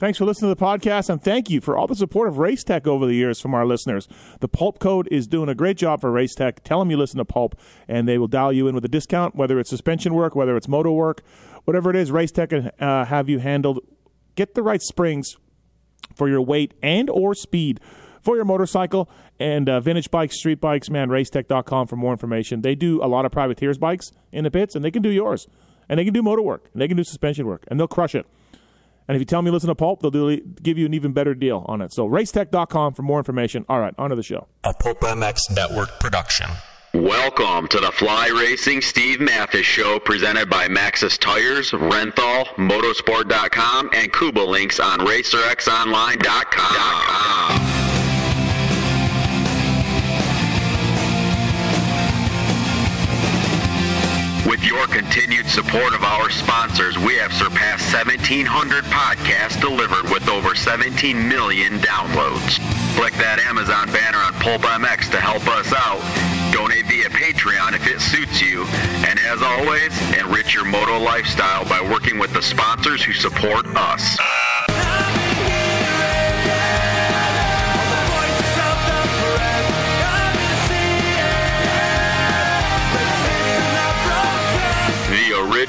Thanks for listening to the podcast, and thank you for all the support of Race Tech over the years from our listeners. The Pulp Code is doing a great job for Race Tech. Tell them you listen to Pulp, and they will dial you in with a discount, whether it's suspension work, whether it's motor work, whatever it is. Race Tech can uh, have you handled. Get the right springs for your weight and or speed for your motorcycle and uh, vintage bikes, street bikes. Man, racetech.com for more information. They do a lot of privateers bikes in the pits, and they can do yours, and they can do motor work, and they can do suspension work, and they'll crush it. And if you tell me listen to Pulp, they'll do, give you an even better deal on it. So racetech.com for more information. All right, on to the show. A Pulp MX Network production. Welcome to the Fly Racing Steve Matthes Show presented by Maxxis Tires, Renthal, Motorsport.com, and Kuba Links on RacerXOnline.com. With your continued support of our sponsors, we have surpassed 1,700 podcasts delivered with over 17 million downloads. Click that Amazon banner on Pulp MX to help us out. Donate via Patreon if it suits you. And as always, enrich your moto lifestyle by working with the sponsors who support us.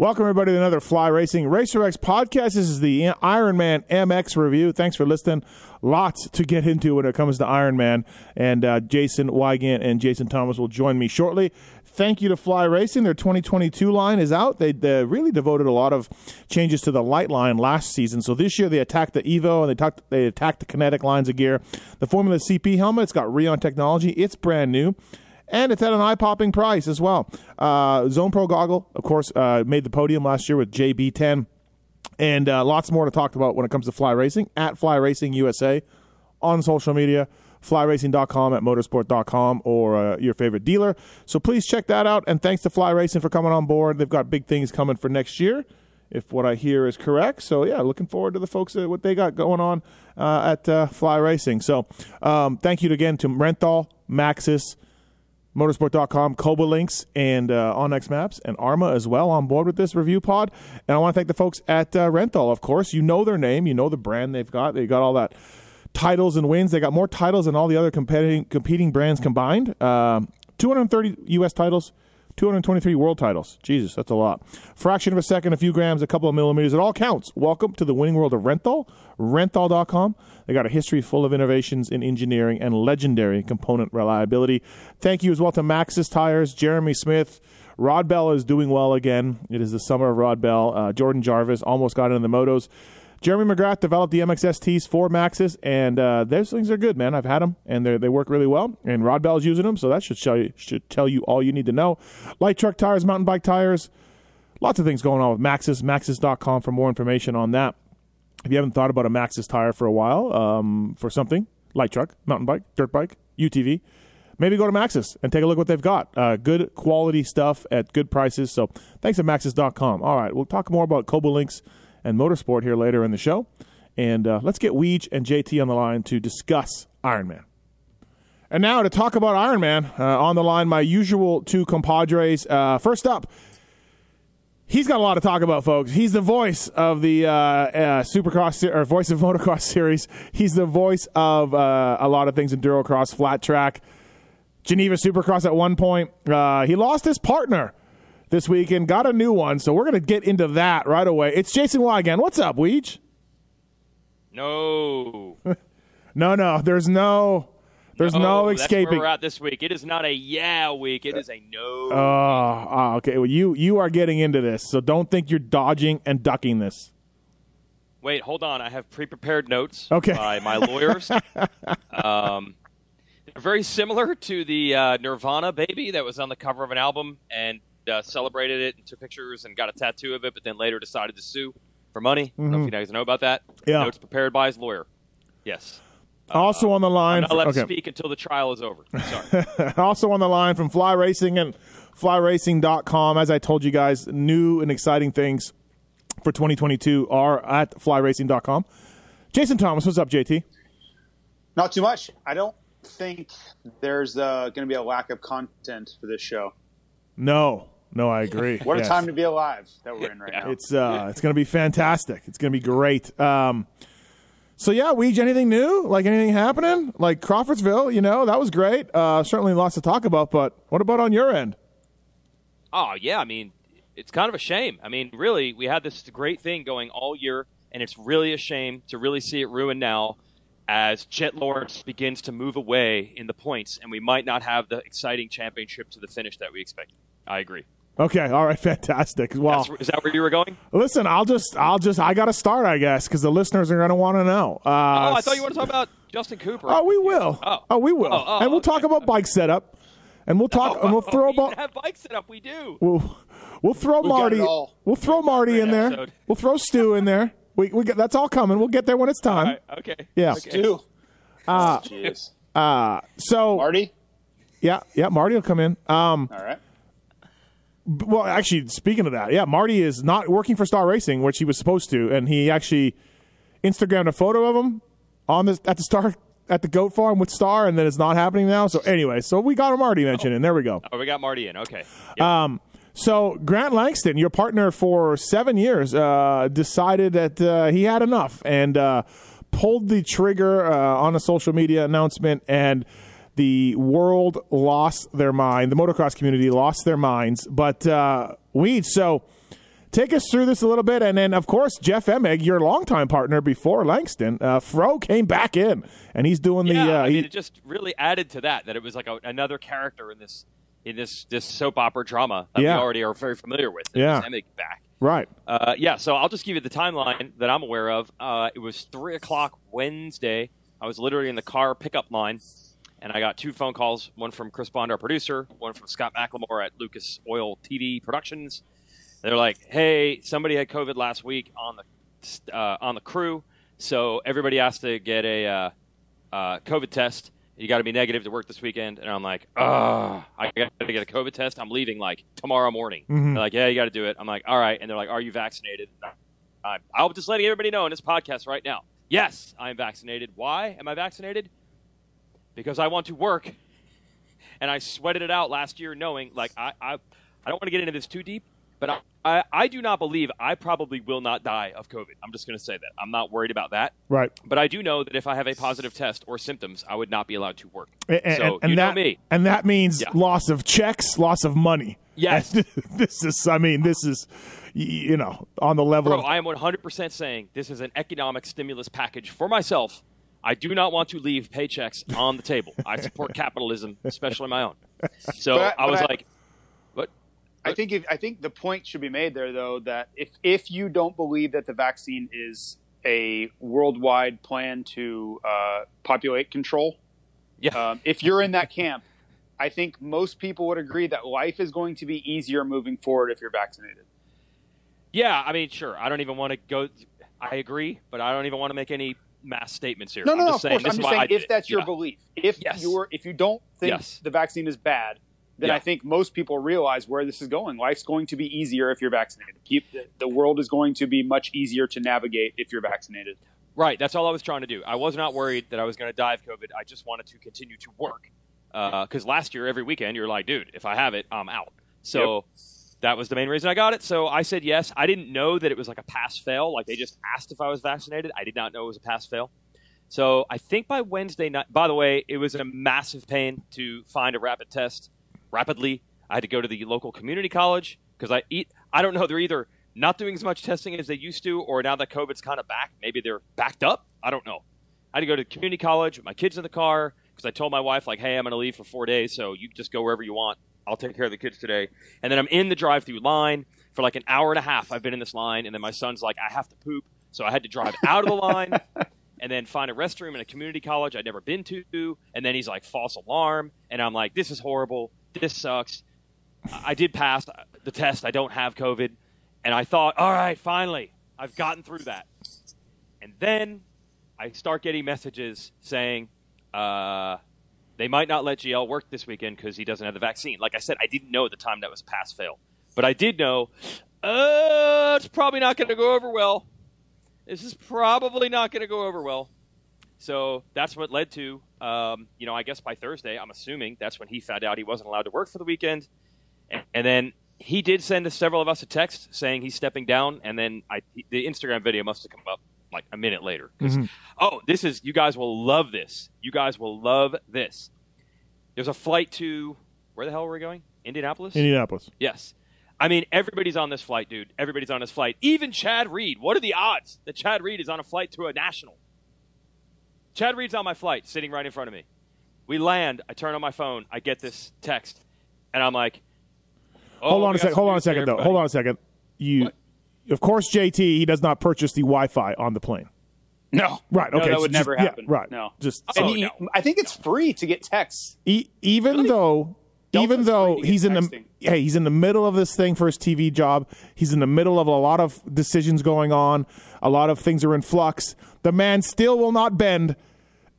Welcome, everybody, to another Fly Racing Racer X podcast. This is the Ironman MX review. Thanks for listening. Lots to get into when it comes to Ironman. And uh, Jason Weigandt and Jason Thomas will join me shortly. Thank you to Fly Racing. Their 2022 line is out. They, they really devoted a lot of changes to the light line last season. So this year they attacked the Evo and they, talked, they attacked the kinetic lines of gear. The Formula CP helmet, it's got Rheon technology. It's brand new and it's at an eye-popping price as well. Uh, Zone Pro goggle, of course, uh, made the podium last year with JB10, and uh, lots more to talk about when it comes to fly racing at Fly Racing USA on social media. FlyRacing.com at motorsport.com or uh, your favorite dealer. So please check that out. And thanks to Fly Racing for coming on board. They've got big things coming for next year, if what I hear is correct. So yeah, looking forward to the folks uh, what they got going on uh, at uh, Fly Racing. So um, thank you again to Renthal, Maxxis, motorsport.com, Koba Links, and uh, Onyx Maps, and Arma as well on board with this review pod. And I want to thank the folks at uh, Renthal, of course. You know their name, you know the brand they've got. They got all that titles and wins. They got more titles than all the other competing competing brands combined. Um, 230 U.S. titles. 223 world titles. Jesus, that's a lot. Fraction of a second, a few grams, a couple of millimeters. It all counts. Welcome to the winning world of Renthal. Renthal.com. They got a history full of innovations in engineering and legendary component reliability. Thank you as well to Maxxis Tires, Jeremy Smith. Rod Bell is doing well again. It is the summer of Rod Bell. Uh, Jordan Jarvis almost got into the motos. Jeremy McGrath developed the MXSTs for Maxxis, and uh, those things are good, man. I've had them, and they work really well. And Rod Bell's using them, so that should you, should tell you all you need to know. Light truck tires, mountain bike tires, lots of things going on with Maxxis. Maxxis.com for more information on that. If you haven't thought about a Maxxis tire for a while, um, for something light truck, mountain bike, dirt bike, UTV, maybe go to Maxxis and take a look what they've got. Uh, good quality stuff at good prices. So thanks to Maxxis.com. All right, we'll talk more about Koba Links and motorsport here later in the show. And uh, let's get Weege and JT on the line to discuss Ironman. And now to talk about Ironman, uh, on the line, my usual two compadres. Uh, first up, he's got a lot to talk about, folks. He's the voice of the uh, uh, Supercross or voice of motocross series. He's the voice of uh, a lot of things endurocross, flat track, Geneva Supercross. At one point, uh, he lost his partner this week and got a new one. So we're going to get into that right away. It's Jason Weigandt. What's up, Weege? No. no, no. There's no. There's no, no escaping. That's where we're at this week. It is not a yeah week. It is a no. Oh, uh, okay. Well, you you are getting into this, so don't think you're dodging and ducking this. Wait, hold on. I have pre-prepared notes okay. by my lawyers. um, they're very similar to the uh, Nirvana baby that was on the cover of an album and uh, celebrated it and took pictures and got a tattoo of it, but then later decided to sue for money. Mm-hmm. I don't know if you guys know about that. Yeah. Notes prepared by his lawyer. Yes. Also on the line. I'll let okay. him speak until the trial is over. Sorry. also on the line from Fly Racing and FlyRacing.com. As I told you guys, new and exciting things for 2022 are at FlyRacing.com. Jason Thomas, what's up, JT? Not too much. I don't think there's uh, going to be a lack of content for this show. No, no, I agree. What Yes. a time to be alive that we're in right now. It's uh, it's going to be fantastic. It's going to be great. Um, so yeah, Weege, anything new? Like anything happening? Like Crawfordsville, you know, that was great. Uh, certainly lots to talk about. But what about on your end? Oh yeah, I mean, it's kind of a shame. I mean, really, we had this great thing going all year, and it's really a shame to really see it ruined now as Jett Lawrence begins to move away in the points, and we might not have the exciting championship to the finish that we expected. I agree. Okay, all right, fantastic. Well, That's, is that where you were going? listen, I'll just, I'll just, I got to start, I guess, because the listeners are going to want to know. Uh, oh, I thought you wanted to talk about Justin Cooper. Oh, we will. Oh. we will. Oh, oh, and we'll okay. talk about bike setup, and we'll talk, Oh, and we'll oh, throw we about, have bike set up. We do. we'll, we'll throw We've Marty, we'll throw Marty in there. We'll throw Stu in there. We, we get, that's all coming. We'll get there when it's time. All right, okay. Yeah. Okay. Two. Uh, Jeez. uh, so Marty? yeah, yeah, Marty will come in. Um, All right. Well, actually, speaking of that, yeah, Marty is not working for Star Racing, which he was supposed to, and he actually Instagrammed a photo of him on the at the Star at the goat farm with Star, and then it's not happening now. So anyway, so we got a Marty mention, and there we go. Oh, we got Marty in. Okay. Yeah. So Grant Langston, your partner for seven years, uh, decided that uh, he had enough and uh, pulled the trigger uh, on a social media announcement, and the world lost their mind. The motocross community lost their minds. But uh, we so take us through this a little bit, and then of course Jeff Emig, your longtime partner before Langston, uh, Fro came back in, and he's doing yeah, the. Uh, I mean, he- it just really added to that that it was like a, another character in this in this this soap opera drama that Yeah. we already are very familiar with. Yeah. Emig back. right. Uh, yeah, so I'll just give you the timeline that I'm aware of. Uh, it was three o'clock Wednesday. I was literally in the car pickup line, and I got two phone calls: one from Chris Bond, our producer, one from Scott McLemore at Lucas Oil TV Productions. They're like, "Hey, somebody had COVID last week on the uh, on the crew, so everybody has to get a uh, uh, COVID test. You got to be negative to work this weekend." And I'm like, "Ugh, I got to get a COVID test. I'm leaving like tomorrow morning." Mm-hmm. They're like, "Yeah, you got to do it." I'm like, "All right," and they're like, "Are you vaccinated?" I'm, I'm just letting everybody know in this podcast right now. Yes, I am vaccinated. Why am I vaccinated? Because I want to work, and I sweated it out last year, knowing like I I, I don't want to get into this too deep, but I, I I do not believe I probably will not die of COVID. I'm just going to say that I'm not worried about that. Right. But I do know that if I have a positive test or symptoms, I would not be allowed to work. And, and- so and you that, know me. And that means Yeah. loss of checks, loss of money. Yes. And this is, I mean, this is, you know, on the level Bro, of. I am 100% saying this is an economic stimulus package for myself. I do not want to leave paychecks on the table. I support capitalism, especially my own. So But I- I was but I- like, what? I think if, I think the point should be made there though that if if you don't believe that the vaccine is a worldwide plan to uh, populate control, Yeah. um, if you're in that camp, I think most people would agree that life is going to be easier moving forward if you're vaccinated. yeah, I mean, sure. I don't even want to go. I agree, but I don't even want to make any mass statements here. No, I'm no, no. just Of course, I'm just saying if that's your Yeah. belief, if Yes. you're if you don't think Yes. the vaccine is bad, then Yeah. I think most people realize where this is going. Life's going to be easier if you're vaccinated. Keep the, the world is going to be much easier to navigate if you're vaccinated. Right. That's all I was trying to do. I was not worried that I was going to die of COVID. I just wanted to continue to work. Uh, because last year, every weekend, you're like, dude, if I have it, I'm out. So that was the main reason I got it. So I said yes. I didn't know that it was like a pass fail. Like they just asked if I was vaccinated. I did not know it was a pass fail. So I think by Wednesday night, by the way, it was a massive pain to find a rapid test rapidly. I had to go to the local community college because I eat. I don't know. They're either not doing as much testing as they used to, or now that COVID's kind of back, maybe they're backed up. I don't know. I had to go to the community college with my kids in the car because I told my wife like, "Hey, I'm going to leave for four days, so you just go wherever you want. I'll take care of the kids today." And then I'm in the drive-through line for like an hour and a half. I've been in this line, and then my son's like, "I have to poop," so I had to drive out of the line and then find a restroom in a community college I'd never been to. And then he's like, false alarm. And I'm like, this is horrible. This sucks. I I did pass the test. I don't have COVID. And I thought, all right, finally, I've gotten through that. And then I start getting messages saying uh, they might not let GL work this weekend because he doesn't have the vaccine. Like I said, I didn't know at the time that was pass fail, but I did know uh, it's probably not going to go over well. This is probably not going to go over well. So that's what led to, um, you know, I guess by Thursday, I'm assuming that's when he found out he wasn't allowed to work for the weekend. And, then he did send several of us a text saying he's stepping down. And then I, the Instagram video must have come up like a minute later. Because, mm-hmm. oh, this is, you guys will love this. You guys will love this. There's a flight to, where the hell are we going? Indianapolis? Indianapolis. Yes. I mean, everybody's on this flight, dude. Everybody's on this flight. Even Chad Reed. What are the odds that Chad Reed is on a flight to a national? Chad Reed's on my flight, sitting right in front of me. We land. I turn on my phone. I get this text, and I'm like, oh, hold on a second. Hold on a second, though. Hold on a second. You, What? Of course, JT. He does not purchase the Wi-Fi on the plane. No, Right. No, Okay. that would just- never yeah, happen. right. No. Just Oh, And he- no. I think it's free to get texts. E- even though even though free to get he's in the hey he's in the middle of this thing for his TV job he's in the middle of a lot of decisions going on a lot of things are in flux the man still will not bend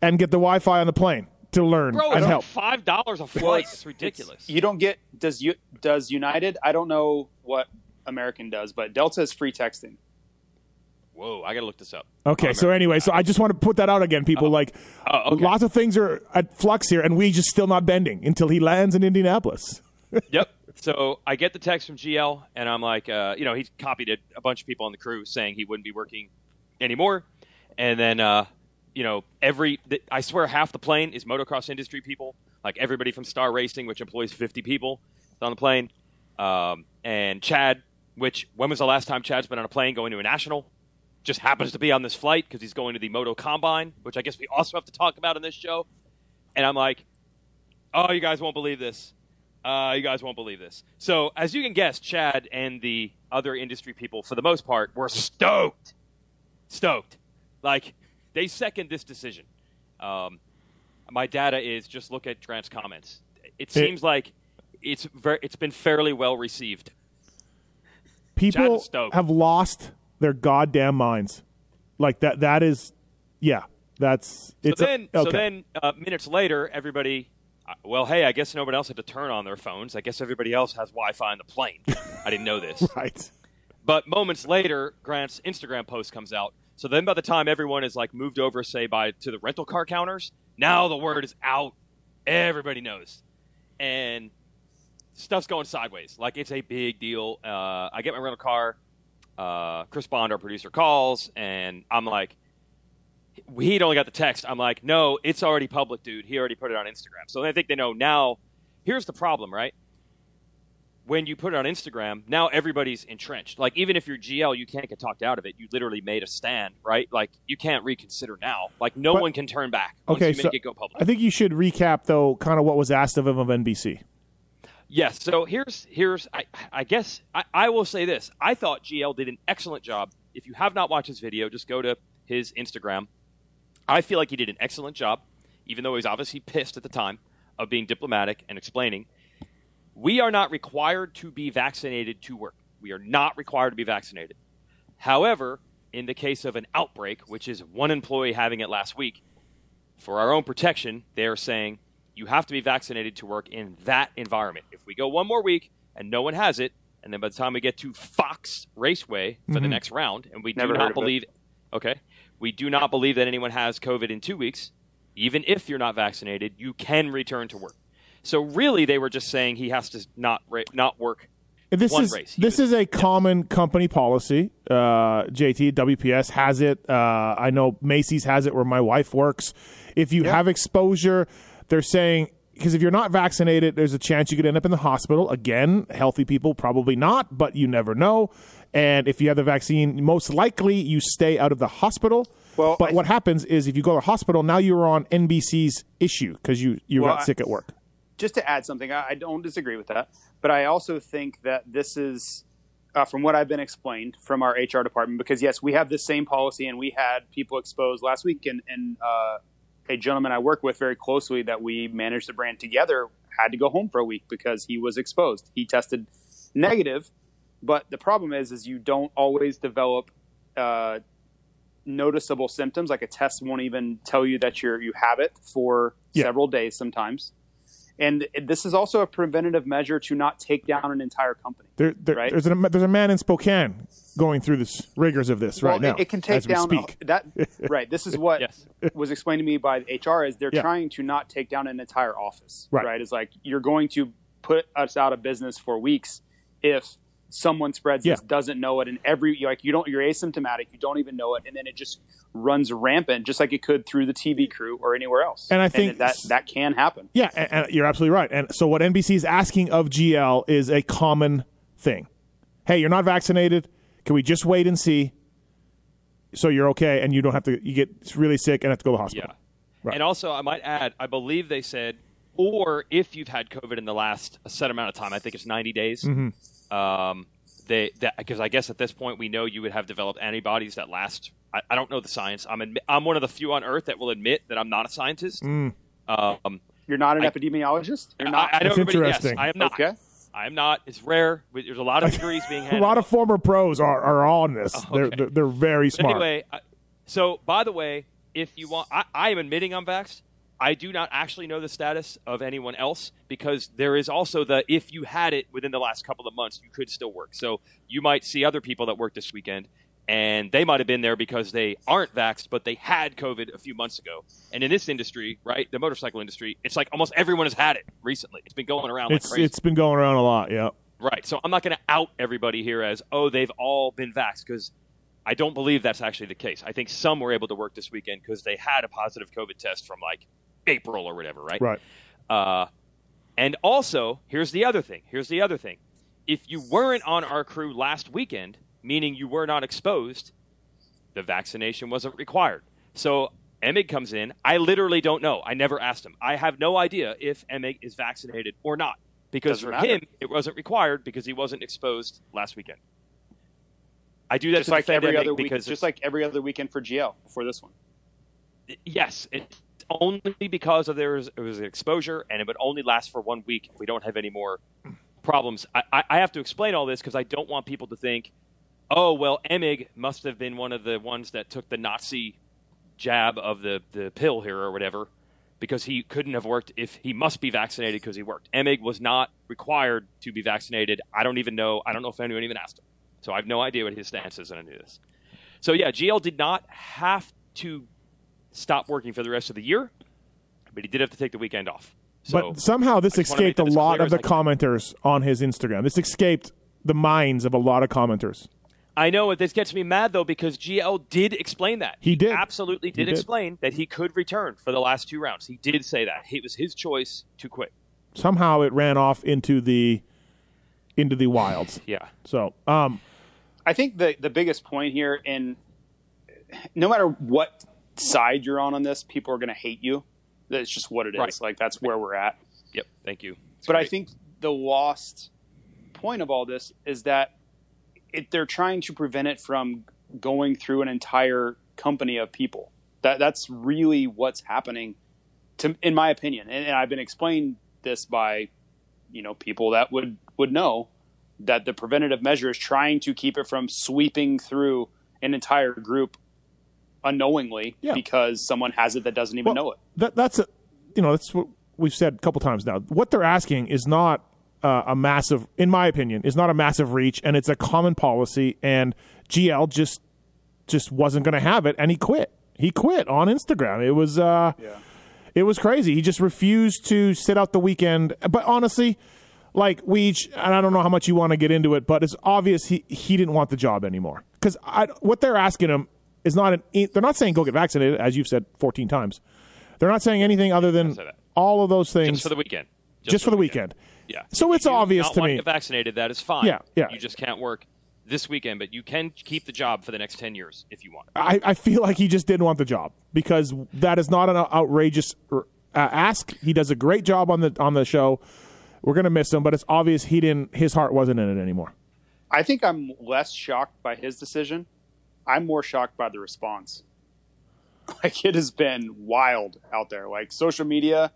and get the Wi-Fi on the plane to learn Bro, and help five dollars a Well, flight. it's- It's ridiculous. You don't get does you does United? I don't know what American does, but Delta is free texting. Whoa, I gotta look this up. okay so anyway so I just want to put that out again people like Oh, okay. lots of things are at flux here and we just still not bending until he lands in Indianapolis yep. So I get the text from GL, and I'm like, uh, you know, he copied it, a bunch of people on the crew saying he wouldn't be working anymore. And then, uh, you know, every, th- I swear half the plane is motocross industry people. Like everybody from Star Racing, which employs 50 people, is on the plane. Um, and Chad, which, when was the last time Chad's been on a plane going to a national? Just happens to be on this flight because he's going to the Moto Combine, which I guess we also have to talk about in this show. And I'm like, oh, you guys won't believe this. Uh, you guys won't believe this. So, as you can guess, Chad and the other industry people, for the most part, were stoked. Stoked. Like, they second this decision. Um, my data is just look at Grant's comments. It seems like it's very, it's been fairly well received. People have lost their goddamn minds like that that is yeah that's So it's a- then, okay. so then, uh, minutes later, everybody. Uh, well, hey, I guess nobody else had to turn on their phones. I guess everybody else has Wi-Fi on the plane. I didn't know this. right But moments later, Grant's Instagram post comes out. So then by the time everyone is like moved over, say by to the rental car counters, now the word is out. Everybody knows. And stuff's going sideways. Like it's a big deal. Uh, I get my rental car. Uh, Chris Bond, our producer, calls, and I'm like, he'd only got the text. I'm like, no, it's already public, dude. He already put it on Instagram. So I think they know now. Here's the problem, right? When you put it on Instagram, now everybody's entrenched. Like even if you're GL, you can't get talked out of it. You literally made a stand, right? Like you can't reconsider now. Like no But- one can turn back once okay you so it go public. i think you should recap though kind of what was asked of him of nbc Yes. So here's here's I, I guess I, I will say this. I thought GL did an excellent job. If you have not watched his video, just go to his Instagram. I feel like he did an excellent job, even though he was obviously pissed at the time of being diplomatic and explaining. We are not required to be vaccinated to work. We are not required to be vaccinated. However, in the case of an outbreak, which is one employee having it last week, for our own protection, they are saying you have to be vaccinated to work in that environment. If we go one more week and no one has it, and then by the time we get to Fox Raceway for the next round, and we Never do not of it. believe, okay, we do not believe that anyone has COVID in two weeks. Even if you're not vaccinated, you can return to work. So really, they were just saying he has to not ra- not work. this One is race. He this was- is a common company policy uh, jt wps has it uh, i know macy's has it where my wife works if you have exposure they're saying because if you're not vaccinated there's a chance you could end up in the hospital again healthy people probably not but you never know. And if you have the vaccine most likely you stay out of the hospital. Well, but I- what happens is if you go to the hospital now you're on nbc's issue because you you Well, got sick at work. Just to add something, I, I don't disagree with that, but I also think that this is, uh, from what I've been explained from our HR department, because yes, we have this same policy, and we had people exposed last week, and, and uh, a gentleman I work with very closely that we managed the brand together had to go home for a week because he was exposed. He tested negative, but the problem is, is you don't always develop. Uh, noticeable symptoms, like a test won't even tell you that you're you have it for Yeah. several days sometimes. And this is also a preventative measure to not take down an entire company. There, there, Right. there's, a, there's a man in Spokane going through the rigors of this right now. it, it can take as we down speak. that. Right. This is what Yes. was explained to me by HR is they're Yeah. trying to not take down an entire office. Right. Right. It's like you're going to put us out of business for weeks if someone spreads this doesn't know it and every like you don't you're asymptomatic you don't even know it and then it just runs rampant just like it could through the TV crew or anywhere else And I think- that that can happen Yeah, and, and you're absolutely right. And so what NBC is asking of GL is a common thing. Hey, you're not vaccinated. Can we just wait and see? So you're okay, and you don't have to. You get really sick and have to go to the hospital. Yeah. Right. And also, I might add, I believe they said, or if you've had COVID in the last a set amount of time, I think it's 90 days. Mm-hmm. Um, they that because I guess at this point we know you would have developed antibodies that last. I, I don't know the science. I'm admi- I'm one of the few on Earth that will admit that I'm not a scientist. Mm. Um, you're not an I- epidemiologist you're not I know That's everybody. Yes, interesting. I am not. okay I am not. It's rare. There's a lot of degrees being A lot of former pros are, are on this. They're, okay. they're they're very But smart. Anyway, I, so by the way, if you want, I, I am admitting I'm vaxxed. I do not actually know the status of anyone else because there is also the if you had it within the last couple of months, you could still work. So you might see other people that work this weekend, and they might have been there because they aren't vaxxed, but they had COVID a few months ago. And in this industry, right, the motorcycle industry, it's like almost everyone has had it recently. It's been going around it's like it's been going around a lot. Yeah. Right. So I'm not going to out everybody here as, oh, they've all been vaxxed because I don't believe that's actually the case. I think some were able to work this weekend because they had a positive COVID test from like April or whatever, right? Right. Uh, and also, here's the other thing. Here's the other thing. If you weren't on our crew last weekend, meaning you were not exposed, the vaccination wasn't required. So Emig comes in. I literally don't know. I never asked him. I have no idea if Emig is vaccinated or not because Doesn't for matter. him it wasn't required because he wasn't exposed last weekend. I do that just to like every Emig other week because just like every other weekend for GL before this one yes, it's only because of there was, it was exposure, and it would only last for one week if we don't have any more problems. I, I, have to explain all this because I don't want people to think, oh, well, Emig must have been one of the ones that took the Nazi jab of the, the pill here or whatever because he couldn't have worked if he must be vaccinated because he worked. Emig was not required to be vaccinated. I don't even know. I don't know if anyone even asked him. So I have no idea what his stance is on any of this. So yeah, GL did not have to stop working for the rest of the year, but he did have to take the weekend off. So but somehow this I just wanna make escaped a lot clear of the as commenters on his Instagram. This escaped the minds of a lot of commenters. I know this gets me mad though because GL did explain that. He did. absolutely did, did. explain that he could return for the last two rounds. He did say that it was his choice to quit. Somehow it ran off into the into the wilds. Yeah, So, um, I think the the biggest point here, and no matter what side you're on on this, people are going to hate you. That's just what it is. Right. Like that's where we're at. yep. Thank you. It's but I think the lost point of all this is that it, they're trying to prevent it from going through an entire company of people. That that's really what's happening, to in my opinion. And, and I've been explained this by, you know, people that would would know that the preventative measure is trying to keep it from sweeping through an entire group unknowingly Yeah. because someone has it that doesn't even well, know it. That, that's a, you know that's what we've said a couple times now. What they're asking is not uh, a massive, in my opinion, is not a massive reach, and it's a common policy. And GL just just wasn't going to have it, and he quit. He quit on Instagram. It was uh, yeah. it was crazy. He just refused to sit out the weekend. But honestly, like we each, and I don't know how much you want to get into it, but it's obvious he he didn't want the job anymore because what they're asking him is not an. They're not saying go get vaccinated, as you've said fourteen times. They're not saying anything other than all of those things just for the weekend. just for the weekend. Yeah. So it's If you obvious not to me. get vaccinated, that is fine. Yeah, yeah. You just can't work this weekend, but you can keep the job for the next ten years if you want. I, I feel like he just didn't want the job because that is not an outrageous uh, ask. He does a great job on the on the show. We're gonna miss him, but it's obvious he didn't. His heart wasn't in it anymore. I think I'm less shocked by his decision. I'm more shocked by the response. Like it has been wild out there. Like social media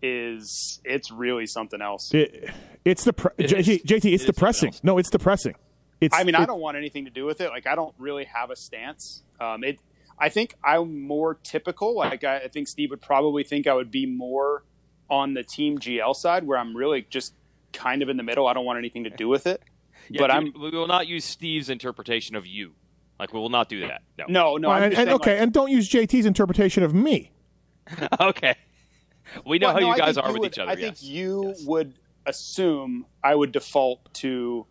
is it's really something else. It, it's the It JT, is. JT. It's It is depressing. No, it's depressing. It's. I mean, I don't want anything to do with it. Like I don't really have a stance. Um, it I think I'm more typical. Like I, I think Steve would probably think I would be more on the team GL side, where I'm really just kind of in the middle. I don't want anything to do with it. Yeah, but dude, I'm we will not use Steve's interpretation of you. Like we will not do that. No. no, no. Well, I'm and, just and okay, like- and don't use JT's interpretation of me. okay. We know Well, how no, you guys are you with would- each other. I think yes. you Yes. would assume I would default to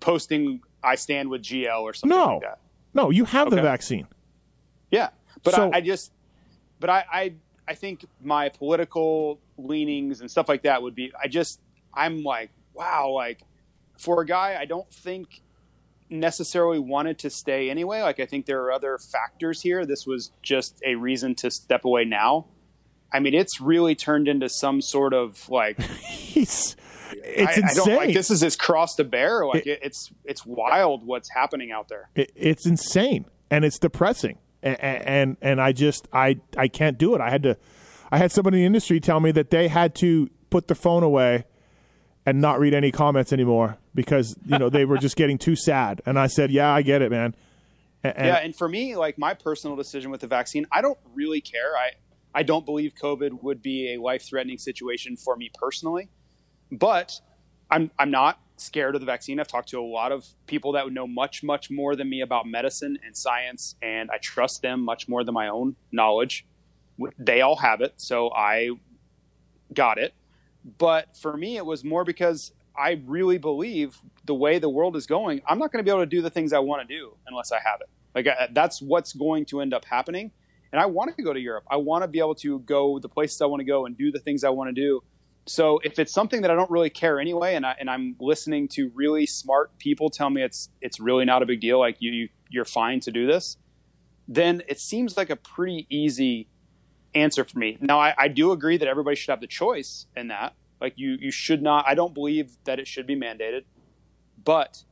posting I stand with GL or something No. like that. No, you have the vaccine. Yeah, but So- I, I just, but I, I, I think my political leanings and stuff like that would be. I just, I'm like, wow, like for a guy, I don't think necessarily wanted to stay anyway. Like I think there are other factors here. This was just a reason to step away now. I mean, it's really turned into some sort of like He's, it's I, I insane. don't like this is his cross to bear. Like it, it's it's wild what's happening out there. It, it's insane and it's depressing. And, and and I just I I can't do it. I had to. I had somebody in the industry tell me that they had to put the phone away and not read any comments anymore because you know they were just getting too sad. And I said, "Yeah, I get it, man." And, and- yeah, and for me, like my personal decision with the vaccine, I don't really care. I I don't believe COVID would be a life threatening situation for me personally, but I'm I'm not scared of the vaccine. I've talked to a lot of people that would know much much more than me about medicine and science, and I trust them much more than my own knowledge. They all have it, so I got it. But for me, it was more because I really believe the way the world is going, I'm not going to be able to do the things I want to do unless I have it. Like I, that's what's going to end up happening. And I want to go to Europe. I want to be able to go the places I want to go and do the things I want to do. So if it's something that I don't really care anyway, and I and I'm listening to really smart people tell me it's it's really not a big deal, like you you're fine to do this, then it seems like a pretty easy answer for me. Now I, I do agree that everybody should have the choice in that. Like you you should not. I don't believe that it should be mandated, but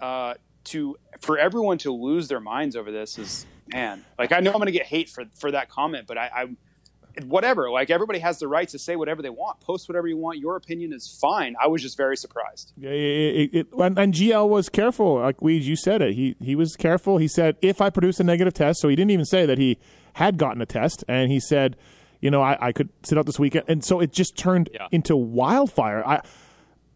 uh, to for everyone to lose their minds over this is man. Like I know I'm going to get hate for for that comment, but I, I whatever. Like everybody has the right to say whatever they want, post whatever you want. Your opinion is fine. I was just very surprised. It, it, it, and, and GL was careful. Like we, you said it. He he was careful. He said if I produce a negative test, so he didn't even say that he had gotten a test, and he said, you know, I, I could sit out this weekend, and so it just turned Yeah. into wildfire. I,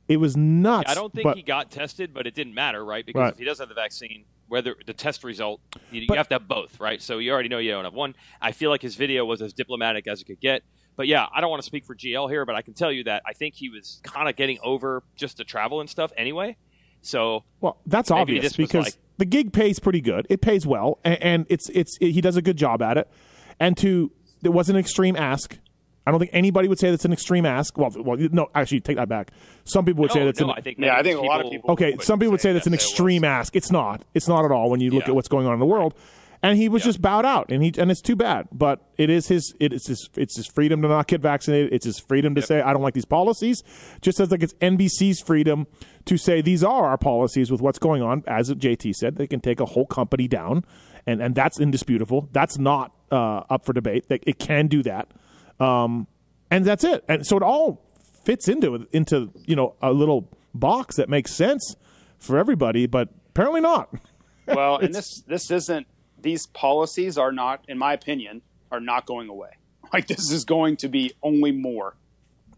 it was nuts. I don't think but, he got tested, but it didn't matter, right? Because Right. if he does have the vaccine, whether the test result, you, But- you have to have both, right? So you already know you don't have one. I feel like his video was as diplomatic as it could get. But yeah, I don't want to speak for GL here, but I can tell you that I think he was kind of getting over just the travel and stuff anyway. So Well, that's obvious because like- the gig pays pretty good. It pays well, and, and it's it's he does a good job at it. And to it was an extreme ask. I don't think anybody would say that's an extreme ask. Well, well, no, actually, take that back. Some people would say that's no, an I think Yeah, I many think a lot of people- Okay, some people would say that's an yes, it was. extreme ask. It's not. It's not at all when you look Yeah. at what's going on in the world. And he was just bowed out, and he and it's too bad. But it is his it is his it's his freedom to not get vaccinated. It's his freedom to say I don't like these policies. Just as like it's NBC's freedom to say these are our policies with what's going on. As JT said, they can take a whole company down, and and that's indisputable. That's not uh, up for debate. That it can do that, um, and that's it. And so it all fits into into you know a little box that makes sense for everybody, but apparently not. Well, and this this isn't these policies are not, in my opinion, are not going away. Like this is going to be only more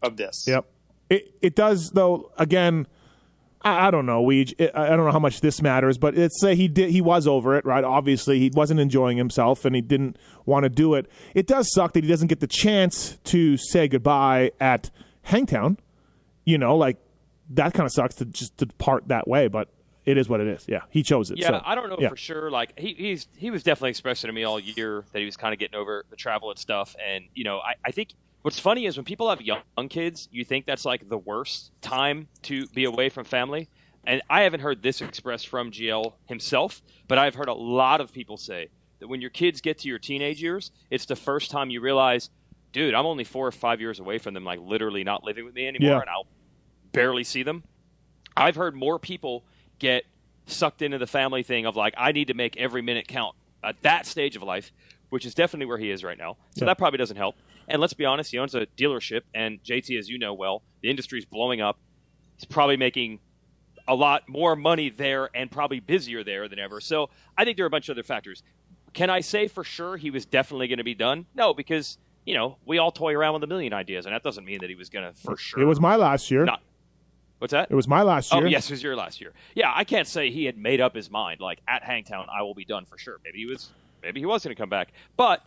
of this. Yep. It it does though. Again, I, I don't know. We I don't know how much this matters, but let's say he did. He was over it, right? Obviously, he wasn't enjoying himself, and he didn't want to do it. It does suck that he doesn't get the chance to say goodbye at Hangtown. You know, like that kind of sucks to just to part that way, but it is what it is. Yeah, he chose it. Yeah, so, I don't know yeah. for sure. Like he, he's he was definitely expressing to me all year that he was kind of getting over the travel and stuff. And you know, I, I think what's funny is when people have young, young kids, you think that's like the worst time to be away from family. And I haven't heard this expressed from GL himself, but I've heard a lot of people say that when your kids get to your teenage years, it's the first time you realize, dude, I'm only four or five years away from them, like literally not living with me anymore, Yeah. and I'll barely see them. I've heard more people get sucked into the family thing of like I need to make every minute count at that stage of life, which is definitely where he is right now. So Yeah. that probably doesn't help. And let's be honest, he owns a dealership, and JT, as you know well, the industry's blowing up. He's probably making a lot more money there and probably busier there than ever. So I think there are a bunch of other factors. can I say for sure he was definitely going to be done? No, because you know we all toy around with a million ideas, and that doesn't mean that he was going to for sure. It was my last year. Not- What's that? It was my last year. Oh, yes, it was your last year. Yeah, I can't say he had made up his mind. Like at Hangtown, I will be done for sure. Maybe he was. Maybe he was going to come back. But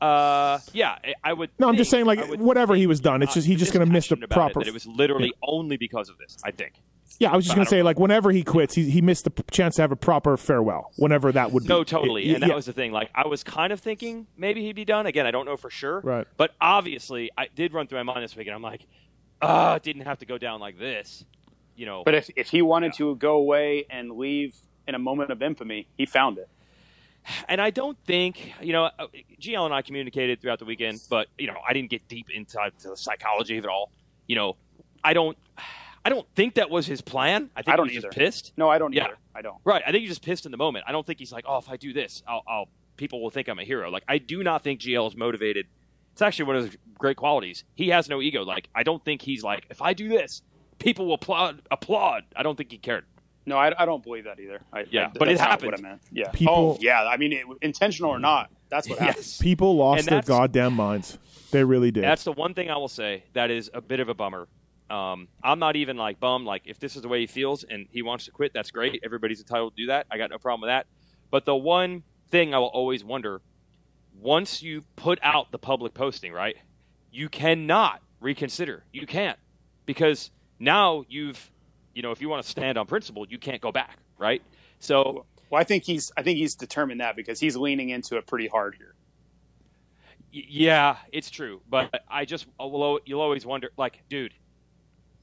uh, yeah, I- would. No, I'm just saying, like, whatever he was done, it's just- he's just gonna miss the it, proper- That it was literally only because of this. I think. Yeah, I was just going to say, know. like, whenever he quits, he, he missed the p- chance to have a proper farewell, whenever that would be. No, totally. It- and that yeah. was the thing. Like, I was kind of thinking maybe he'd be done. Again, I don't know for sure. Right. But obviously, I did run through my mind this week, and I'm like, ah, it didn't have to go down like this. You know. But if if he wanted to go away and leave in a moment of infamy, he found it. and I don't think you know uh, GL and I communicated throughout the weekend, but you know I didn't get deep into the psychology of it all. You know, I don't, I don't think that was his plan. I think I don't he was just either. pissed. No, I don't Yeah. either. I don't. Right. I think he's just pissed in the moment. I don't think he's like, oh, if I do this, I'll, I'll people will think I'm a hero. Like I do not think GL is motivated. It's actually one of his great qualities. He has no ego. Like I don't think he's like, if I do this, people will applaud. Applaud. I don't think he cared. No, I, I don't believe that either. I, Yeah, I- but it happened. What I meant. Yeah. People- oh, yeah. I mean, it, intentional or not, that's what happened. Yes. People lost their goddamn minds. They really did. That's the one thing I will say that is a bit of a bummer. Um, I'm not even like bummed. Like if this is the way he feels and he wants to quit, that's great. Everybody's entitled to do that. I got no problem with that. But the one thing I will always wonder: once you put out the public posting, right, you cannot reconsider. You can't because now you've, you know, if you want to stand on principle, you can't go back, right? So Well, I think he's I think he's determined that because he's leaning into it pretty hard here. Yeah, it's true, but I just uh, al- you'll always wonder, like, dude,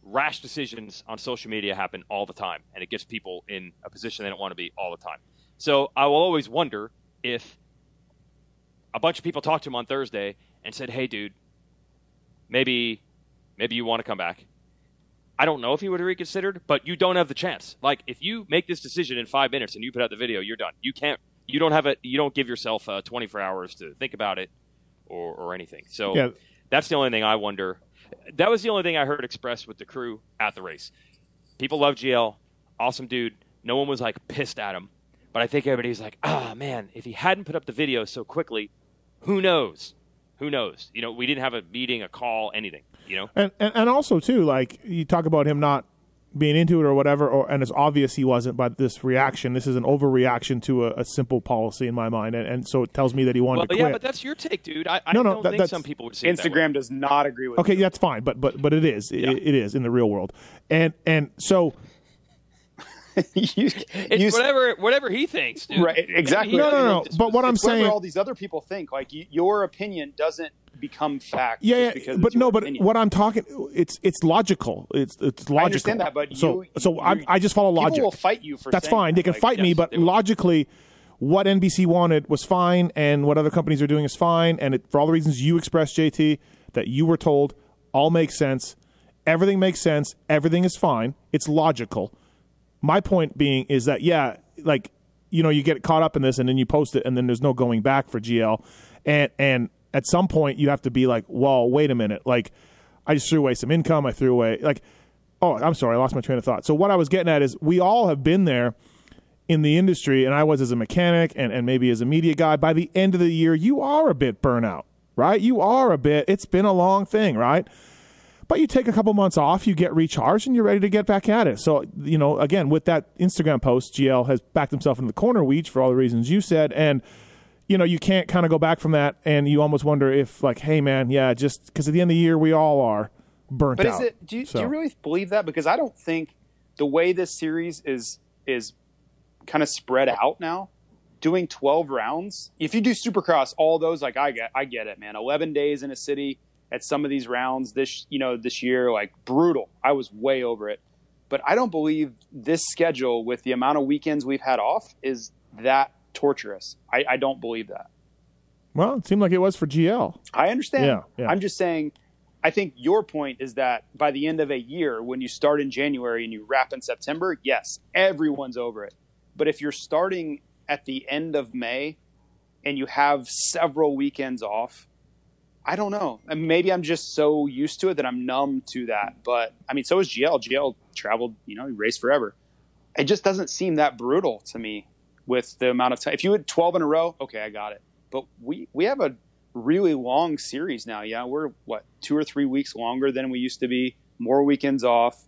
rash decisions on social media happen all the time, and it gets people in a position they don't want to be all the time. So I will always wonder if a bunch of people talked to him on Thursday and said, "Hey, dude, maybe maybe you want to come back." I don't know if he would have reconsidered, but you don't have the chance. Like, if you make this decision in five minutes and you put out the video, you're done. You can't. You don't have it. You don't give yourself uh, 24 hours to think about it or, or anything. So Yeah. that's the only thing I wonder. That was the only thing I heard expressed with the crew at the race. People love GL, awesome dude. No one was like pissed at him, but I think everybody's like, ah, man, if he hadn't put up the video so quickly, who knows? Who knows? You know, we didn't have a meeting, a call, anything. You know, and, and and also too, like you talk about him not being into it or whatever, or and it's obvious he wasn't. But this reaction, this is an overreaction to a, a simple policy in my mind, and, and so it tells me that he wanted well, to yeah, but that's your take, dude. I, I No, no, don't that- think that's- some people would see it that. Instagram does not agree with okay, me. that's fine, but but but it is, It- Yeah. it is in the real world, and and so you, It's you- whatever whatever he thinks, dude. Right, exactly. No, no, no, own but what I'm saying- all these other people think. Like y your opinion doesn't become fact. yeah, just yeah because but it's your no, but opinion. what I'm talking, it's it's logical, it's it's logical. understand that, but so you- so I, I just follow logic. People will fight you for That's fine. that. They can Like, fight me, but logically, what NBC wanted was fine, and what other companies are doing is fine. And it, for all the reasons you expressed, JT, that you were told, all makes sense. Everything makes sense. Everything is fine. It's logical. My point being is that yeah, like you know, you get caught up in this, and then you post it, and then there's no going back for GL, and and at some point you have to be like, well, wait a minute, like I just threw away some income. I threw away like, oh, I'm sorry, I lost my train of thought. So what I was getting at is we all have been there in the industry, and I was as a mechanic and, and maybe as a media guy, by the end of the year, you are a bit burnout, right? You are a bit, it's been a long thing, right? But you take a couple months off, you get recharged, and you're ready to get back at it. So, you know, again, with that Instagram post, GL has backed himself into the corner, Weege, for all the reasons you said. And, you know, you can't kind of go back from that. And you almost wonder if, like, hey, man, yeah, just because at the end of the year, we all are burnt But out. is it? Do you, So- do you really believe that? Because I don't think the way this series is is kind of spread out now, doing twelve rounds. If you do Supercross, all those like I get, I get it, man. Eleven days in a city at some of these rounds this you know this year, like brutal. I was way over it. But I don't believe this schedule with the amount of weekends we've had off is that torturous. I, I don't believe that. Well, it seemed like it was for GL. I understand. Yeah, yeah. I'm just saying. I think your point is that by the end of a year, when you start in January and you wrap in September, yes, everyone's over it. But if you're starting at the end of May and you have several weekends off, I don't know. And maybe I'm just so used to it that I'm numb to that. But I mean, so is GL. GL traveled, you know, he raced forever. It just doesn't seem that brutal to me with the amount of time. If you had 12 in a row, okay, I got it. But we we have a really long series now. Yeah, we're what two or three weeks longer than we used to be. More weekends off.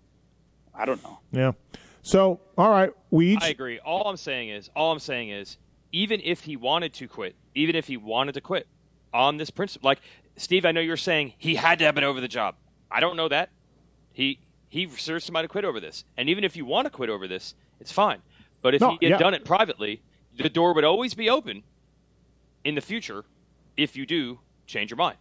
I don't know. Yeah. So, all right, we each. I agree. All I'm saying is, all I'm saying is, even if he wanted to quit, even if he wanted to quit on this principle, like Steve, I know you're saying he had to have been over the job. I don't know that. He he served somebody to quit over this, and even if you want to quit over this, it's fine. But if No, he had yeah. done it privately, the door would always be open in the future if you do change your mind.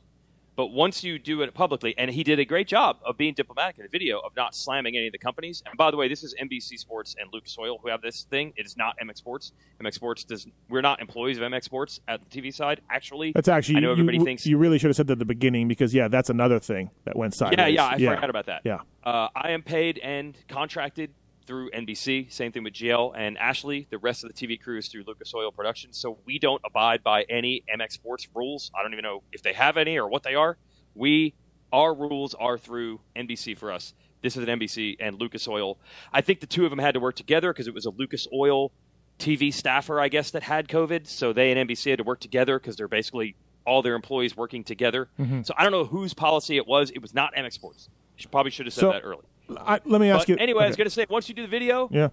But once you do it publicly, and he did a great job of being diplomatic in the video of not slamming any of the companies. And by the way, this is NBC Sports and Lucas Oil who have this thing. It is not MX Sports. MX Sports does. We're not employees of MX Sports at the TV side. Actually, That's actually. I know you, everybody you, thinks. you really should have said that at the beginning because yeah, that's another thing that went sideways. yeah, yeah, I forgot about that. Yeah. Uh, I am paid and contracted through NBC. Same thing with GL and Ashley. The rest of the TV crew is through Lucas Oil Productions. So we don't abide by any MX Sports rules. I don't even know if they have any or what they are. We our rules are through NBC for us. This is an NBC and Lucas Oil. I think the two of them had to work together because it was a Lucas Oil TV staffer, I guess, that had COVID. So they and NBC had to work together because they're basically all their employees working together. Mm-hmm. So I don't know whose policy it was. It was not MX Sports. You probably should have said So- that early. I, let me ask But you. anyway, I was going to say, once you do the video, Yeah.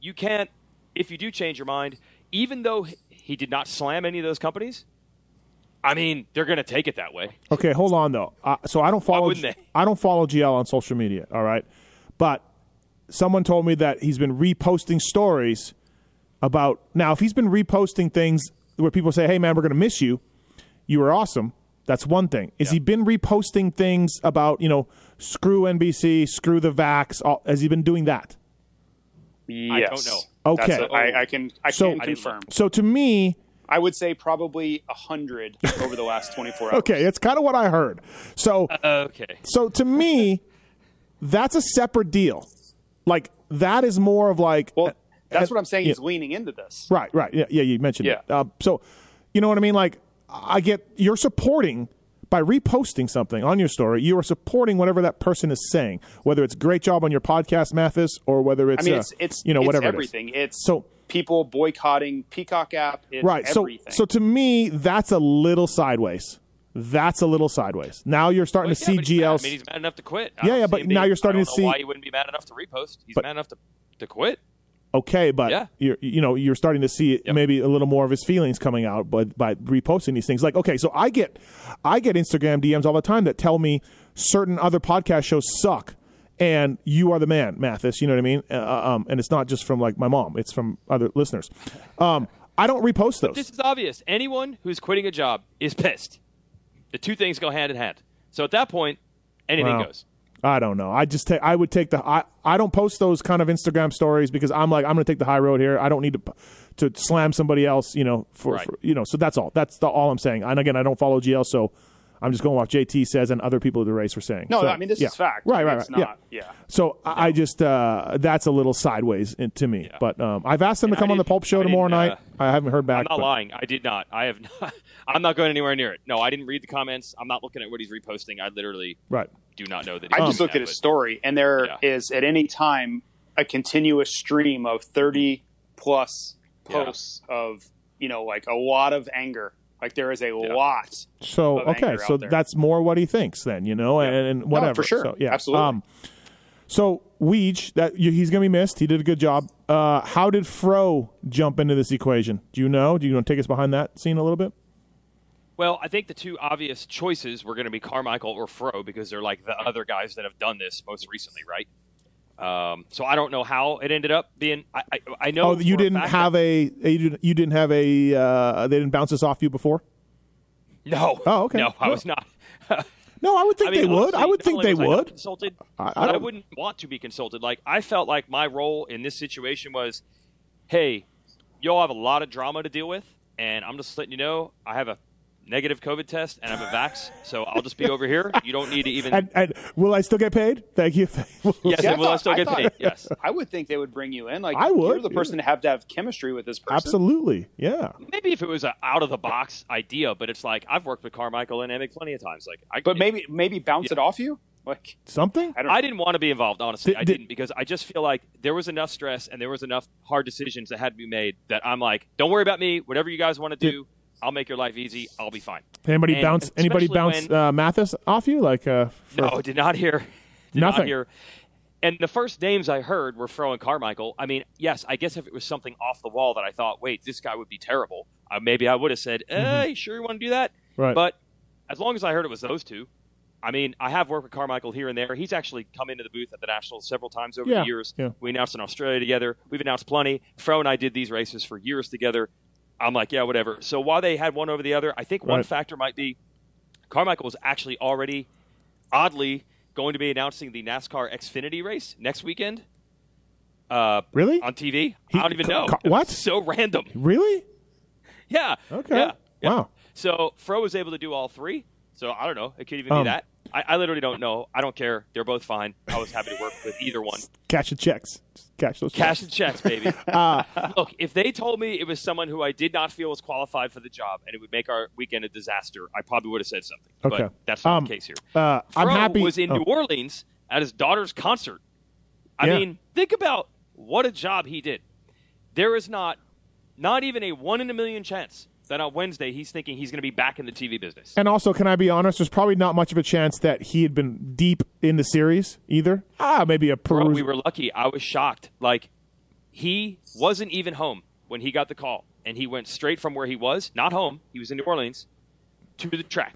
you can't, if you do change your mind, even though he- did not slam any of those companies, I mean, they're going to take it that way. Okay, hold on though. Uh, so I don't follow. I don't follow GL on social media. All right, but someone told me that he's been reposting stories about. Now, if he's been reposting things where people say, "Hey, man, we're going to miss you. You were awesome." That's one thing. Is he been reposting things about you know screw NBC, screw the vax? All, has he been doing that? Yes. I don't know. Okay. That's a, I, I can I So- can confirm. So to me, I would say probably a hundred over the last 24 hours. okay, it's kind of what I heard. So Okay. So to me, that's a separate deal. Like that is more of like Well, that's uh, what I'm saying. yeah. He's leaning into this. right, right. Yeah, yeah. You mentioned it. Uh, so you know what I mean? Like I get you're supporting by reposting something on your story. You are supporting whatever that person is saying, whether it's great job on your podcast, Matthes, or whether it's I mean, uh, it's it's you know it's whatever everything. It's So- people boycotting Peacock app. It's Right. So everything. so to me, that's a little sideways. That's a little sideways. Now you're starting Well, to yeah, see but he's I mean, he's mad enough to quit. I Yeah, yeah, but now you're starting I to don't know see- why he wouldn't be mad enough to repost. He's But- mad enough to, to quit. Okay, but Yeah. you're you know you're starting to see Yep. maybe a little more of his feelings coming out by by reposting these things. Like okay, so I get I get Instagram DMs all the time that tell me certain other podcast shows suck, and you are the man, Matthes. You know what I mean? Uh, um, and it's not just from like my mom; it's from other listeners. Um, I don't repost those. This is obvious. Anyone who's quitting a job is pissed. The two things go hand in hand. So at that point, anything Wow. goes. I don't know. I just take. I would take the. I, I don't post those kind of Instagram stories because I'm like I'm going to take the high road here. I don't need to to slam somebody else. You know, for, Right. for you know. So that's all. That's the, all I'm saying. And again, I don't follow GL, so I'm just going what JT says and other people at the race were saying. no, So, I mean this yeah. is fact. Right, right, It's right. Not, yeah. yeah. So I I just uh, that's a little sideways in, to me. But um, I've asked them to come on the Pulp Show tomorrow didn't, night. I haven't heard back. I'm not but- lying. I did not. I have not. I'm not going anywhere near it. No, I didn't read the comments. I'm not looking at what he's reposting. I literally Right. do not know that. I just looked at his story, and there is Yeah. at any time a continuous stream of 30 plus Yeah. posts of you know like a lot of anger. Like there is a lot. So of okay, anger so out there. that's more what he thinks then, you know, and, and whatever. for sure. So, yeah, Absolutely. Um, so Weege, that he's going to be missed. He did a good job. Uh, how did Fro jump into this equation? Do you know? Do you want to take us behind that scene a little bit? Well, I think the two obvious choices were going to be Carmichael or Fro because they're like the other guys that have done this most recently, right? Um, so I don't know how it ended up being. I, I, I know. Oh, you didn't fact have a, a you didn't, you didn't have a uh, they didn't bounce this off you before. No. Oh, okay. No, I No. was not. No, I would think I mean, they would. I would think they would. Consulted, I- I I wouldn't want to be consulted. Like I felt like my role in this situation was, hey, y'all have a lot of drama to deal with, and I'm just letting you know I have a negative COVID test and I'm a vax, so I'll just be over here. You don't need to even. And, and will I still get paid? Thank you. yes, See, I and will I thought- still I get thought- paid? Yes. I would think they would bring you in. Like I would, You're the person to have to have chemistry with this person. Absolutely. Yeah. Maybe if it was an out of the box idea, but it's like I've worked with Carmichael and Emig plenty of times. Like, I, But maybe maybe bounce Yeah. it off you. Like Something? I. I didn't want to be involved, honestly. Did- I did- didn't because I just feel like there was enough stress and there was enough hard decisions that had to be made that I'm like, don't worry about me. Whatever you guys want to do, I'll make your life easy. I'll be fine. Anybody And bounce? Anybody bounce when- uh, Matthes off you? Like, uh, No, did not hear. Did Nothing. Not hear. And the first names I heard were Fro and Carmichael. I mean, yes, I guess if it was something off the wall that I thought, wait, this guy would be terrible, uh, maybe I would have said, eh, you sure you want to do that? Mm-hmm. Right. But as long as I heard it was those two, I mean, I have worked with Carmichael here and there. He's actually come into the booth at the Nationals several times over Yeah, the years. yeah. We announced in Australia together. We've announced plenty. Fro and I did these races for years together. I'm like, yeah, whatever. So while they had one over the other, I think one factor might be Carmichael was actually already, oddly, going to be announcing the NASCAR Xfinity race next weekend uh, really? on TV. He- I don't even know. Ca- It was what? So random. Really? Yeah. Okay. Yeah. yeah. Wow. So Fro was able to do all three. So I don't know. It could even Um, be that. I, I literally don't know. I don't care. They're both fine. I was happy to work with either one. Cash the checks. Just cash those checks. Cash checks. and checks, baby. Uh, Look, if they told me it was someone who I did not feel was qualified for the job and it would make our weekend a disaster, I probably would have said something. Okay. But that's not Um, the case here. uh, I'm happy. was in oh, New Orleans at his daughter's concert. I Yeah. mean, think about what a job he did. There is not, not even a one in a million chance that on Wednesday he's thinking he's going to be back in the TV business. And also, can I be honest? There's probably not much of a chance that he had been deep in the series either. Ah, maybe a Bro, we were lucky. I was shocked. Like he wasn't even home when he got the call, and he went straight from where he was, not home. He was in New Orleans to the track.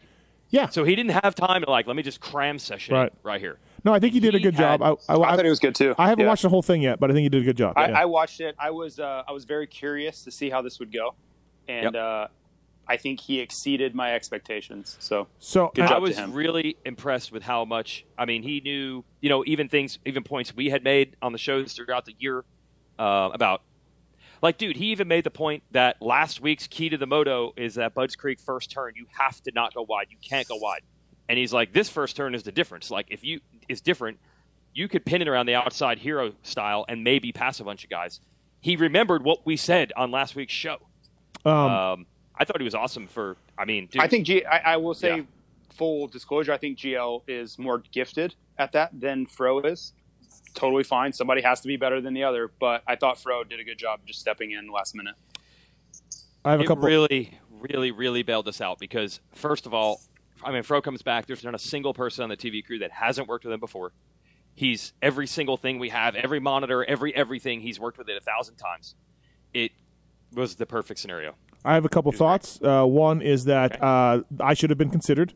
yeah. So he didn't have time to like, let me just cram session Right. right here. no, I think he did a good had- job. I, I, I thought it was good too. I haven't Yeah. watched the whole thing yet, but I think he did a good job. I, yeah. I watched it. I was uh, I was very curious to see how this would go, and Yep. uh, I think he exceeded my expectations. So so Good job I to was him. really impressed with how much. I mean, he knew, you know, even things, even points we had made on the shows throughout the year uh, about. Like, dude, he even made the point that last week's key to the moto is that Bud's Creek first turn, you have to not go wide. You can't go wide. And he's like, this first turn is the difference. Like, if you is different, you could pin it around the outside hero style and maybe pass a bunch of guys. He remembered what we said on last week's show. Um, Um, I thought he was awesome for. I mean, dude, I think G. I, I will say, Yeah. full disclosure, I think GL is more gifted at that than Fro is. Totally fine. Somebody has to be better than the other, but I thought Fro did a good job just stepping in last minute. I have a it couple. really, really, really bailed us out because first of all, I mean, Fro comes back. There's not a single person on the TV crew that hasn't worked with him before. He's every single thing we have, every monitor, every everything. He's worked with it a thousand times. It was the perfect scenario. I have a couple thoughts. Uh, one is that uh, I should have been considered,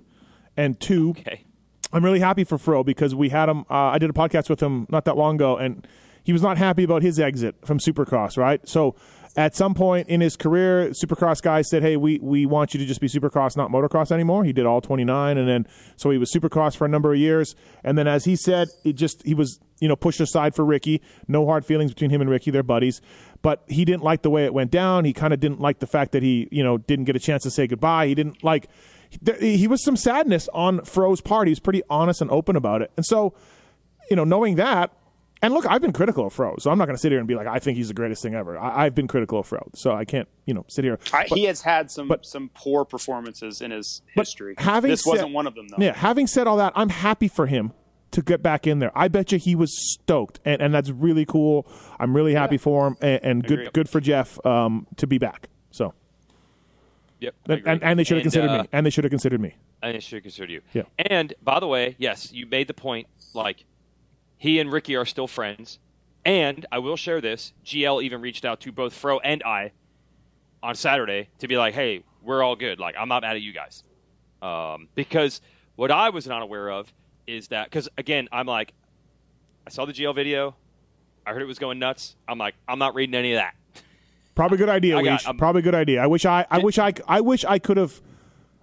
and two, Okay. I'm really happy for Fro because we had him. Uh, I did a podcast with him not that long ago, and he was not happy about his exit from Supercross. Right, so at some point in his career, Supercross guys said, "Hey, we we want you to just be Supercross, not motocross anymore." He did all 29, and then so he was Supercross for a number of years, and then as he said, it just he was you know pushed aside for Ricky. No hard feelings between him and Ricky; they're buddies. But he didn't like the way it went down. He kind of didn't like the fact that he you know didn't get a chance to say goodbye. He didn't like there, he was some sadness on Fro's part. He was pretty honest and open about it. And so, you know, knowing that, and look, I've been critical of Fro, so I'm not going to sit here and be like, I think he's the greatest thing ever. I, I've been critical of Fro, so I can't, you know, sit here. I, he has had some but- some poor performances in his history. having this said- wasn't one of them, though. Yeah, having said all that, I'm happy for him to get back in there. I bet you he was stoked, and, and that's really cool. I'm really happy for him, and, and good good for Jeff um, to be back. So, Yep. And, and, and they should have considered uh, me, and they should have considered me. And they should have considered you. Yeah. And by the way, yes, you made the point. Like, he and Ricky are still friends. And I will share this. GL even reached out to both Fro and I on Saturday to be like, "Hey, we're all good. Like, I'm not mad at you guys." Um, because what I was not aware of is that because again, I'm like, I saw the GL video. I heard it was going nuts. I'm like, I'm not reading any of that. Probably a good idea, I got- Weege. I'm- Probably a good idea. I wish I, I wish I, I wish I could have,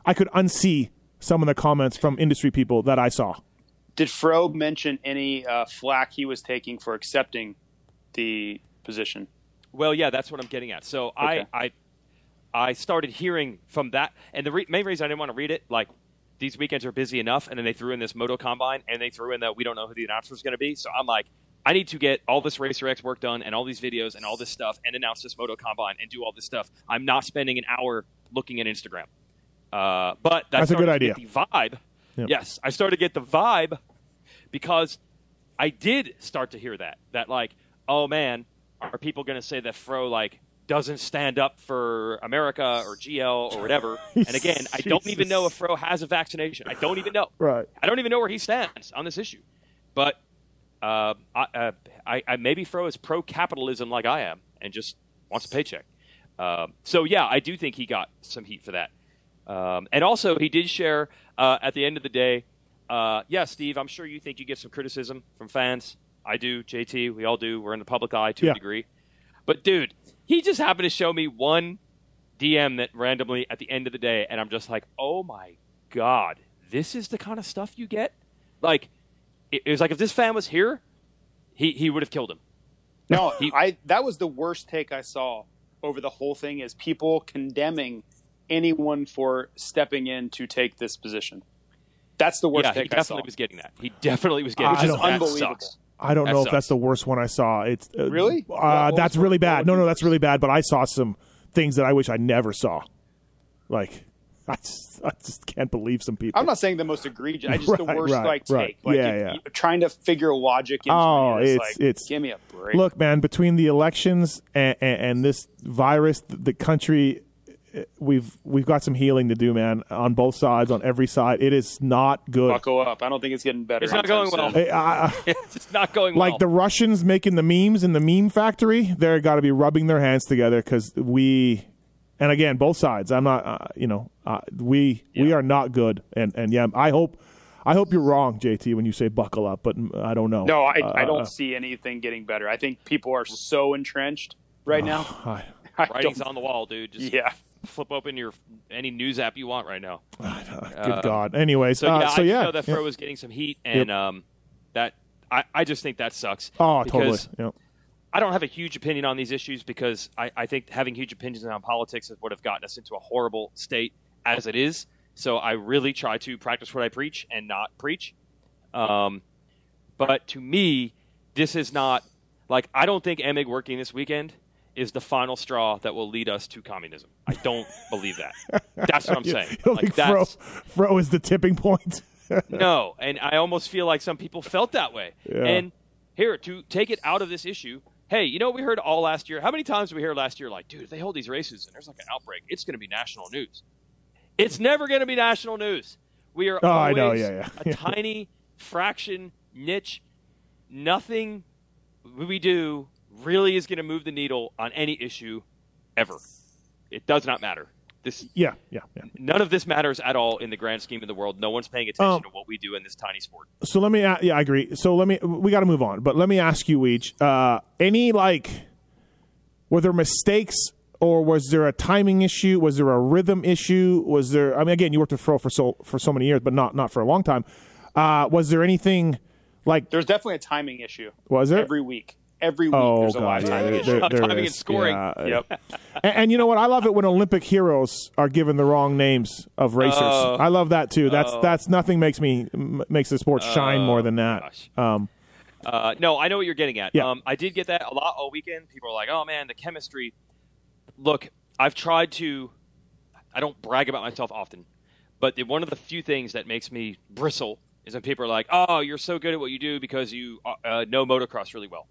I could unsee some of the comments from industry people that I saw. Did Fro mention any uh, flack he was taking for accepting the position? Well, yeah, that's what I'm getting at. So Okay. I, I, I started hearing from that, and the re- main reason I didn't want to read it, like these weekends are busy enough, and then they threw in this Moto Combine, and they threw in that we don't know who the announcer is going to be. So I'm like, I need to get all this Racer X work done, and all these videos, and all this stuff, and announce this Moto Combine, and do all this stuff. I'm not spending an hour looking at Instagram. Uh, but That's a good idea. The vibe, Yep. yes, I started to get the vibe because I did start to hear that that like, oh man, are people going to say that Fro like doesn't stand up for America or GL or whatever? and again, I don't even know if Fro has a vaccination. I don't even know. Right. I don't even know where he stands on this issue. But uh, I, uh, I, I maybe Fro is pro capitalism like I am and just wants a paycheck. Um, so yeah, I do think he got some heat for that. Um, and also, he did share uh, at the end of the day. Uh, yeah, Steve, I'm sure you think you get some criticism from fans. I do, JT. We all do. We're in the public eye to Yeah. a degree. But dude, he just happened to show me one DM that randomly at the end of the day, and I'm just like, oh my god, this is the kind of stuff you get. Like, it, it was like if this fan was here, he he would have killed him. No, He- I that was the worst take I saw over the whole thing is people condemning anyone for stepping in to take this position. That's the worst yeah, he take I saw. definitely was getting that. He definitely was getting. I Which is don't- that Unbelievable. sucks. I don't That know if that's the worst one I saw. It's uh, Really? Uh, What- what that's really bad. No, no, that's really bad. But I saw some things that I wish I never saw. Like, I just, I just can't believe some people. I'm not saying the most egregious. I just the worst right, like right. take. Like Yeah, if- yeah. you- trying to figure logic into Oh, it is it's- like, it's- give me a break. Look, man, between the elections and, and, and this virus, the, the country, we've we've got some healing to do, man. On both sides, on every side, it is not good. buckle up. I don't think it's getting better. It's not going well. I- I- it's not going like well. the Russians making the memes in the meme factory, they're got to be rubbing their hands together because we, and again, both sides. I'm not, uh, you know, uh, we we are not good, and and yeah, I hope, I hope you're wrong, JT, when you say buckle up, but I don't know. No, I, Uh, I don't see anything getting better. I think people are so entrenched right now. I, I Writing's on the wall, dude. Just yeah. Flip open your any news app you want right now. good God. Anyways, So uh, yeah, so I yeah, know that yeah. Fro was getting some heat, and um, that I, I just think that sucks. Oh, totally. Yeah. I don't have a huge opinion on these issues because I, I think having huge opinions on politics would have gotten us into a horrible state as it is. So I really try to practice what I preach and not preach. Um, but to me, this is not like I don't think Emig working this weekend is the final straw that will lead us to communism. I don't believe that. That's what I'm saying. You Like think Fro, Fro is the tipping point? no, and I almost feel like some people felt that way. Yeah. And here to take it out of this issue. Hey, you know what we heard all last year? How many times did we hear last year like, dude, if they hold these races and there's like an outbreak, it's going to be national news. It's never going to be national news. We are Oh, I always know, yeah, yeah. a tiny fraction niche. Nothing we do really is going to move the needle on any issue ever. It does not matter. This yeah, yeah, yeah. none of this matters at all in the grand scheme of the world. No one's paying attention Um, to what we do in this tiny sport. So let me, yeah, I agree. So let me, we got to move on, but let me ask you each, uh, any like, were there mistakes or was there a timing issue? Was there a rhythm issue? Was there, I mean, again, you worked with Fro for so, for so many years, but not, not for a long time. Uh, was there anything like, There's definitely a timing issue. was there? Every week. Every week Oh, there's a God, live yeah, timing there- there- there Timing and scoring. Yeah. Yep. And, and you know what? I love it when Olympic heroes are given the wrong names of racers. Oh. I love that too. That's Oh. that's nothing makes me m- makes the sport shine more than that. gosh. Um, Uh, no, I know what you're getting at. Yeah. Um, I did get that a lot all weekend. People are like, "Oh man, the chemistry." Look, I've tried to. I don't brag about myself often, but the, one of the few things that makes me bristle is when people are like, "Oh, you're so good at what you do because you uh, uh, know motocross really well."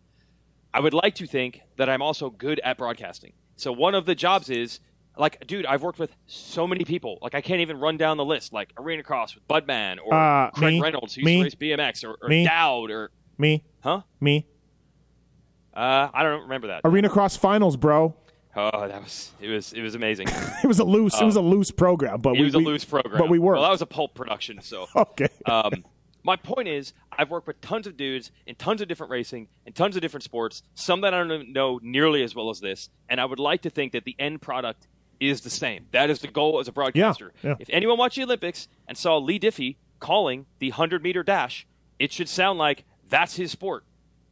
I would like to think that I'm also good at broadcasting. So one of the jobs is like, dude, I've worked with so many people. Like I can't even run down the list. Like Arena Cross with Budman or Uh, Craig me? Reynolds, who used to race BMX, or, or Me? Dowd, or me, huh? me, Uh, I don't remember that. Arena Cross Finals, bro. Oh, that was it was it was amazing. It was a loose. it was a loose program, but it we was a we- loose program, But we were Well, that was a pulp production, so. okay. um, my point is, I've worked with tons of dudes in tons of different racing and tons of different sports. Some that I don't know nearly as well as this, and I would like to think that the end product is the same. That is the goal as a broadcaster. yeah. If anyone watched the Olympics and saw Leigh Diffey calling the hundred meter dash, it should sound like that's his sport,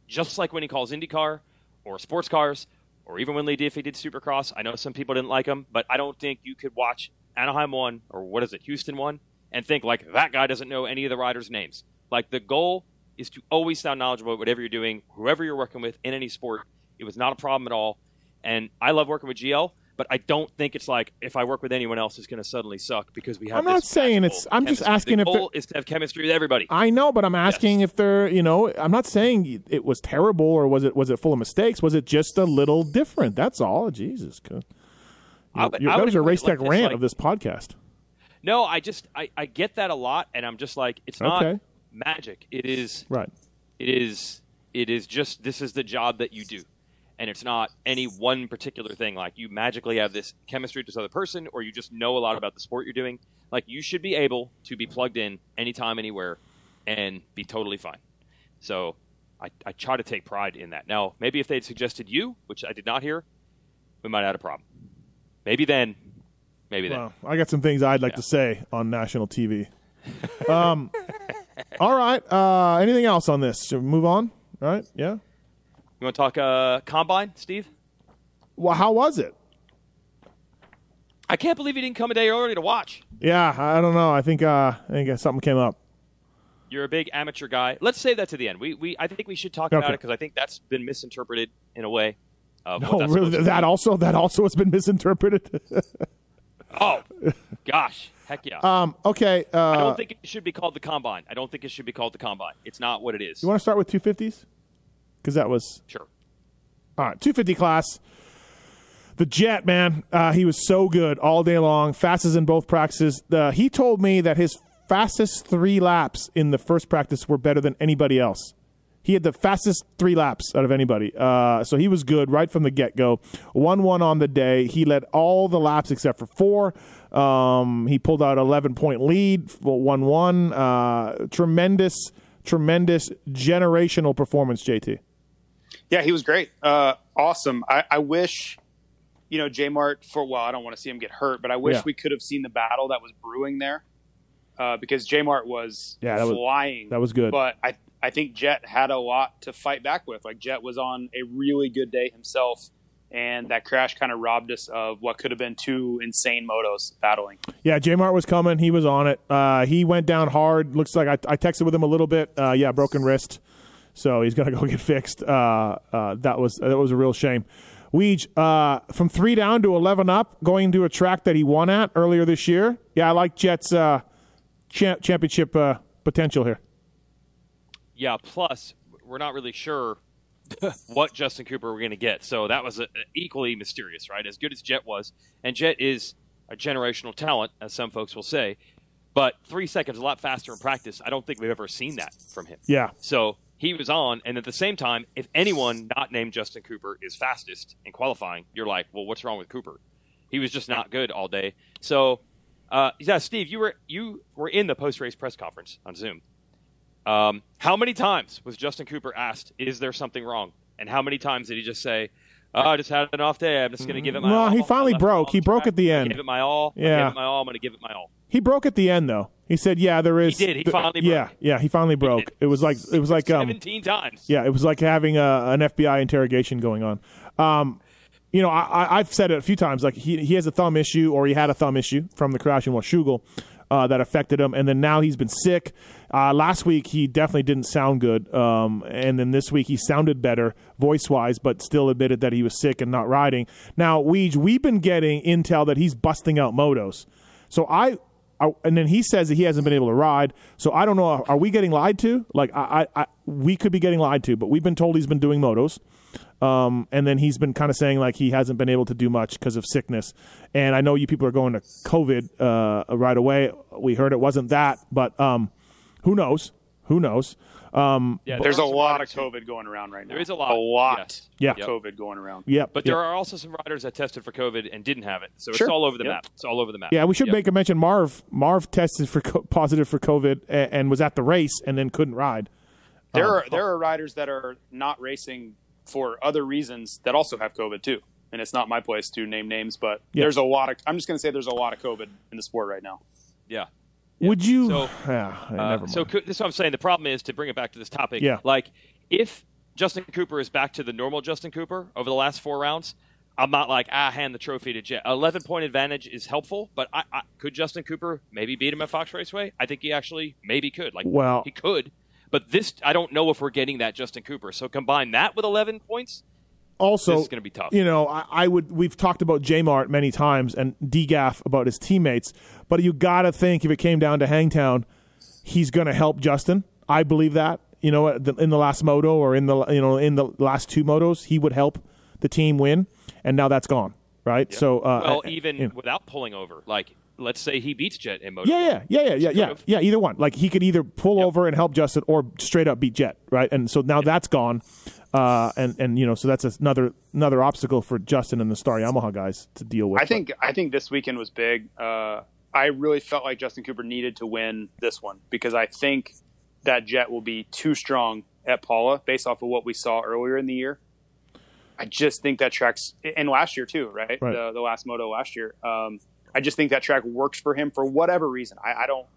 just like when he calls IndyCar or sports cars. Or even when Leigh Diffey did Supercross, I know some people didn't like him, but I don't think you could watch Anaheim one or what is it, Houston one, and think like that guy doesn't know any of the riders' names. Like the goal is to always sound knowledgeable at whatever you're doing, whoever you're working with in any sport. It was not a problem at all. And I love working with GL, But I don't think it's like if I work with anyone else, it's going to suddenly suck because we have. I'm not saying it's- I'm just asking the if goal is to have chemistry with everybody. I know, but I'm asking if they're, you know, I'm not saying it was terrible or was it was it full of mistakes? Was it just a little different? That's all. Jesus, God. I You're- I that was a race tech like rant like- of this podcast. No, I just I, I get that a lot, and I'm just like it's not Okay. magic. It is Right. it is it is just this is the job that you do and it's not any one particular thing like you magically have this chemistry with this other person or you just know a lot about the sport you're doing like you should be able to be plugged in anytime anywhere and be totally fine so I, I try to take pride in that now maybe if they'd suggested you which i did not hear we might have had a problem maybe then maybe then Well, I got some things I'd like to say on national TV. Um, all right. Uh, anything else on this? Should we move on? All right. Yeah. you want to talk uh, combine steve Well, how was it? i can't believe you didn't come a day early to watch Yeah, I don't know. I think uh, I think something came up. You're a big amateur guy. Let's save that to the end. We, we I think we should talk Okay. about it because I think that's been misinterpreted in a way. Oh, that's really? That also that also has been misinterpreted. Oh, gosh, heck yeah. um, okay. Uh, I don't think it should be called the combine. I don't think it should be called the combine. It's not what it is. you want to start with 250s? Because that was Sure. All right, 250 class. The Jett, man, uh, he was so good all day long, fastest in both practices. Uh, he told me that his fastest three laps in the first practice were better than anybody else. He had the fastest three laps out of anybody. Uh, so he was good right from the get go. 1 1 on the day. He led all the laps except for four. Um, he pulled out 11 point lead, 1 1. Uh, tremendous, tremendous generational performance, JT. Yeah, he was great. Uh, awesome. I, I wish, you know, J Mart for well, I don't want to see him get hurt, but I wish Yeah. we could have seen the battle that was brewing there. Uh, because J Mart was Yeah, that was- flying. that was good. But I I think Jett had a lot to fight back with. Like Jett was on a really good day himself, and that crash kind of robbed us of what could have been two insane motos battling. Yeah, J Mart was coming. He was on it. Uh, he went down hard. Looks like I, I texted with him a little bit. Uh, yeah, broken wrist. So he's gonna go get fixed. Uh, uh, that was that was a real shame. Weege, uh, from three down to eleven up, going to a track that he won at earlier this year. Yeah, I like Jett's uh, cha- championship potential here. Yeah. Plus, we're not really sure what Justin Cooper we're going to get. So that was uh equally mysterious, right? As good as Jett was, and Jett is a generational talent, as some folks will say, but three seconds a lot faster in practice. I don't think we've ever seen that from him. Yeah, So he was on, and at the same time, if anyone not named Justin Cooper is fastest in qualifying, you're like, well, what's wrong with Cooper? He was just not good all day. So, uh, yeah, Steve, you were you were in the post race press conference on Zoom. Um, how many times was Justin Cooper asked, "Is there something wrong?" And how many times did he just say, "Oh, I just had an off day. I'm just going to give it my Well, all." he finally broke. He broke at the end. gave it my all. Yeah. gave it my all. I'm going to give it my all. he broke at the end though. He said, "Yeah, there is." He did. He finally broke. yeah, yeah. he finally broke. did. It was like it was like um, 17 times. Yeah, it was like having a, an FBI interrogation going on. Um, you know, I, I, I've said it a few times. Like he he has a thumb issue, or he had a thumb issue from the crash in Washougal uh, that affected him, and then now he's been sick. Uh, last week he definitely didn't sound good, um, and then this week he sounded better voice wise, but still admitted that he was sick and not riding. Now, Weege, we've been getting intel that he's busting out motos, so I. And then he says that he hasn't been able to ride. So I don't know. Are we getting lied to? Like I, I, I we could be getting lied to, but we've been told he's been doing motos. Um, and then he's been kind of saying like he hasn't been able to do much because of sickness. And I know you people are going to COVID uh, right away. We heard it wasn't that, but um, who knows? Who knows? Um, Yeah, There's a lot of riders who- COVID going around right now. There is a lot. A lot. Yes. Yeah. of COVID going around. yeah, But yeah. there are also some riders that tested for COVID and didn't have it, so Sure. it's all over the Yep. map. It's all over the map. Yeah, we should Yep. make a mention. Marv Marv tested for co- positive for COVID and, and was at the race and then couldn't ride. There Um, are there are riders that are not racing for other reasons that also have COVID too. And it's not my place to name names, but Yeah. there's a lot of. I'm just going to say there's a lot of COVID in the sport right now. Yeah. Would you? So, yeah, Uh, so this is what I'm saying. The problem is to bring it back to this topic. Yeah. Like if Justin Cooper is back to the normal Justin Cooper over the last four rounds, I'm not like ah hand the trophy to Jett. 11 point advantage is helpful, but I, I could Justin Cooper maybe beat him at Fox Raceway? I think he actually maybe could. Like Well- he could, but this I don't know if we're getting that Justin Cooper. So combine that with 11 points. Also, This is gonna be tough. You know, I, I would. We've talked about J Mart many times and DGAF about his teammates, but you got to think if it came down to Hangtown, he's going to help Justin. I believe that. You know, in the last moto or in the you know in the last two motos, he would help the team win, and now that's gone. Right. So, uh, Well, even you know. without pulling over, like let's say he beats Jett in Moto. Yeah, yeah, yeah, yeah, yeah, yeah, yeah. Either one. Like he could either pull over and help Justin, or straight up beat Jett, right? And so now that's gone, uh, and and you know, so that's another another obstacle for Justin and the Star Yamaha guys to deal with. I think I think this weekend was big. Uh, I really felt like Justin Cooper needed to win this one because I think that Jett will be too strong at Pala based off of what we saw earlier in the year. I just think that track's and last year too, right? Right. The, the last moto last year. Um, I just think that track works for him for whatever reason. I, I don't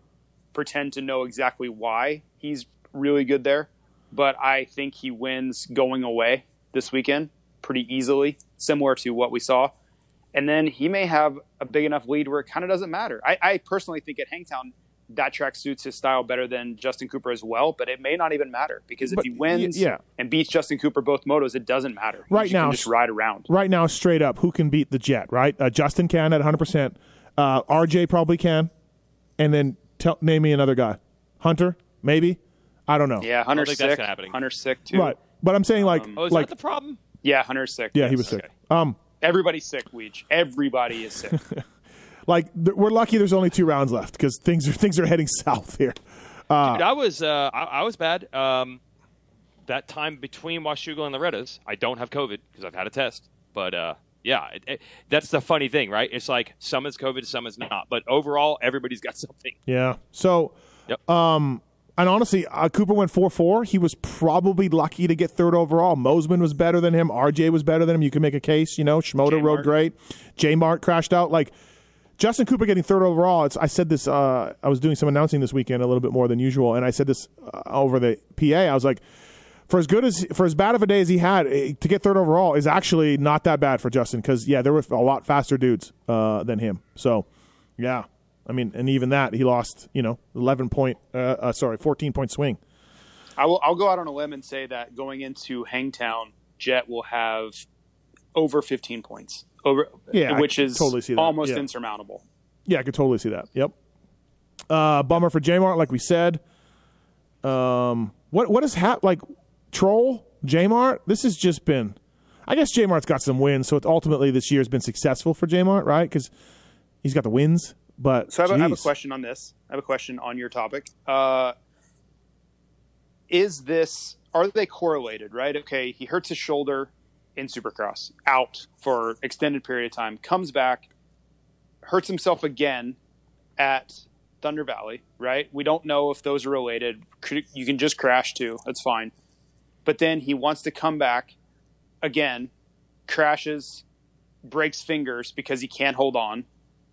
pretend to know exactly why he's really good there, but I think he wins going away this weekend pretty easily, similar to what we saw and then he may have a big enough lead where it kind of doesn't matter. I, I personally think at Hangtown that track suits his style better than Justin Cooper as well, but it may not even matter because if But, he wins yeah. and beats Justin Cooper both motos, it doesn't matter. Right you now, can just ride around. right now, straight up, who can beat the Jett? Right? Uh, Justin can at 100. percent uh, RJ probably can, and then tell, name me another guy. Hunter, maybe. I don't know. Yeah, Hunter's think that's sick. gonna. Hunter's sick too. Right. But I'm saying like Oh, is like that the problem? Yeah, Hunter's sick. yeah, he was sick. Okay. Um, Everybody's sick, Weege. Everybody is sick. like th- we're lucky there's only two rounds left because things are things are heading south here. Dude, I was uh, I, I was bad. Um, that time between Washougal and Loretta's, I don't have COVID because I've had a test. But uh, yeah, it, it, that's the funny thing, right? It's like some is COVID, some is not. But overall, everybody's got something. Yeah. So, Yep. um, and honestly, uh, Cooper went four four. He was probably lucky to get third overall. Mosiman was better than him. RJ was better than him. You can make a case. You know, Schmoder J. rode great. J Mart crashed out. Like Justin Cooper getting third overall. I said this. Uh, I was doing some announcing this weekend a little bit more than usual, and I said this uh, over the PA. I was like. For as good as for as bad of a day as he had, eh, to get third overall is actually not that bad for Justin because yeah, there were a lot faster dudes uh, than him. So yeah, I mean, and even that he lost, you know, eleven point, uh, uh, sorry, fourteen point swing. I will. I'll go out on a limb and say that going into Hangtown, Jett will have over 15 points. Over, Yeah, which is totally see that. almost Yeah. insurmountable. Yeah, I could totally see that. Yep. Uh, bummer for Jmart, like we said. Um, what what is hap like? Troll Jmart. This has just been. I guess Jmart's got some wins, so ultimately this year has been successful for Jmart, right? Because he's got the wins. But So I have, a, I have a question on this. I have a question on your topic. Uh, is this are they correlated? Right? Okay, he hurts his shoulder in Supercross, out for extended period of time, comes back, hurts himself again at Thunder Valley. Right? We don't know if those are related. You can just crash too. That's fine. But then he wants to come back again, crashes, breaks fingers because he can't hold on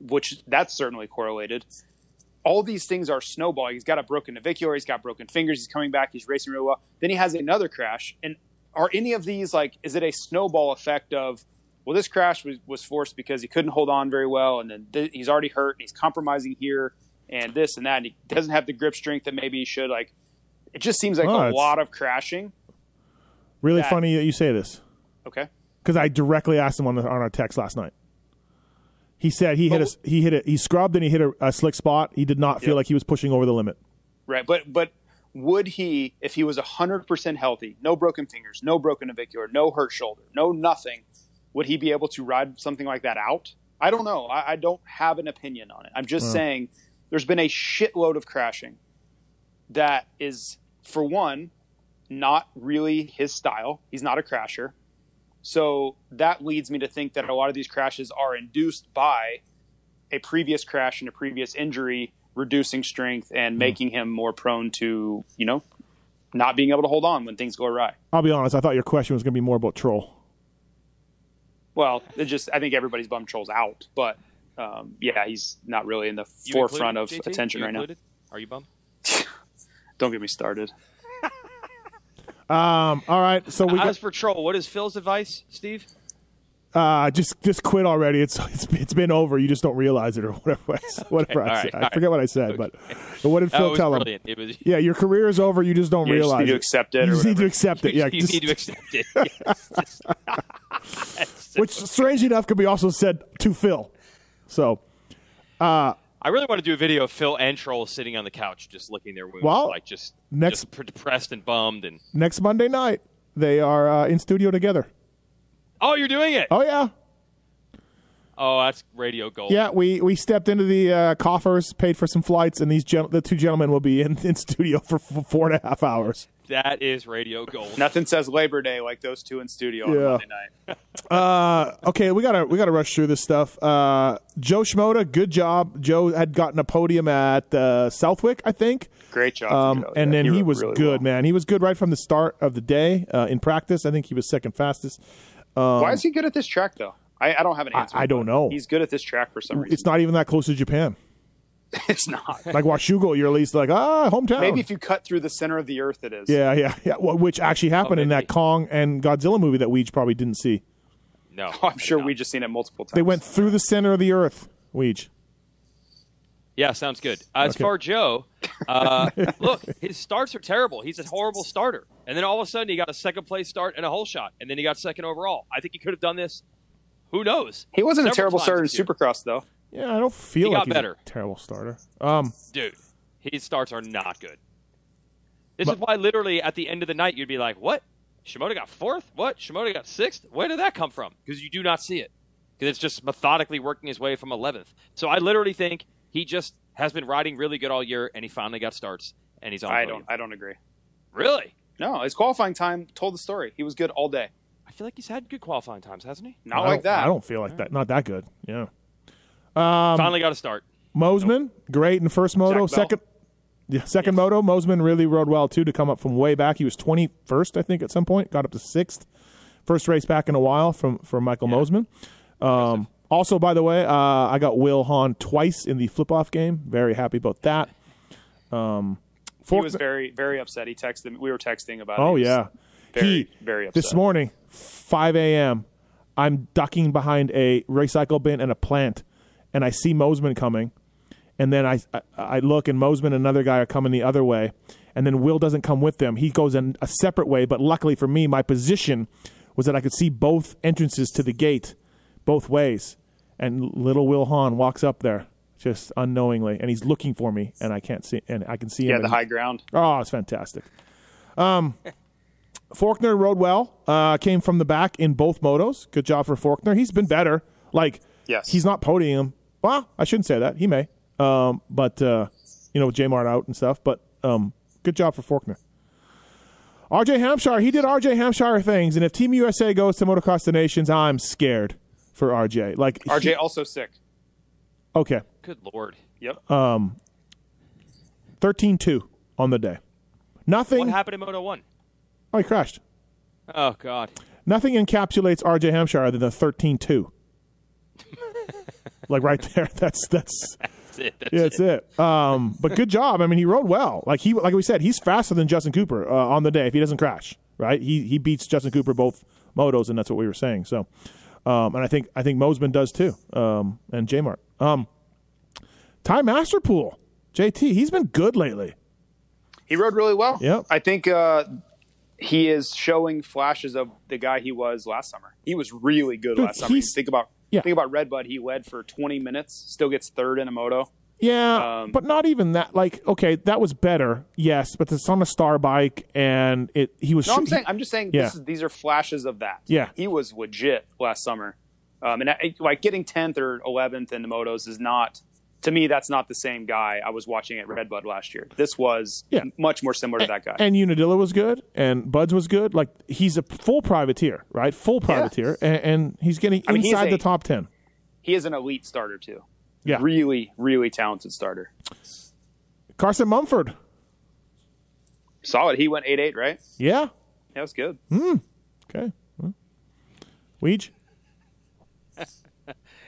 which that's certainly correlated. All these things are snowballing. He's got a broken navicular. He's got broken fingers. He's coming back. He's racing real well. Then he has another crash. And are any of these like? Is it a snowball effect of? Well, this crash was, was forced because he couldn't hold on very well, and then th- he's already hurt, and he's compromising here, and this and that, and he doesn't have the grip strength that maybe he should. Like, it just seems like Oh, a lot of crashing. really that- funny that you say this Okay, because I directly asked him on the, on our text last night. He said he hit a he hit a he scrubbed and he hit a, a slick spot. He did not feel Yep. like he was pushing over the limit. right, but but would he, if he was hundred percent healthy, no broken fingers, no broken navicular, no hurt shoulder, no nothing, would he be able to ride something like that out? I don't know. I, I don't have an opinion on it. I'm just hmm. saying there's been a shitload of crashing that is, for one, not really his style. He's not a crasher. So that leads me to think that a lot of these crashes are induced by a previous crash and a previous injury reducing strength and making him more prone to, you know, not being able to hold on when things go awry. I'll be honest. I thought your question was going to be more about troll. Well, it just I think everybody's bum trolls out, but um, yeah, he's not really in the You forefront of JT? attention You right now. Are you bummed? Don't get me started. Um. All right. So we As got, for troll, what is Phil's advice, Steve? Uh, just just quit already. It's it's it's been over. You just don't realize it or whatever. I, whatever I right, I right. forget what I said, but, but what did Oh, Phil was tell him? brilliant. It was. Yeah, your career is over. You just don't You just realize need to it. accept it You just need to accept it. Yeah, you just- need to accept it. Yes. Just- which strangely enough could be also said to Phil. So I really want to do a video of Phil and Troll sitting on the couch, just licking their wounds, Well, like just next- just depressed and bummed. And next Monday night they are uh, in studio together. Oh, you're doing it! Oh yeah, Oh, that's radio gold. yeah. We we stepped into the uh, coffers, paid for some flights, and these gen- the two gentlemen will be in, in studio for f- four and a half hours. that is radio gold. Nothing says Labor Day like those two in studio on Monday night. Uh, okay, we gotta we gotta rush through this stuff. Uh, Jo Shimoda, good job. Jo had gotten a podium at uh, Southwick, I think. Great job. Um, Jo. and Yeah, then he rode was really good, well. man. He was good right from the start of the day uh, in practice. I think he was second fastest. Why is he good at this track though? I, I don't have an answer. I don't know. He's good at this track for some reason. It's not even that close to Japan. It's not. Like Washougal, you're at least like ah hometown. Maybe if you cut through the center of the earth, it is. yeah, yeah, yeah. Well, which actually happened in that. Kong and Godzilla movie that Weege probably didn't see. No, Oh, I'm sure no. we just seen it multiple times. They went through the center of the earth. Weege. Yeah, sounds good. As Okay. far Jo, uh, look, his starts are terrible. He's a horrible starter, and then all of a sudden he got a second place start and a whole shot, and then he got second overall. I think he could have done this. Who knows? He wasn't a terrible times starter in year. Supercross though. Yeah, I don't feel He like got he's better. a terrible starter. Um, dude, his starts are not good. This is why, literally, at the end of the night, you'd be like, "What? Shimoda got fourth? What? Shimoda got sixth? Where did that come from?" Because you do not see it. Because it's just methodically working his way from eleventh. So I literally think he just has been riding really good all year, and he finally got starts, and he's on. I podium. don't. I don't agree. really. No, his qualifying time told the story. He was good all day. I feel like he's had good qualifying times, hasn't he? Not I like that. I don't feel like that. Not that good. Yeah. Um, finally got a start. Mosiman, great in first moto. Second, yeah, second moto. Mosiman really rode well too to come up from way back. He was twenty first, I think, at some point. Got up to sixth. First race back in a while from from Michael Mosiman. Um, also, by the way, uh, I got Will Hahn twice in the flip off game. Very happy about that. Um, He was very, very upset. He texted. We were texting about. it. Oh yeah, very, he very upset. this morning, five a.m. I'm ducking behind a recycle bin and a plant, and I see Mosiman coming, and then I I, I look and Mosiman and another guy are coming the other way, and then Will doesn't come with them. He goes in a separate way, but luckily for me, my position was that I could see both entrances to the gate, both ways, and little Will Hahn walks up there. Just unknowingly, and he's looking for me, and I can't see, and I can see Yeah, him. the high ground. Oh, it's fantastic. Um, Forkner rode well. Uh, came from the back in both motos. Good job for Forkner. He's been better. Like, Yes. he's not podium. Well, I shouldn't say that. He may. Um, but uh, you know, with J Mart out and stuff. But um, good job for Forkner. RJ Hampshire, he did RJ Hampshire things, and if Team USA goes to Motocross the Nations, I'm scared for RJ. Like RJ he- also sick. okay, Good lord. Yep. Um 13-2 on the day. Nothing. What happened in Moto One? Oh, he crashed. Oh God. Nothing encapsulates RJ Hampshire other than 13 2. like right there. That's that's That's it. That's yeah, that's it. Um, but good job. I mean, he rode well. Like he like we said, he's faster than Justin Cooper uh, on the day if he doesn't crash. Right? He he beats Justin Cooper both motos, and that's what we were saying. So, um, and I think I think Mosiman does too. Um, and J Mart. Um, Ty Masterpool, JT. He's been good lately. He rode really well. Yep. I think uh, he is showing flashes of the guy he was last summer. He was really good Dude, last summer. Think about Yeah. think about Redbud. He led for 20 minutes, still gets third in a moto. Yeah, Um, but not even that. Like, okay, that was better, yes, but it's on a star bike, and it he was. No, I'm he- saying I'm just saying Yeah. this is, these are flashes of that. Yeah. he was legit last summer, um, and I, like getting 10th or 11th in the motos is not. To me, that's not the same guy I was watching at Red Redbud last year. This was Yeah. much more similar to that guy. and Unadilla was good, and Buds was good. Like he's a full privateer, right? Full privateer, and, and he's getting I mean, he's inside a- the top ten. he is an elite starter too. Yeah, Really, really talented starter. Carson Mumford. Solid. He went 8-8, right? Yeah, That was good. Hmm. okay. Well, Weege,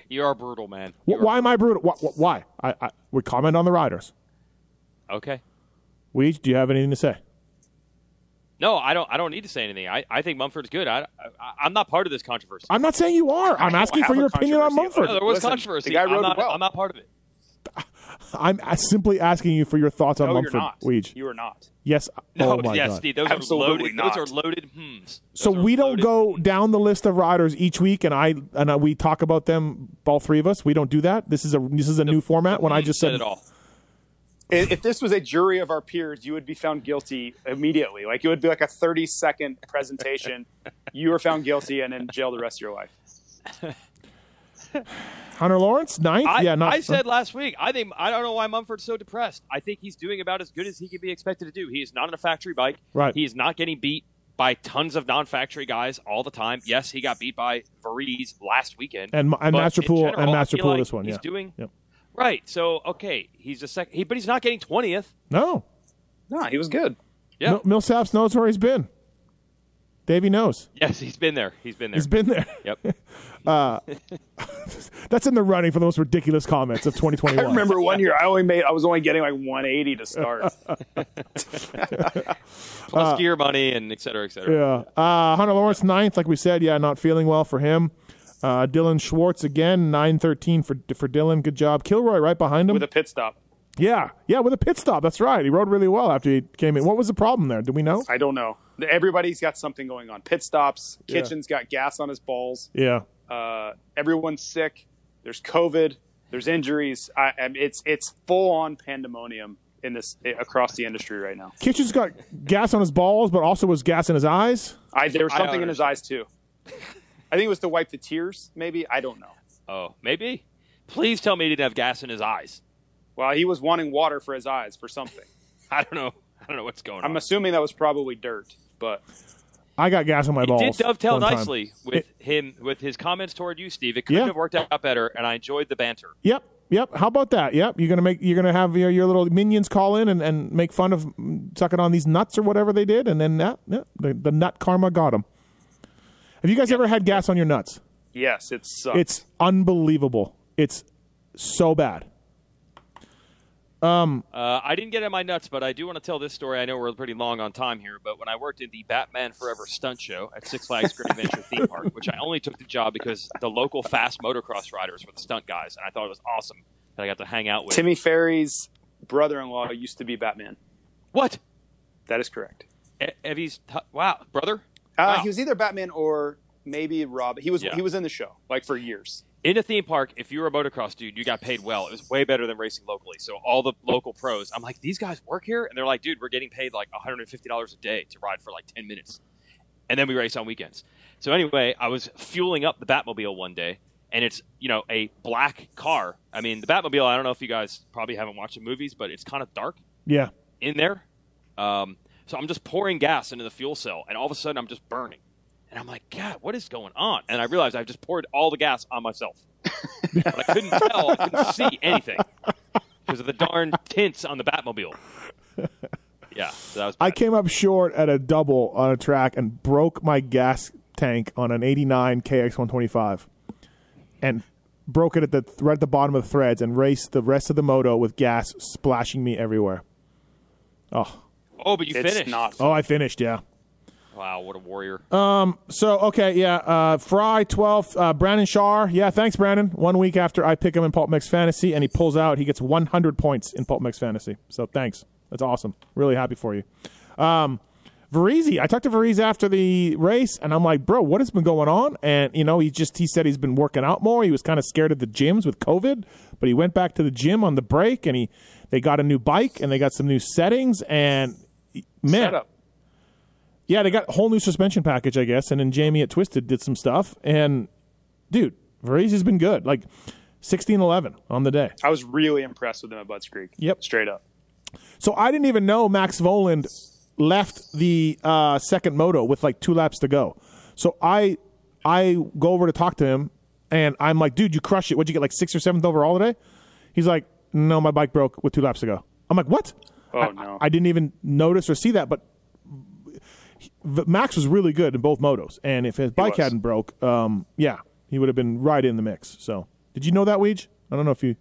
You are brutal, man. Wh- You are- why am I brutal? Wh- wh- Why? I, I we comment on the riders. Okay. Weege, do you have anything to say? No, I don't. I don't need to say anything. I, I think Mumford's good. I, I I'm not part of this controversy. I'm not saying you are. I'm asking for your opinion on. Mumford. No, there was Listen, controversy. the guy I'm rode not, well. I'm not part of it. I'm simply asking you for your thoughts on No, Mumford. you're not. Weege. You are not. Yes. Oh no, oh my yes, god. Steve. Those Absolutely are loaded. not. Those are loaded hmms. So Those we don't go hmms. down the list of riders each week, and I and I, we talk about them. All three of us. We don't do that. This is a this is a new format. When I just said said it all. I- If this was a jury of our peers, you would be found guilty immediately. Like it would be like a 30 second presentation. you were found guilty and in jail the rest of your life. Hunter Lawrence ninth. I, yeah, not I said last week. I think I don't know why Mumford's so depressed. I think he's doing about as good as he can be expected to do. He is not on a factory bike. Right. He is not getting beat by tons of non-factory guys all the time. Yes, he got beat by Varese last weekend. And- and but Master Pool- general, and I Master Pool like this one, He's yeah. doing Yep. Right. So okay, he's a second. He, but he's not getting twentieth. no. No, he was good. Yeah. Mil- Millsaps knows where he's been. Davey knows. Yes, he's been there. He's been there. He's been there. Yep. That's in the running for the most ridiculous comments of 2021. I remember one year I only made I was only getting like 180 to start. Plus gear money and et cetera, et cetera. Yeah. Uh, Hunter Lawrence ninth, like we said. Yeah, not feeling well for him. Uh, Dilan Schwartz again, nine thirteen for for Dilan. Good job. Kilroy right behind him. with a pit stop. yeah, yeah, with a pit stop. That's right. He rode really well after he came in. What was the problem there? Do we know? I don't know. Everybody's got something going on. Pit stops. Yeah. Kitchen's got gas on his balls. Yeah. Uh, everyone's sick. There's COVID. There's injuries. I, I, it's it's full on pandemonium in this across the industry right now. Kitchen's got gas on his balls, but also was gas in his eyes. I, there was I something in his eyes too. I think it was to wipe the tears. Maybe I don't know. Oh, maybe. Please tell me he didn't have gas in his eyes. Well, he was wanting water for his eyes for something. I don't know. I don't know what's going on. I'm assuming that was probably dirt, but I got gas on my It balls. did dovetail one time. nicely with him with his comments toward you, Steve. It couldn't Yeah. have worked out better, and I enjoyed the banter. Yep. Yep. How about that? Yep. You're gonna make you're gonna have your, your little minions call in and, and make fun of mm, sucking on these nuts or whatever they did, and then that yeah, the, the nut karma got him. Have you guys ever had gas on your nuts? yes, it sucks. It's unbelievable. It's so bad. Uh, I didn't get in my nuts, but I do want to tell this story. I know we're pretty long on time here, but when I worked in the Batman Forever stunt show at Six Flags Great Adventure Theme Park, which I only took the job because the local fast motocross riders were the stunt guys, and I thought it was awesome that I got to hang out with. Timmy Ferry's brother-in-law used to be Batman. What? That is correct. E- Evie's t- wow, brother. Uh, Wow. He was either Batman or maybe Rob. He was Yeah. he was in the show like for years. in a theme park, if you were a motocross dude, you got paid well. It was way better than racing locally. So all the local pros, I'm like, these guys work here, and they're like, dude, we're getting paid like 150 dollars a day to ride for like 10 minutes, and then we race on weekends. So anyway, I was fueling up the Batmobile one day, and it's you know a black car. I mean, the Batmobile. I don't know if you guys probably haven't watched the movies, but it's kind of dark Yeah. in there. Um, so I'm just pouring gas into the fuel cell, and all of a sudden I'm just burning. And I'm like, God, what is going on? And I realized I've just poured all the gas on myself. but I couldn't tell, I couldn't see anything because of the darn tints on the Batmobile. Yeah, so I came up short at a double on a track and broke my gas tank on an 89 KX125 and broke it at the right at the bottom of the threads and raced the rest of the moto with gas splashing me everywhere. Oh, Oh, but you It's finished. not. oh, I finished. Yeah. Wow, what a warrior. Um. So okay, yeah. Uh, Frye 12, uh, Brandon Shar. Yeah, thanks, Brandon. One week after I pick him in Pulp Mix Fantasy, and he pulls out, he gets 100 points in Pulp Mix Fantasy. So thanks. That's awesome. Really happy for you. Um, Varize, I talked to Varize after the race, and I'm like, bro, what has been going on? And you know, he just he said he's been working out more. He was kind of scared of the gyms with COVID, but he went back to the gym on the break, and he they got a new bike and they got some new settings, and man, Shut up. yeah, they got a whole new suspension package, I guess. And then Jamie at Twisted did some stuff. And dude, Varize's been good. Like 16 11 on the day. I was really impressed with him at Budds Creek. Yep. Straight up. So I didn't even know Max Vohland left the uh, second moto with like two laps to go. So I I go over to talk to him and I'm like, dude, you crushed it. What'd you get, like sixth or seventh overall today? He's like, no, my bike broke with two laps to go. I'm like, what? Oh, I, no. I didn't even notice or see that, but Max was really good in both motos, and if his bike hadn't broke, um, yeah, he would have been right in the mix. So, did you know that, Weege? I don't know if you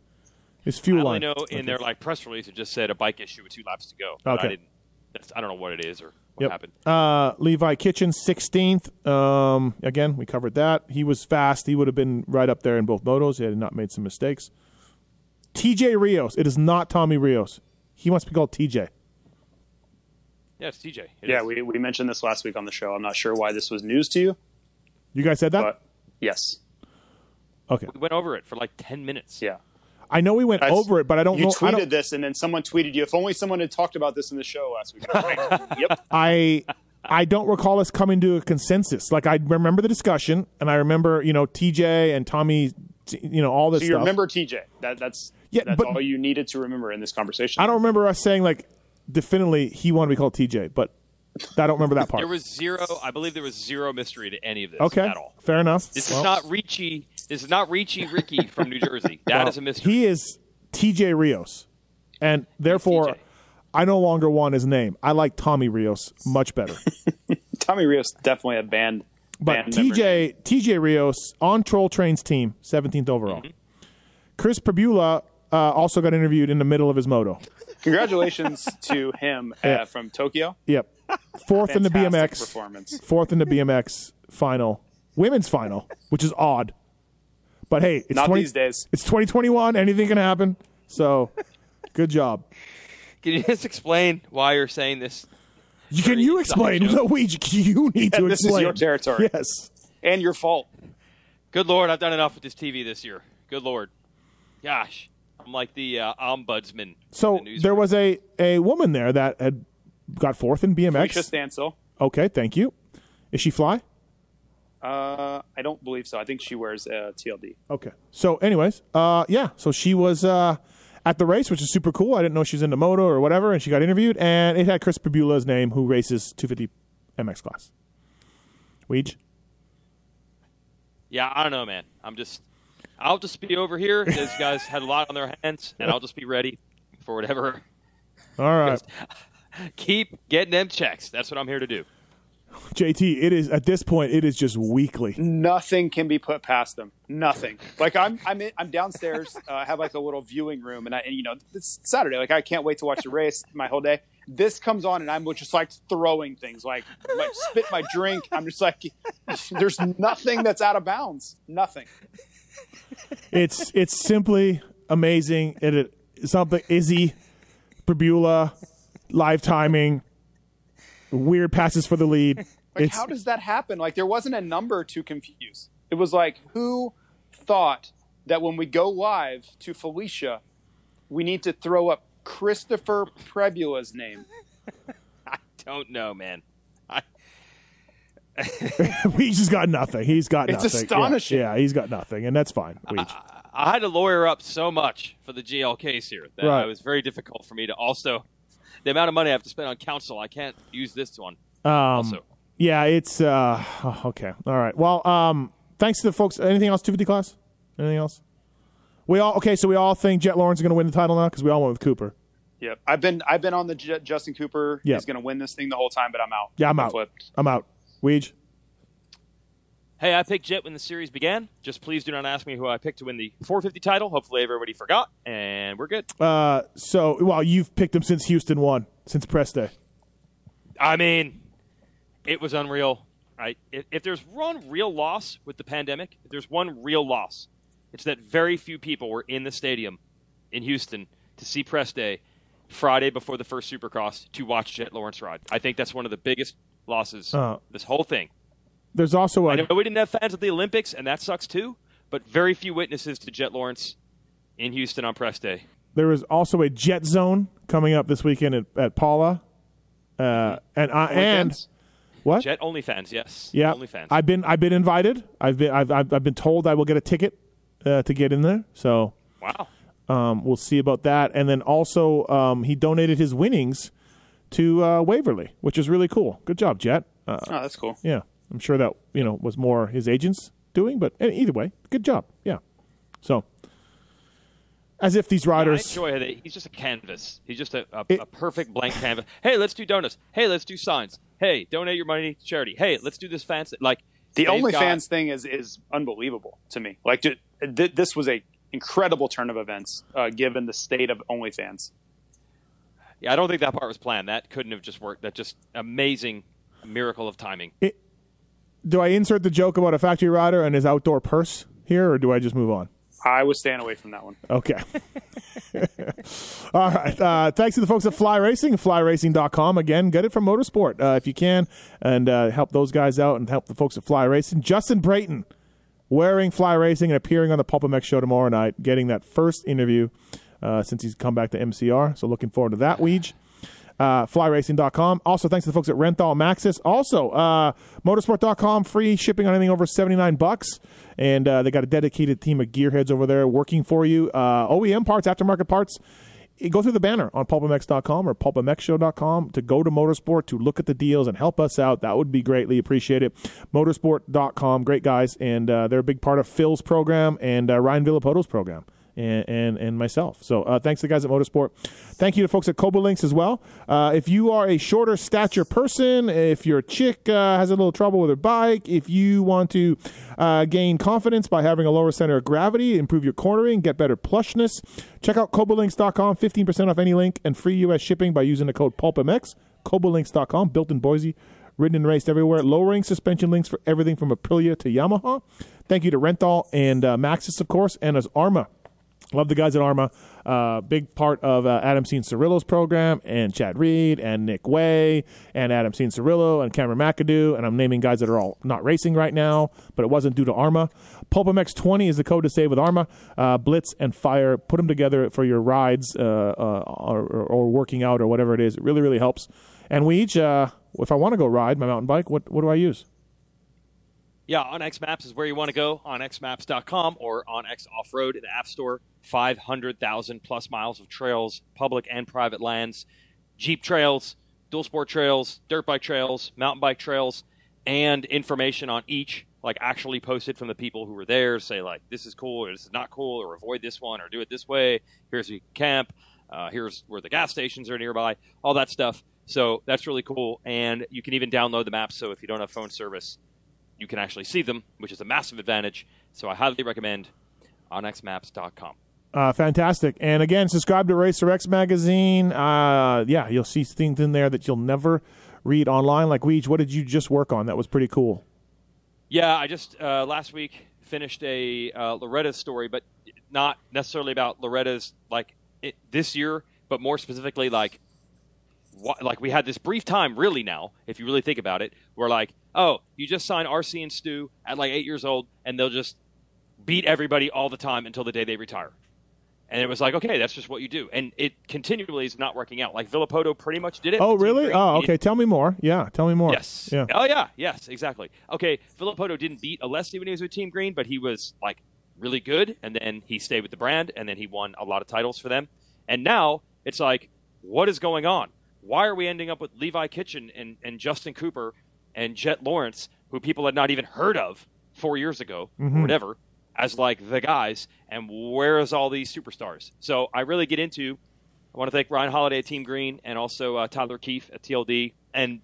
his fuel I line. know in Okay. their like press release it just said a bike issue with two laps to go. Okay. I didn't. That's, I don't know what it is or what Yep. happened. Uh, Levi Kitchen, 16th. Um, again, we covered that. He was fast. He would have been right up there in both motos. He had not made some mistakes. TJ Rios. It is not Tommy Rios. He wants to be called TJ. Yeah, it's TJ. It Yeah, is. we, we mentioned this last week on the show. I'm not sure why this was news to you, You guys said that? but yes. okay. we went over it for like ten minutes. Yeah. I know we went I- over it, but I don't you know. I, tweeted don't, this, and then someone tweeted you. If only someone had talked about this in the show last week. Like, yep. I I don't recall us coming to a consensus. Like I remember the discussion, and I remember you know TJ and Tommy, you know all this So you stuff. remember TJ? That that's Yeah, that's but- all you needed to remember in this conversation. I don't remember us saying like definitely he wanted to be called TJ, but I don't remember that part. There was zero. I believe there was zero mystery to any of this okay, at all. fair enough. This Well, is not Richie. This is not Richie Ricky from New Jersey. That is well, a mystery. He is TJ Rios, and therefore I no longer want his name. I like Tommy Rios much better. Tommy Rios definitely a band. But band member. TJ TJ Rios on Troll Train's team, 17th overall. Mm-hmm. Chris Prebula uh, also got interviewed in the middle of his moto. Congratulations to him uh, Yeah. from Tokyo. Yep, fourth in the BMX, performance. fourth in the BMX final, women's final, which is odd. But hey, it's Not 20, these days. It's 2021. Anything can happen. So, good job. Can you just explain why you're saying this? You, can you explain? No, we, you need to this is explain. your territory. Yes. And your fault. Good lord, I've done enough with this TV this year. Good lord, gosh, I'm like the uh, ombudsman. So the there was a, a woman there that had got fourth in BMX. Felicia Stancil. Okay, thank you. Is she fly? Uh, I don't believe so. I think she wears uh, TLD. Okay. So, anyways, uh, yeah. So she was uh, at the race, which is super cool. I didn't know she was into moto or whatever, and she got interviewed, and it had Chris Prebula's name, who races 250 MX class. Weege? Yeah, I don't know, man. I'm just, I'll just be over here. These guys had a lot on their hands, and I'll just be ready for whatever. All right, Keep getting them checks. That's what I'm here to do. JT. It is at this point. It is just weekly. Nothing can be put past them. Nothing. Like I'm, I'm, in, I'm downstairs. Uh, I have like a little viewing room, and I, and you know, it's Saturday. Like I can't wait to watch the race my whole day. This comes on, and I'm just like throwing things, like, like spit my drink. I'm just like, there's nothing that's out of bounds. Nothing. It's it's simply amazing. It, it something Izzy, Prebula, live timing, weird passes for the lead. Like, it's how does that happen? Like, there wasn't a number to confuse. It was like, who thought that when we go live to Felicia, we need to throw up Christopher Prebula's name? I don't know, man. I, he's just got nothing. He's got It's nothing. Yeah, astonishing. Yeah, he's got nothing, and that's fine. Weege. I had to lawyer up so much for the GL case here that Right. it was very difficult for me to also. The amount of money I have to spend on counsel, I can't use this one. Um, also, Yeah, it's uh oh, okay. All right. Well, um thanks to the folks. Anything else 250 class? Anything else? We all okay, so we all think Jett Lawrence is going to win the title now cuz we all went with Cooper. Yep. I've been I've been on the J- Justin Cooper. Yep. He's going to win this thing the whole time, but I'm out. Yeah, I'm out. Flipped. I'm out. Weege. hey, I picked Jett when the series began. Just please do not ask me who I picked to win the 450 title. Hopefully, everybody forgot, and we're good. Uh so well, you've picked him since Houston won, since press day. I mean, it was unreal. Right? If, if there's one real loss with the pandemic, if there's one real loss, it's that very few people were in the stadium in Houston to see press day Friday before the first Supercross to watch Jett Lawrence ride. I think that's one of the biggest losses. Uh, this whole thing. There's also I a know we didn't have fans at the Olympics, and that sucks too. But very few witnesses to Jett Lawrence in Houston on press day. there is also a Jett Zone coming up this weekend at, at Pala. Uh and I and OnlyFans? what? Jett only fans? yes. Yeah, OnlyFans. I've been I've been invited. I've been I've I've, I've been told I will get a ticket uh, to get in there. So wow. um, we'll see about that. And then also um, he donated his winnings to uh, Waverly, which is really cool. Good job, Jett. Uh, Oh, that's cool. yeah, I'm sure that you know was more his agents doing, but either way, good job. Yeah. So as if these I riders. enjoy that he's just a canvas. He's just a, a, It- a perfect blank canvas. Hey, let's do donuts. Hey, let's do signs. Hey, donate your money to charity. Hey, let's do this fancy. Like The they've OnlyFans thing is is unbelievable to me. Like, th- th- this was a incredible turn of events uh, given the state of OnlyFans. Yeah, I don't think that part was planned. That couldn't have just worked. That just amazing miracle of timing. Do I insert the joke about a factory rider and his outdoor purse here, or do I just move on? I was staying away from that one. Okay. All right. Uh, thanks to the folks at Fly Racing, flyracing.com. Again, get it from Motosport uh, if you can, and uh, help those guys out and help the folks at Fly Racing. Justin Brayton wearing Fly Racing and appearing on the PulpMX show tomorrow night, getting that first interview uh, since he's come back to MCR. So looking forward to that, Weege. Uh, flyracing.com. Also, thanks to the folks at Renthal Maxxis. Also, uh, motosport.com, free shipping on anything over 79 bucks. And uh, they got a dedicated team of gearheads over there working for you. Uh, OEM parts, aftermarket parts. Go through the banner on pulpmx.com or pulpmxshow.com to go to motosport to look at the deals and help us out. That would be greatly appreciated. Motosport.com, great guys. And uh, they're a big part of Phil's program and uh, Ryan Villopoto's program and and, and myself. So uh, thanks to the guys at Motosport. Thank you to folks at Cobolinks as well. Uh, if you are a shorter stature person, if your chick uh, has a little trouble with her bike, if you want to uh, gain confidence by having a lower center of gravity, improve your cornering, get better plushness, check out Cobolinks.com. 15% off any link and free U.S. shipping by using the code PulpMX. Cobolinks.com, built in Boise ridden and raced everywhere, lowering suspension links for everything from Aprilia to Yamaha. Thank you to Renthal and uh, Maxxis, of course, and as Arma. Love the guys at Arma. Uh, big part of uh, Adam Cianciarulo's program, and Chad Reed, and Nick Wey, and Adam Cianciarulo, and Cameron McAdoo. And I'm naming guys that are all not racing right now, but it wasn't due to Arma. PulpMX 20 is the code to save with Arma. Uh, Blitz and Fire, put them together for your rides uh, uh, or, or, working out or whatever it is. It really, really helps. And we each, uh, if I want to go ride my mountain bike, what, what do I use? Yeah, onX Maps is where you want to go. OnXMaps.com or on X Off Road in the App Store. 500,000 plus miles of trails, public and private lands, Jeep trails, dual sport trails, dirt bike trails, mountain bike trails, and information on each, like actually posted from the people who were there. Say, like, this is cool or this is not cool, or avoid this one, or do it this way. Here's where you camp. Uh, here's where the gas stations are nearby. All that stuff. So that's really cool. And you can even download the maps. So if you don't have phone service, you can actually see them, which is a massive advantage. So I highly recommend onxmaps.com. Uh, fantastic. And again, subscribe to Racer X magazine. Uh, yeah, you'll see things in there that you'll never read online. Like Weege, what did you just work on? That was pretty cool. Yeah, I just uh, last week finished a uh, Loretta story, but not necessarily about Loretta's like it, this year, but more specifically like what, like we had this brief time really now, if you really think about it, where like oh, you just sign RC and Stu at like eight years old, and they'll just beat everybody all the time until the day they retire. And it was like, okay, that's just what you do. And it continually is not working out. Like Villopoto pretty much did it. Oh, really? Oh, okay. Tell me more. Yeah, tell me more. Yes. Yeah. Oh, yeah. Yes, exactly. Okay, Villopoto didn't beat Alessi when he was with Team Green, but he was like really good. And then he stayed with the brand, and then he won a lot of titles for them. And now it's like, what is going on? Why are we ending up with Levi Kitchen and, and Justin Cooper and Jett Lawrence, who people had not even heard of four years ago Mhm. or whatever, as like the guys? And where is all these superstars? So I really get into. I want to thank Ryan Holiday at Team Green and also uh, Tyler Keefe at TLD. And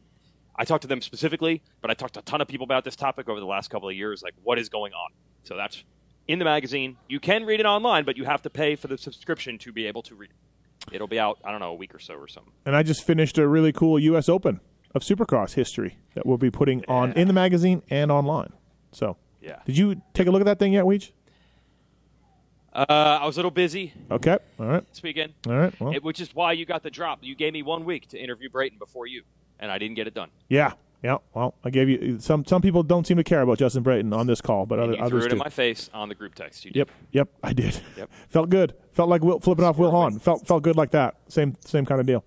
I talked to them specifically, but I talked to a ton of people about this topic over the last couple of years. Like, what is going on? So that's in the magazine. You can read it online, but you have to pay for the subscription to be able to read it. It'll be out, I don't know, a week or so or something. And I just finished a really cool U.S. Open of Supercross history that we'll be putting on in the magazine and online. So, Yeah. did you take a look at that thing yet, Weege? Uh, I was a little busy Okay. All right. this weekend, All right. Well, it- which is why you got the drop. You gave me one week to interview Brayton before you, and I didn't get it done. yeah. Yeah. Well, I gave you some. Some people don't seem to care about Justin Brayton on this call, but And other, you threw it do. in my face on the group text. You did. Yep, yep, I did. Yep. Felt good. Felt like Will, flipping off Will Hahn. Felt felt good like that. Same same kind of deal.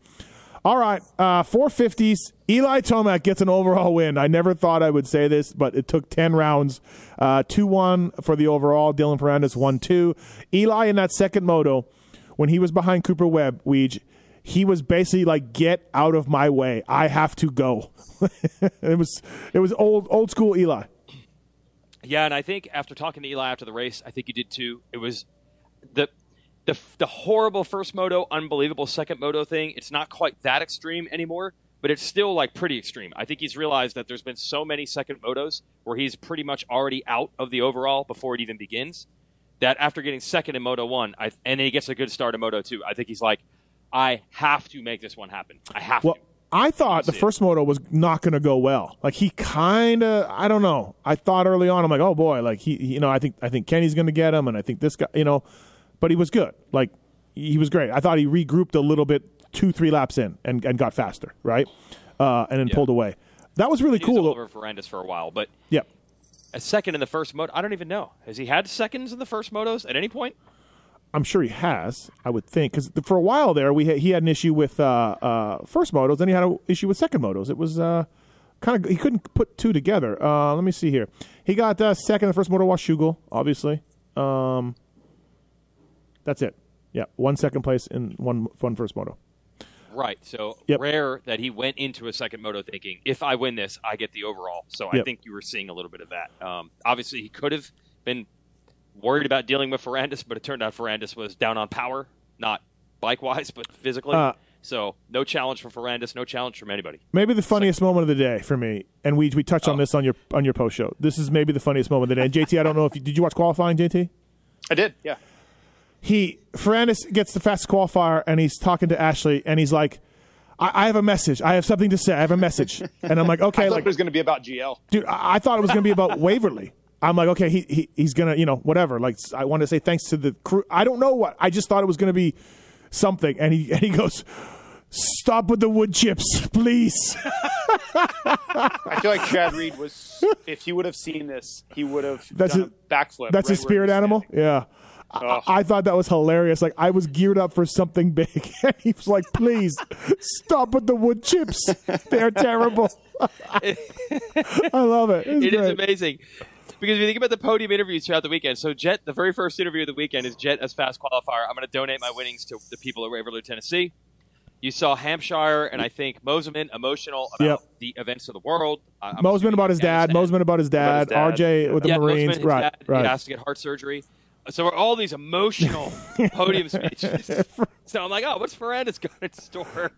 All right, uh, 450s. Eli Tomac gets an overall win. I never thought I would say this, but it took 10 rounds. Uh, 2 1 for the overall. Dylan Ferrandis 1 2. Eli in that second moto, when he was behind Cooper Webb, Weege, he was basically like, "Get out of my way! I have to go." it was it was old old school Eli. Yeah, and I think after talking to Eli after the race, I think you did too. It was the the the horrible first moto, unbelievable second moto thing. It's not quite that extreme anymore, but it's still like pretty extreme. I think he's realized that there's been so many second motos where he's pretty much already out of the overall before it even begins. That after getting second in Moto One, I, and he gets a good start in Moto Two, I think he's like, I have to make this one happen. I have to Well, to. I thought the first moto was not going to go well. Like he kind of, I don't know. I thought early on, I'm like, oh boy, like he, you know, I think I think Kenny's going to get him, and I think this guy, you know, but he was good. Like he was great. I thought he regrouped a little bit, two three laps in, and, and got faster, right, uh, and then Yeah. pulled away. That was really He cool. over Ferrandis for a while, but Yeah, a second in the first moto, I don't even know. Has he had seconds in the first motos at any point? I'm sure he has. I would think because for a while there, we had, he had an issue with uh, uh, first motos, then he had an issue with second motos. It was uh, kind of he couldn't put two together. Uh, let me see here. He got uh, second in the first moto, Washougal, obviously. Um, that's it. Yeah, one second place in one one first moto. Right. So Yep. rare that he went into a second moto thinking, if I win this, I get the overall. So I think you were seeing a little bit of that. Um, obviously, he could have been worried about dealing with Ferrandis, but it turned out Ferrandis was down on power, not bike wise, but physically. Uh, so no challenge from Ferrandis, no challenge from anybody. Maybe the funniest moment of the day for me, and we we touched on Oh. this on your on your post show. This is maybe the funniest moment of the day. And JT, I don't know if you did you watch qualifying, JT? I did, yeah. he Ferrandis gets the fast qualifier and he's talking to Ashley and he's like, I, I have a message. I have something to say. I have a message. And I'm like, okay, I thought like, it was going to be about GL. dude, I, I thought it was going to be about Waverly. I'm like, okay, he, he he's gonna, you know, whatever. Like, I want to say thanks to the crew. I don't know what. I just thought it was going to be something. And he and he goes, stop with the wood chips, please. I feel like Chad Reed was, if he would have seen this, he would have That's done a- a, backflip. That's right his spirit animal. Yeah. I, I thought that was hilarious. Like I was geared up for something big, and he was like, "Please stop with the wood chips. They're terrible." I love it. It's It is great. amazing. Because if you think about the podium interviews throughout the weekend, so Jett, the very first interview of the weekend is Jett as fast qualifier. I'm going to donate my winnings to the people at Waverly, Tennessee. You saw Hampshire and I think Mosiman emotional about Yep. the events of the world. I- I'm Mosiman about his dad. understand. Mosiman about his dad. About his dad. RJ with the yeah, Marines. Mosiman, his right. dad, right. He has to get heart surgery. So we're all these emotional podium speeches. So I'm like, oh, what's Ferrandis got in store?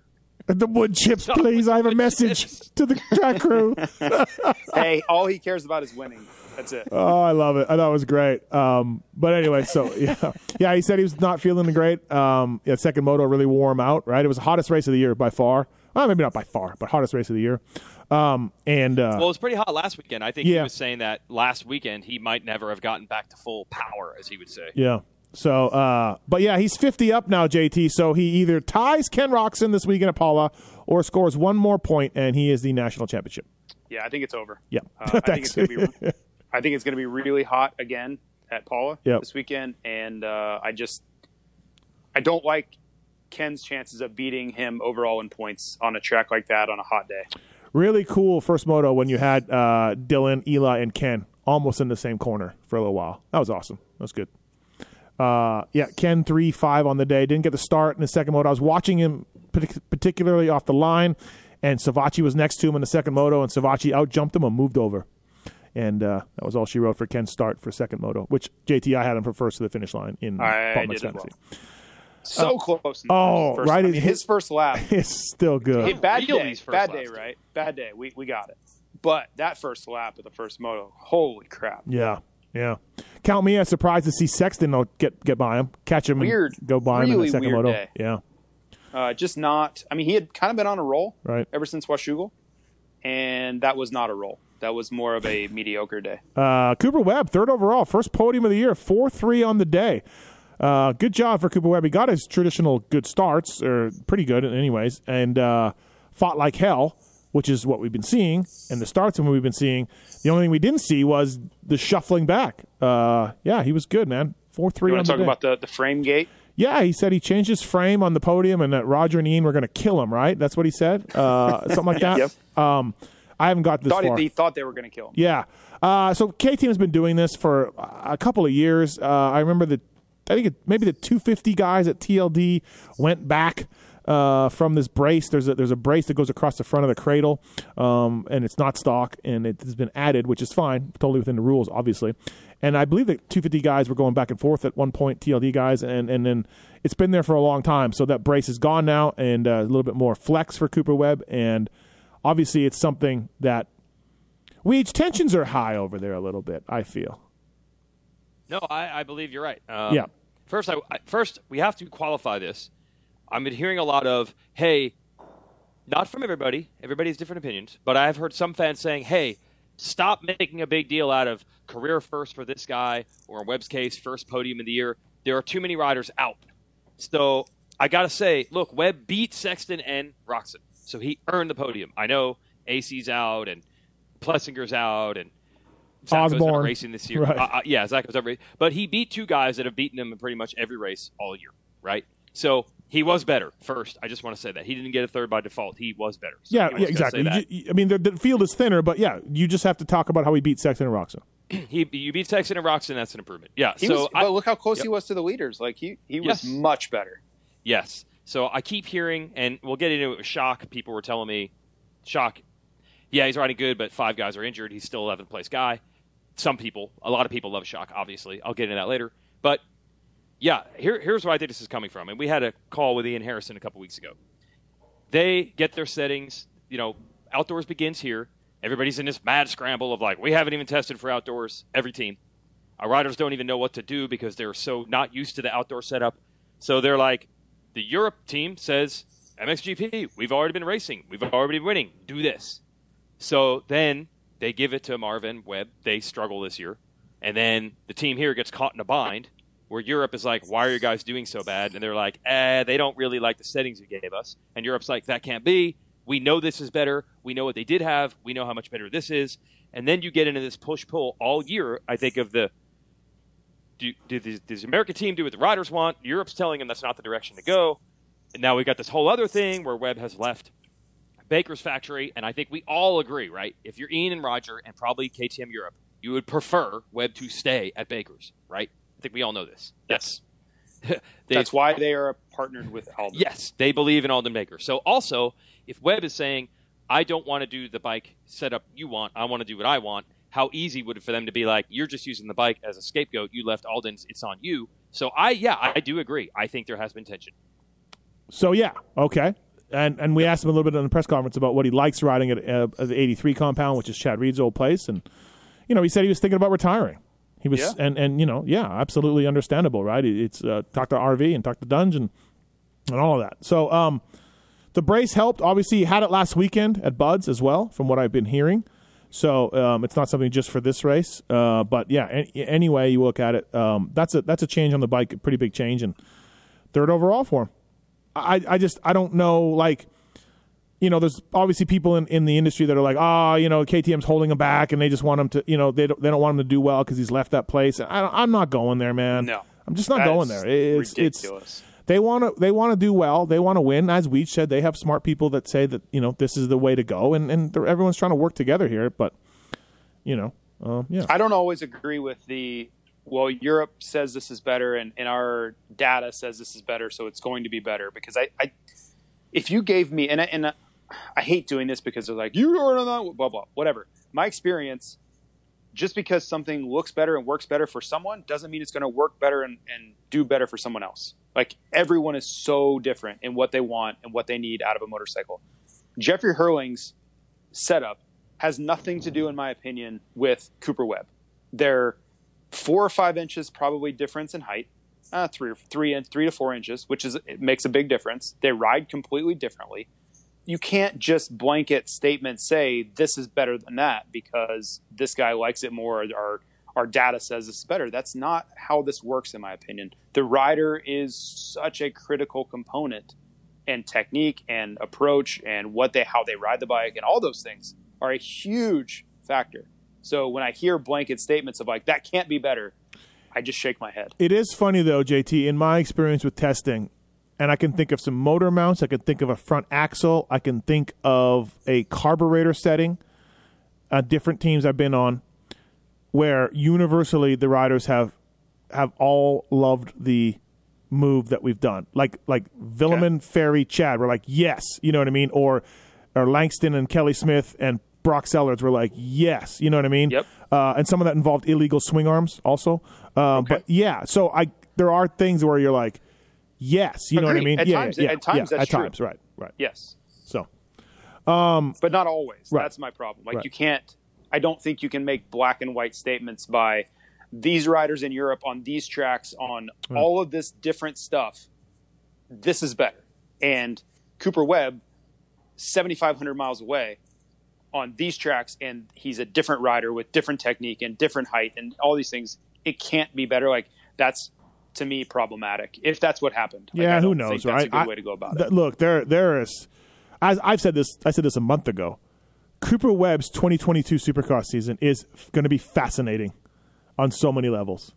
The wood chips, please. I have a message chips. to the track crew. Hey, all he cares about is winning. That's it. Oh, I love it. I thought it was great. Um, but anyway, so yeah, yeah. He said he was not feeling great. Um, yeah, second moto really wore him out. Right, it was the hottest race of the year by far. Well, maybe not by far, but hottest race of the year. Um, and uh, Well, it was pretty hot last weekend. I think he was saying that last weekend he might never have gotten back to full power, as he would say. yeah. So, uh, but yeah, he's 50 up now, JT. So he either ties Ken Roczen this weekend at Pala or scores one more point, and he is the national championship. Yeah, I think it's over. Yeah. Uh, I think Thanks. it's going to be. I think it's going to be really hot again at Pala Yep. this weekend, and uh, I just I don't like Ken's chances of beating him overall in points on a track like that on a hot day. Really cool first moto when you had uh, Dylan, Eli, and Ken almost in the same corner for a little while. That was awesome. That was good. Uh, yeah, Ken three five on the day. Didn't get the start in the second moto. I was watching him partic- particularly off the line, and Savatgy was next to him in the second moto, and Savatgy out jumped him and moved over. And uh, that was all she wrote for Ken's start for second moto, which JT I had him for first to the finish line in I Botman's did as fantasy. So close. in the oh, first, right, I mean, his- his first lap. is still good. Hey, bad day, first bad day, right? Bad day. We we got it. But that first lap of the first moto, holy crap! Yeah, yeah. Count me as surprised to see Sexton get get by him, catch him, Weird. and go by him in the second weird moto. day. Yeah, Uh, just not. I mean, he had kind of been on a roll right. ever since Washougal, and that was not a roll. That was more of a mediocre day. Uh, Cooper Webb, third overall, first podium of the year, four three on the day. Uh, good job for Cooper Webb. He got his traditional good starts, or pretty good, anyways, and uh, fought like hell, which is what we've been seeing, and the starts and what we've been seeing. The only thing we didn't see was the shuffling back. Uh, yeah, he was good, man. Four three You on want the to talk day. about the, the frame gate? Yeah, he said he changed his frame on the podium and that Roger and Ian were going to kill him, right? That's what he said? Uh, something like that? Yep. Um, I haven't got this Thought far. he, thought they were going to kill him. yeah. Uh, so K Team's been doing this for a couple of years. Uh, I remember the, I think it, maybe the 250 guys at TLD went back uh, from this brace. There's a, there's a brace that goes across the front of the cradle, um, and it's not stock, and it has been added, which is fine, totally within the rules, obviously. And I believe that 250 guys were going back and forth at one point, TLD guys, and, and then it's been there for a long time. So that brace is gone now, and uh, a little bit more flex for Cooper Webb, and obviously it's something that Weege tensions are high over there a little bit. I feel. No, I, I believe you're right. Um, Yeah. First, I, first we have to qualify this. I've been hearing a lot of, hey, not from everybody. Everybody has different opinions, but I've heard some fans saying, hey, stop making a big deal out of career first for this guy, or in Webb's case, first podium of the year. There are too many riders out. So I got to say, look, Webb beat Sexton and Roczen. So he earned the podium. I know AC's out and Plessinger's out and Zacho's Osborne. not racing this year. Right. Uh, uh, yeah, Zacho's not racing. But he beat two guys that have beaten him in pretty much every race all year, right? So he was better first. I just want to say that. He didn't get a third by default. He was better. So Yeah, yeah, exactly. say that. You- you- I mean, the, the field is thinner, but yeah, you just have to talk about how he beat Sexton and Roczen. He, you beat Sexton and Roczen, that's an improvement. Yeah. He so was, I, but look how close Yep. he was to the leaders. Like he, he was Yes. much better. Yes. So I keep hearing, and we'll get into it with Schock. People were telling me, Schock, yeah, he's riding good, but five guys are injured. He's still 11th place guy. Some people, a lot of people love Schock, obviously. I'll get into that later. But yeah, here, here's where I think this is coming from. And we had a call with Ian Harrison a couple weeks ago. They get their settings, you know, outdoors begins here. Everybody's in this mad scramble of like, we haven't even tested for outdoors, every team. Our riders don't even know what to do because they're so not used to the outdoor setup. So they're like, the Europe team says, MXGP, we've already been racing. We've already been winning. Do this. So then they give it to Marvin Webb. They struggle this year. And then the team here gets caught in a bind where Europe is like, why are you guys doing so bad? And they're like, eh, they don't really like the settings you gave us. And Europe's like, that can't be. We know this is better. We know what they did have. We know how much better this is. And then you get into this push pull all year, I think, of the do, do the, does the American team do what the riders want? Europe's telling them that's not the direction to go. And now we've got this whole other thing where Webb has left Baker's factory, and I think we all agree, right? If you're Ian and Roger and probably KTM Europe, you would prefer Webb to stay at Baker's, right? I think we all know this. Yes. They- That's why they are partnered with Aldon. Yes, they believe in Aldon Baker. So also, if Webb is saying, I don't want to do the bike setup you want, I want to do what I want, how easy would it for them to be like, you're just using the bike as a scapegoat, you left Aldon's, it's on you. So I, yeah, I do agree. I think there has been tension. So yeah, okay. And and we asked him a little bit in the press conference about what he likes riding at, uh, at the 83 compound, which is Chad Reed's old place, and you know he said he was thinking about retiring. He was, Yeah. and and you know, yeah, absolutely understandable, right? It's uh, talk to RV and talk to Dungeon and all of that. So um, the brace helped. Obviously, he had it last weekend at Budds as well, from what I've been hearing. So um, it's not something just for this race, uh, but yeah. Any, anyway, you look at it, um, that's a that's a change on the bike, a pretty big change, and third overall for him. I, I just I don't know like you know there's obviously people in, in the industry that are like oh you know KTM's holding him back and they just want him to you know they don't, they don't want him to do well because he's left that place I, I'm not going there man No. I'm just not That going there it's ridiculous. it's they want to they want to do well they want to win as Weege said they have smart people that say that you know this is the way to go and and everyone's trying to work together here but you know um, yeah I don't always agree with the well, Europe says this is better, and, and our data says this is better, so it's going to be better. Because I, I if you gave me, and I, and I hate doing this because they're like, you are not, blah, blah, whatever. My experience, just because something looks better and works better for someone doesn't mean it's going to work better and, and do better for someone else. Like, everyone is so different in what they want and what they need out of a motorcycle. Jeffrey Herlings' setup has nothing to do, in my opinion, with Cooper Webb. They're four or five inches probably difference in height, uh, three three three to four inches, which is it makes a big difference. They ride completely differently. You can't just blanket statement say this is better than that because this guy likes it more or our data says this is better. That's not how this works, in my opinion. The rider is such a critical component and technique and approach and what they how they ride the bike and all those things are a huge factor. So when I hear blanket statements of like that can't be better, I just shake my head. It is funny though, JT. In my experience with testing, and I can think of some motor mounts. I can think of a front axle. I can think of a carburetor setting. Uh, different teams I've been on, where universally the riders have have all loved the move that we've done. Like like Vuillemin, Ferry, Chad were like yes, you know what I mean, or or Langston and Kelly Smith and Brock Sellards were like yes, you know what I mean. Yep. Uh, and some of that involved illegal swing arms also. Um, But yeah, so I there are things where you're like yes, you know what I mean. At yeah, times- yeah, at times yeah, that's at true. times, right, right. Yes. So um, but not always. Right. That's my problem. Like Right. you can't. I don't think you can make black and white statements by these riders in Europe on these tracks on all of this different stuff. This is better. and Cooper Webb, 7,500 miles away on these tracks, and he's a different rider with different technique and different height and all these things. It can't be better. Like that's to me problematic if that's what happened. Like, Yeah, I who knows, right? That's a good I- way to go about th- it. Look, there there is. As I've said this, I said this a month ago. Cooper Webb's 2022 Supercross season is going to be fascinating on so many levels.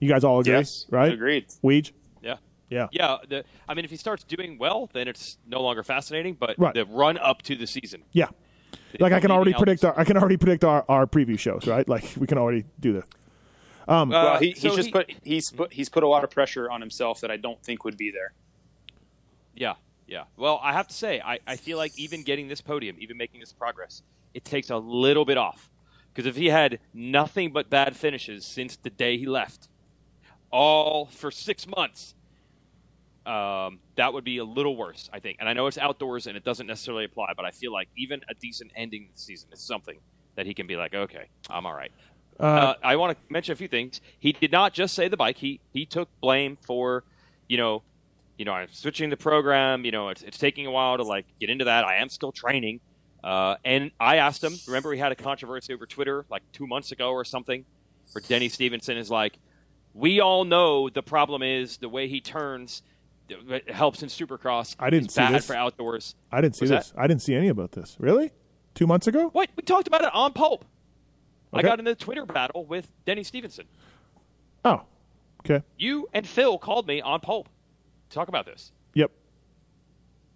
You guys all agree, Yes, right? agreed. Weege? Yeah. Yeah. Yeah, the, I mean, if he starts doing well, then it's no longer fascinating. But Right. the run up to the season, Yeah. Like I can already predict the our I can already predict our, our preview shows, right? Like we can already do this. Uh, well, he, so he's just he- put he's put he's put a lot of pressure on himself that I don't think would be there. Yeah, yeah. Well, I have to say, I, I feel like even getting this podium, even making this progress, it takes a little bit off. Because if he had nothing but bad finishes since the day he left, all for six months, um, that would be a little worse, I think. And I know it's outdoors and it doesn't necessarily apply, but I feel like even a decent ending to the season is something that he can be like, okay, I'm all right. Uh, I want to mention a few things. He did not just say the bike. He he took blame for, you know, you know, I'm switching the program. You know, it's, it's taking a while to like get into that. I am still training. Uh, and I asked him. Remember, we had a controversy over Twitter like two months ago or something, where Denny Stephenson is like, "We all know the problem is the way he turns. Helps in Supercross. I didn't It's see bad this. for outdoors. I didn't see Was this. I didn't see any about this. Really? Two months ago? What we talked about it on Pulp. I got in the Twitter battle with Denny Stephenson. Oh. Okay. You and Phil called me on Pulp to talk about this. Yep.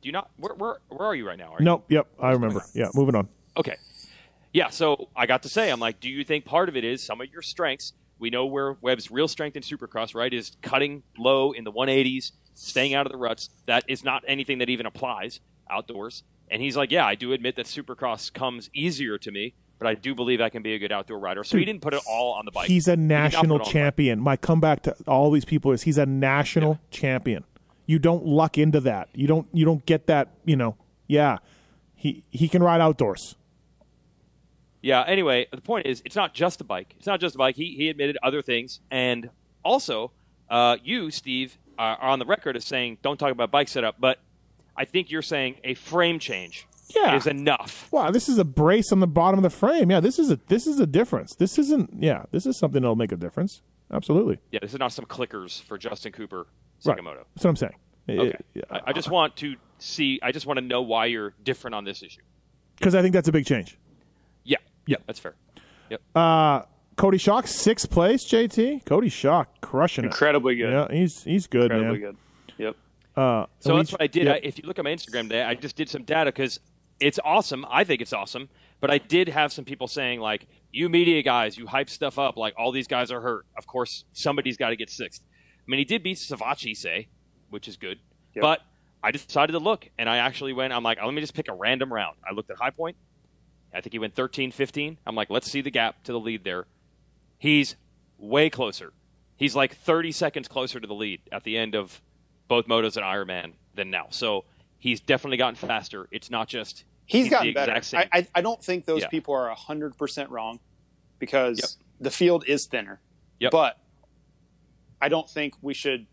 Do you not? Where where, where are you right now? Are you- Nope. Yep. I remember. Yeah. Moving on. Okay. Yeah, so I got to say, I'm like, do you think part of it is some of your strengths? We know where Webb's real strength in Supercross, right, is cutting low in the 180s, staying out of the ruts. That is not anything that even applies outdoors. And he's like, yeah, I do admit that Supercross comes easier to me, but I do believe I can be a good outdoor rider. So he didn't put it all on the bike. He's a He did not put it national the bike. champion. My comeback to all these people is he's a national champion. You don't luck into that. You don't you don't get that, you know. Yeah. He he can ride outdoors. Yeah. Anyway, the point is, it's not just a bike. It's not just a bike. He he admitted other things, and also, uh, you, Steve, are, are on the record as saying don't talk about bike setup, but I think you're saying a frame change Yeah. is enough. Wow, this is a brace on the bottom of the frame. Yeah, this is a this is a difference. This isn't yeah, this is something that'll make a difference. Absolutely. Yeah, this is not some clickers for Justin Cooper Right. Sakamoto. That's what I'm saying. Okay. Yeah. I, I just want to see. I just want to know why you're different on this issue. Because I think that's a big change. Yeah. Yeah. That's fair. Yep. Uh Cody Schock, sixth place, JT. Cody Schock crushing it. Incredibly good. Yeah, he's he's good, Incredibly man. good. Yep. Uh, So and that's what I did. yeah. I, if you look at my Instagram today, I just did some data because it's awesome. I think it's awesome. But I did have some people saying, like, you media guys, you hype stuff up. Like, all these guys are hurt. Of course, somebody's got to get sixth. I mean, he did beat Savatgy, say, which is good. Yep. But I decided to look, and I actually went, I'm like, let me just pick a random round. I looked at High Point. I think he went 13 15. I'm like, let's see the gap to the lead there. He's way closer. He's like 30 seconds closer to the lead at the end of both motos and Ironman than now. So he's definitely gotten faster. It's not just He's the gotten better. same. I, I, I don't think those Yeah. people are hundred percent wrong because Yep. the field is thinner. Yep. But I don't think we should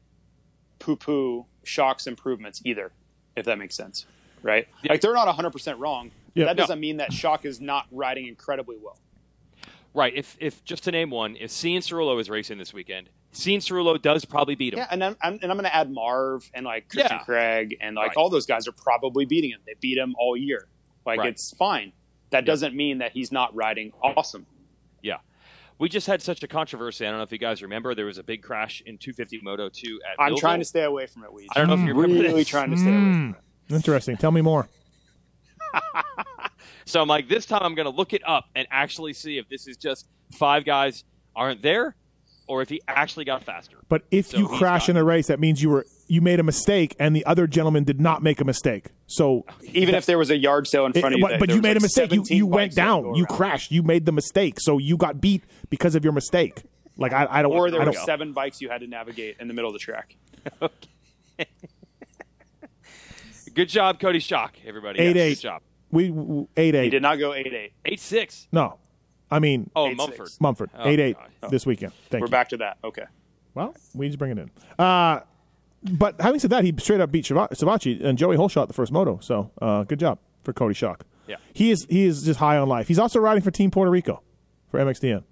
poo-poo Schock's improvements either, if that makes sense. Right? Yeah. Like they're not hundred percent wrong. Yep. That doesn't mean that Schock is not riding incredibly well. right. If if just to name one, if Cianciarulo is racing this weekend, Cianciarulo does probably beat him. Yeah, and I'm, I'm and I'm going to add Marv and like Christian Yeah. Craig and like Right. all those guys are probably beating him. They beat him all year. Like Right. it's fine. That doesn't mean that he's not riding awesome. Yeah. We just had such a controversy. I don't know if you guys remember. There was a big crash in 250 Moto 2 at I'm Millville. trying to stay away from it. Weege. I don't know if you're really this. trying to stay away from it. Hmm. Interesting. Tell me more. So I'm like, this time I'm going to look it up and actually see if this is just five guys aren't there or if he actually got faster. But if So you crash got- in a race, that means you were you made a mistake, and the other gentleman did not make a mistake. So, Even if there was a yard sale in front of you, but, but you was, made a mistake. You you went down. You crashed. You made the mistake. So you got beat because of your mistake. Like I, I don't. or there I were don't, seven bikes you had to navigate in the middle of the track. Good job, Cody Schock, everybody. Eight Yes, eight. Good job. We w- eight He did not go eight eight. 8 6. No, I mean Oh, Eight, Mumford. six. Mumford Oh, eight eight God. this weekend. Thank you. We're you. back to that. Okay. Well, we just bring it in. Uh, but having said that, he straight up beat Savatgy and Joey Holshot the first moto. So uh, good job for Cody Schock. Yeah. he is he is just high on life. He's also riding for Team Puerto Rico for MXDN.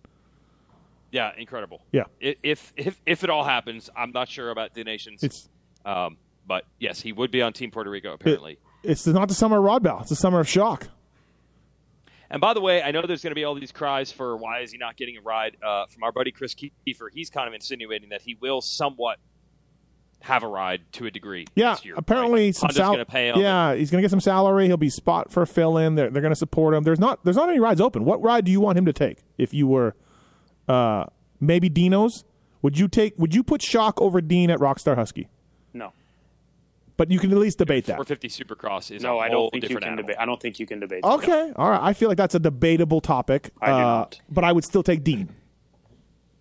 Yeah, incredible. Yeah. If if if it all happens, I'm not sure about the nations. It's um, but yes, he would be on Team Puerto Rico apparently. it's not the summer of Rodbell. It's the summer of Schock. And by the way, I know there's going to be all these cries for why is he not getting a ride uh, from our buddy Chris Kiefer. He's kind of insinuating that he will somewhat have a ride to a degree. Yeah, this year, apparently right? some Honda's sal- going to pay him. Yeah, he's going to get some salary. He'll be spot for fill in. They're, they're going to support him. There's not there's not any rides open. What ride do you want him to take? If you were uh, maybe Dino's, would you take? Would you put Shock over Dean at Rockstar Husky? No, But you can at least debate that. 450 Supercross is no, a I whole don't think you can debate. I don't think you can debate. that. Okay, all right. I feel like that's a debatable topic. I do uh, not. But I would still take Dean.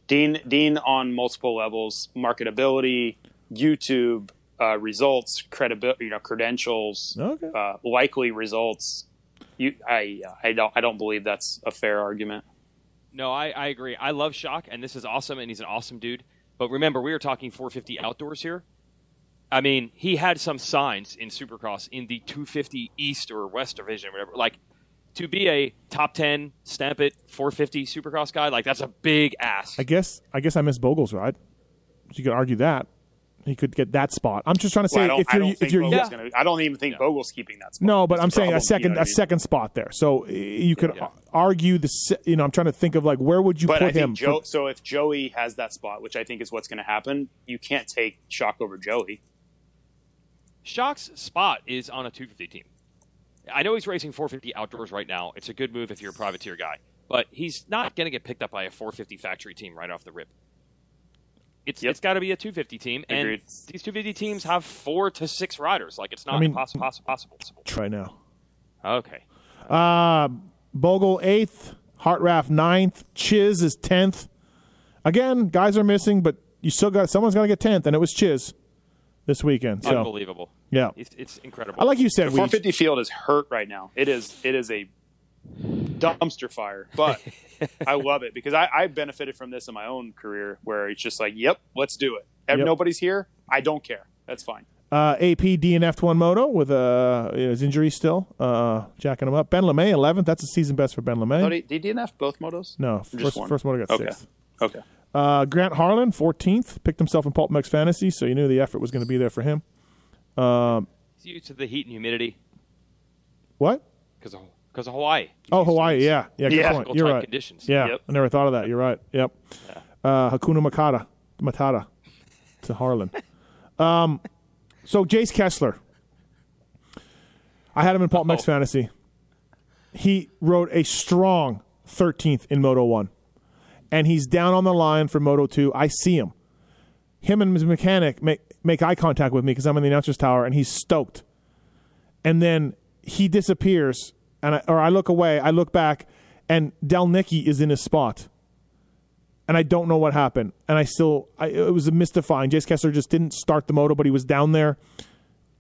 Dean Dean on multiple levels: marketability, YouTube, uh, results, credibility, you know, credentials, Okay. uh, likely results. You, I, I don't, I don't believe that's a fair argument. No, I, I agree. I love Schock, and this is awesome, and he's an awesome dude. But remember, we are talking 450 outdoors here. I mean, he had some signs in Supercross in the 250 East or West division, whatever. Like to be a top 10 stamp it 450 Supercross guy, like that's a big ask. I guess I guess I missed Bogle's ride. You could argue that he could get that spot. I'm just trying to say Well, if you're if you're Yeah. gonna. I don't even think Bogle's keeping that spot. No, but That's I'm the saying a second you know what I a mean? second spot there. So uh, you could Yeah. argue the you know I'm trying to think of like where would you But put I think him? Joe. for- so if Joey has that spot, which I think is what's going to happen, you can't take Schock over Joey. Schock's spot is on a 250 team. I know he's racing 450 outdoors right now. It's a good move if you're a privateer guy, but he's not going to get picked up by a 450 factory team right off the rip. It's Yep. it's got to be a 250 team, and Agreed. these 250 teams have four to six riders. Like it's not I mean- impossible. possible. possible. Try now. Okay. Uh, Bogle eighth, Hartranft ninth, Chiz is tenth. Again, guys are missing, but you still got someone's got to get tenth, and it was Chiz this weekend. So Unbelievable. yeah, It's, it's incredible. I like you said. The We field is hurt right now. It is. It is a dumpster fire, but I love it because I, I benefited from this in my own career, where it's just like, "Yep, let's do it." If Yep. nobody's here, I don't care. That's fine. uh, AP DNF'd one moto with uh, his injury still, uh, jacking him up. Ben Lamay eleventh. That's a season best for Ben Lamay. Oh, did, did he DNF both motos? no, first, first moto got Okay. sixth. Okay. Uh, Grant Harlan, 14th, picked himself in Pulp MX Fantasy, so you knew the effort was going to be there for him. He's used to the heat and humidity What? because of because of Hawaii. Oh, Hawaii, yeah. Yeah, good Yeah. point. You're right. conditions. Yeah, Yep. I never thought of that. You're right. Yep. Uh, Hakuna Matata. Matata to Harlan. um, so, Jace Kessler. I had him in Pulp MX. Fantasy. He rode a strong 13th in Moto 1. And he's down on the line for Moto 2. I see him. Him and his mechanic make, make eye contact with me because I'm in the announcer's tower, and he's stoked. And then he disappears, and I, or I look away, I look back, and Del Nicky is in his spot. And I don't know what happened. And I still, I, it was mystifying. Jace Kessler just didn't start the moto, but he was down there,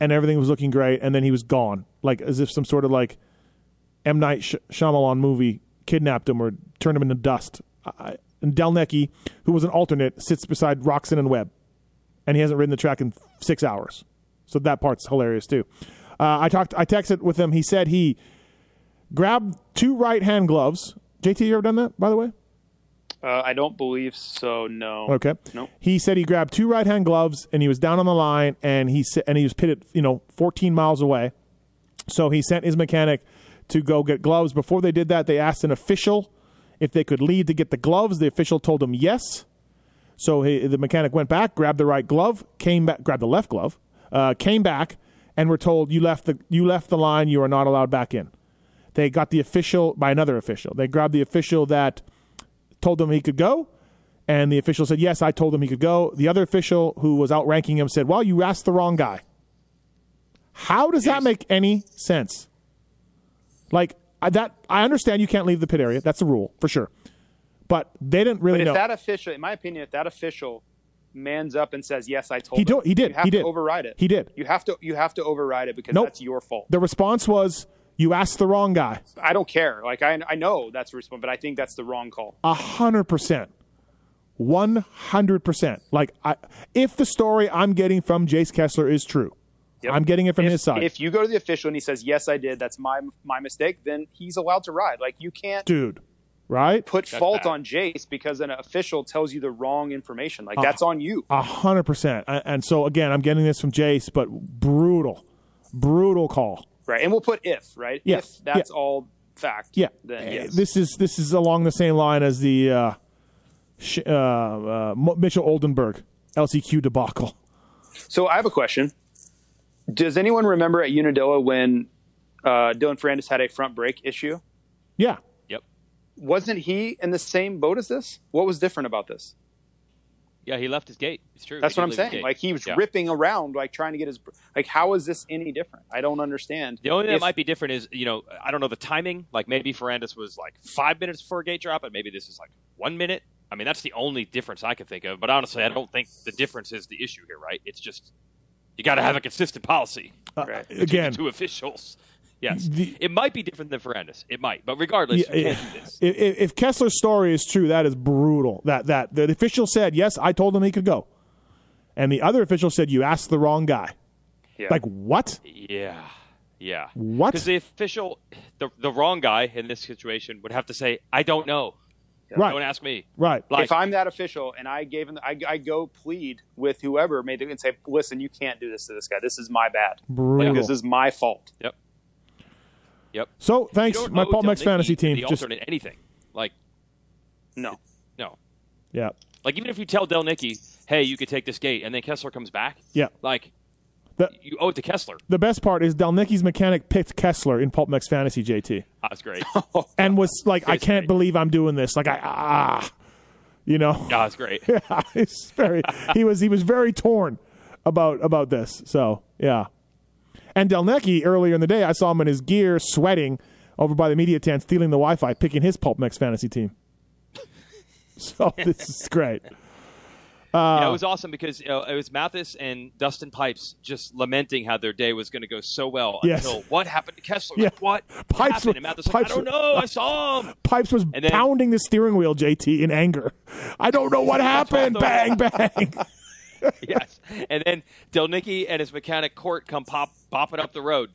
and everything was looking great. And then he was gone, like as if some sort of like M Night Sh- Shyamalan movie kidnapped him or turned him into dust. I, and Del Nicky, who was an alternate, sits beside Roczen and Webb, and he hasn't ridden the track in six hours. So that part's hilarious too. Uh, I talked, I texted with him. He said he grabbed two right hand gloves. JT, you ever done that, by the way? Uh, I don't believe so. No. Okay. Nope. He said he grabbed two right hand gloves and he was down on the line and he sa- and he was pitted, you know, 14 miles away. So he sent his mechanic to go get gloves. Before they did that, they asked an official if they could lead to get the gloves. The official told him yes. So he, the mechanic went back, grabbed the right glove, came back, grabbed the left glove, uh, came back, and were told you left the you left the line. You are not allowed back in. They got the official by another official. They grabbed the official that told them he could go, and the official said, Yes, I told him he could go. The other official who was outranking him said, Well, you asked the wrong guy. How does that make any sense? Like, I, that, I understand you can't leave the pit area. That's the rule, for sure. But they didn't really But if know. that official, in my opinion, if that official mans up and says, "Yes, I told," He him," do- he did. You have He to did. override it. He did. You have to. You have to override it because Nope. that's your fault. the response was, You asked the wrong guy. I don't care. Like I, I know that's the response, but I think that's the wrong call. A hundred percent. One hundred percent. Like, I, if the story I'm getting from Jace Kessler is true, Yep. I'm getting it from if, his side, If you go to the official and he says, "Yes, I did. That's my my mistake," then he's allowed to ride. Like you can't dude. Right? put fault bad. on Jace because an official tells you the wrong information. Like that's on you. A hundred percent. And so again, I'm getting this from Jace, but brutal, brutal call. Right. And we'll put if, right? Yeah. If that's Yeah. all fact. Yeah, Then Uh, yes. this is this is along the same line as the uh, sh- uh, uh, Mitchell Oldenburg LCQ debacle. So I have a question. Does anyone remember at Unadilla when uh, Dylan Ferrandis had a front brake issue? Yeah, Yep. Wasn't he in the same boat as this? What was different about this? Yeah, he left his gate. It's true. That's He what I'm saying. Like he was Yeah. ripping around, like trying to get his. Like how is this any different? I don't understand. The only thing If- that might be different is, you know, I don't know the timing. Like maybe Ferrandis was like five minutes before a gate drop, and maybe this is like one minute. I mean, that's the only difference I can think of. But honestly, I don't think the difference is the issue here, right? It's just you got to have a consistent policy. Uh, right. again, the two officials. Yes, The- it might be different than Ferrandis. It might, but regardless, Yeah, you can't do this. if, if if Kessler's story is true, that is brutal. That that the official said yes, I told him he could go, and the other official said you asked the wrong guy. Yeah. Like what? Yeah, yeah. What? Because the official, the the wrong guy in this situation would have to say, "I don't know. Right. Don't ask me." Right. Like, if I'm that official and I gave him, I, I go plead with whoever made it and say, "Listen, you can't do this to this guy. This is my bad. Brutal. Like, this is my fault." Yep. Yep. So thanks, my know Pulp MX fantasy to be team. Just alternate anything. Like No. no. yeah, Like even if you tell Del Nicky, "Hey, you could take this gate," and then Kessler comes back, yeah. like The you owe it to Kessler. the best part is Dalnicki's mechanic picked Kessler in Pulp MX fantasy JT. Ah, That's great. and was like, I can't great. believe I'm doing this. Like I ah, you know, Ah, that's great. yeah, it's very. He was he was very torn about about this. So yeah, and Delnecki earlier in the day, I saw him in his gear, sweating over by the media tent, stealing the Wi-Fi, picking his Pulp MX fantasy team. So this is great. yeah, it was awesome because uh, it was Matthes and Dustin Pipes just lamenting how their day was going to go so well Yes. until what happened to Kessler? Yeah. Like, what Pipes happened? were- and Matthes like, I don't know. I saw him. Pipes was then- pounding the steering wheel, JT, in anger. I don't know what happened. Bang, bang. yes. And then Del Nicky and his mechanic Court come pop bopping up the road.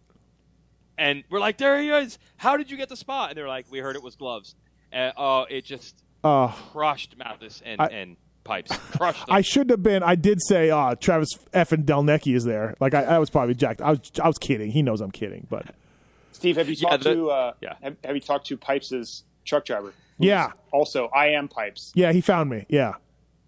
And we're like, there he is. How did you get the spot? And they're like, we heard it was gloves. Uh, oh, it just Uh, crushed Matthes and, I- and Pipes. Crushed them. I should have been. I did say, uh, Travis F and Delnecki is there. Like I, I was probably jacked. I was, I was kidding. He knows I'm kidding, but Steve, have you Yeah, talked the- to uh, yeah. have, have you talked to Pipes's truck driver? Yeah. Also, I am Pipes. yeah, he found me. Yeah,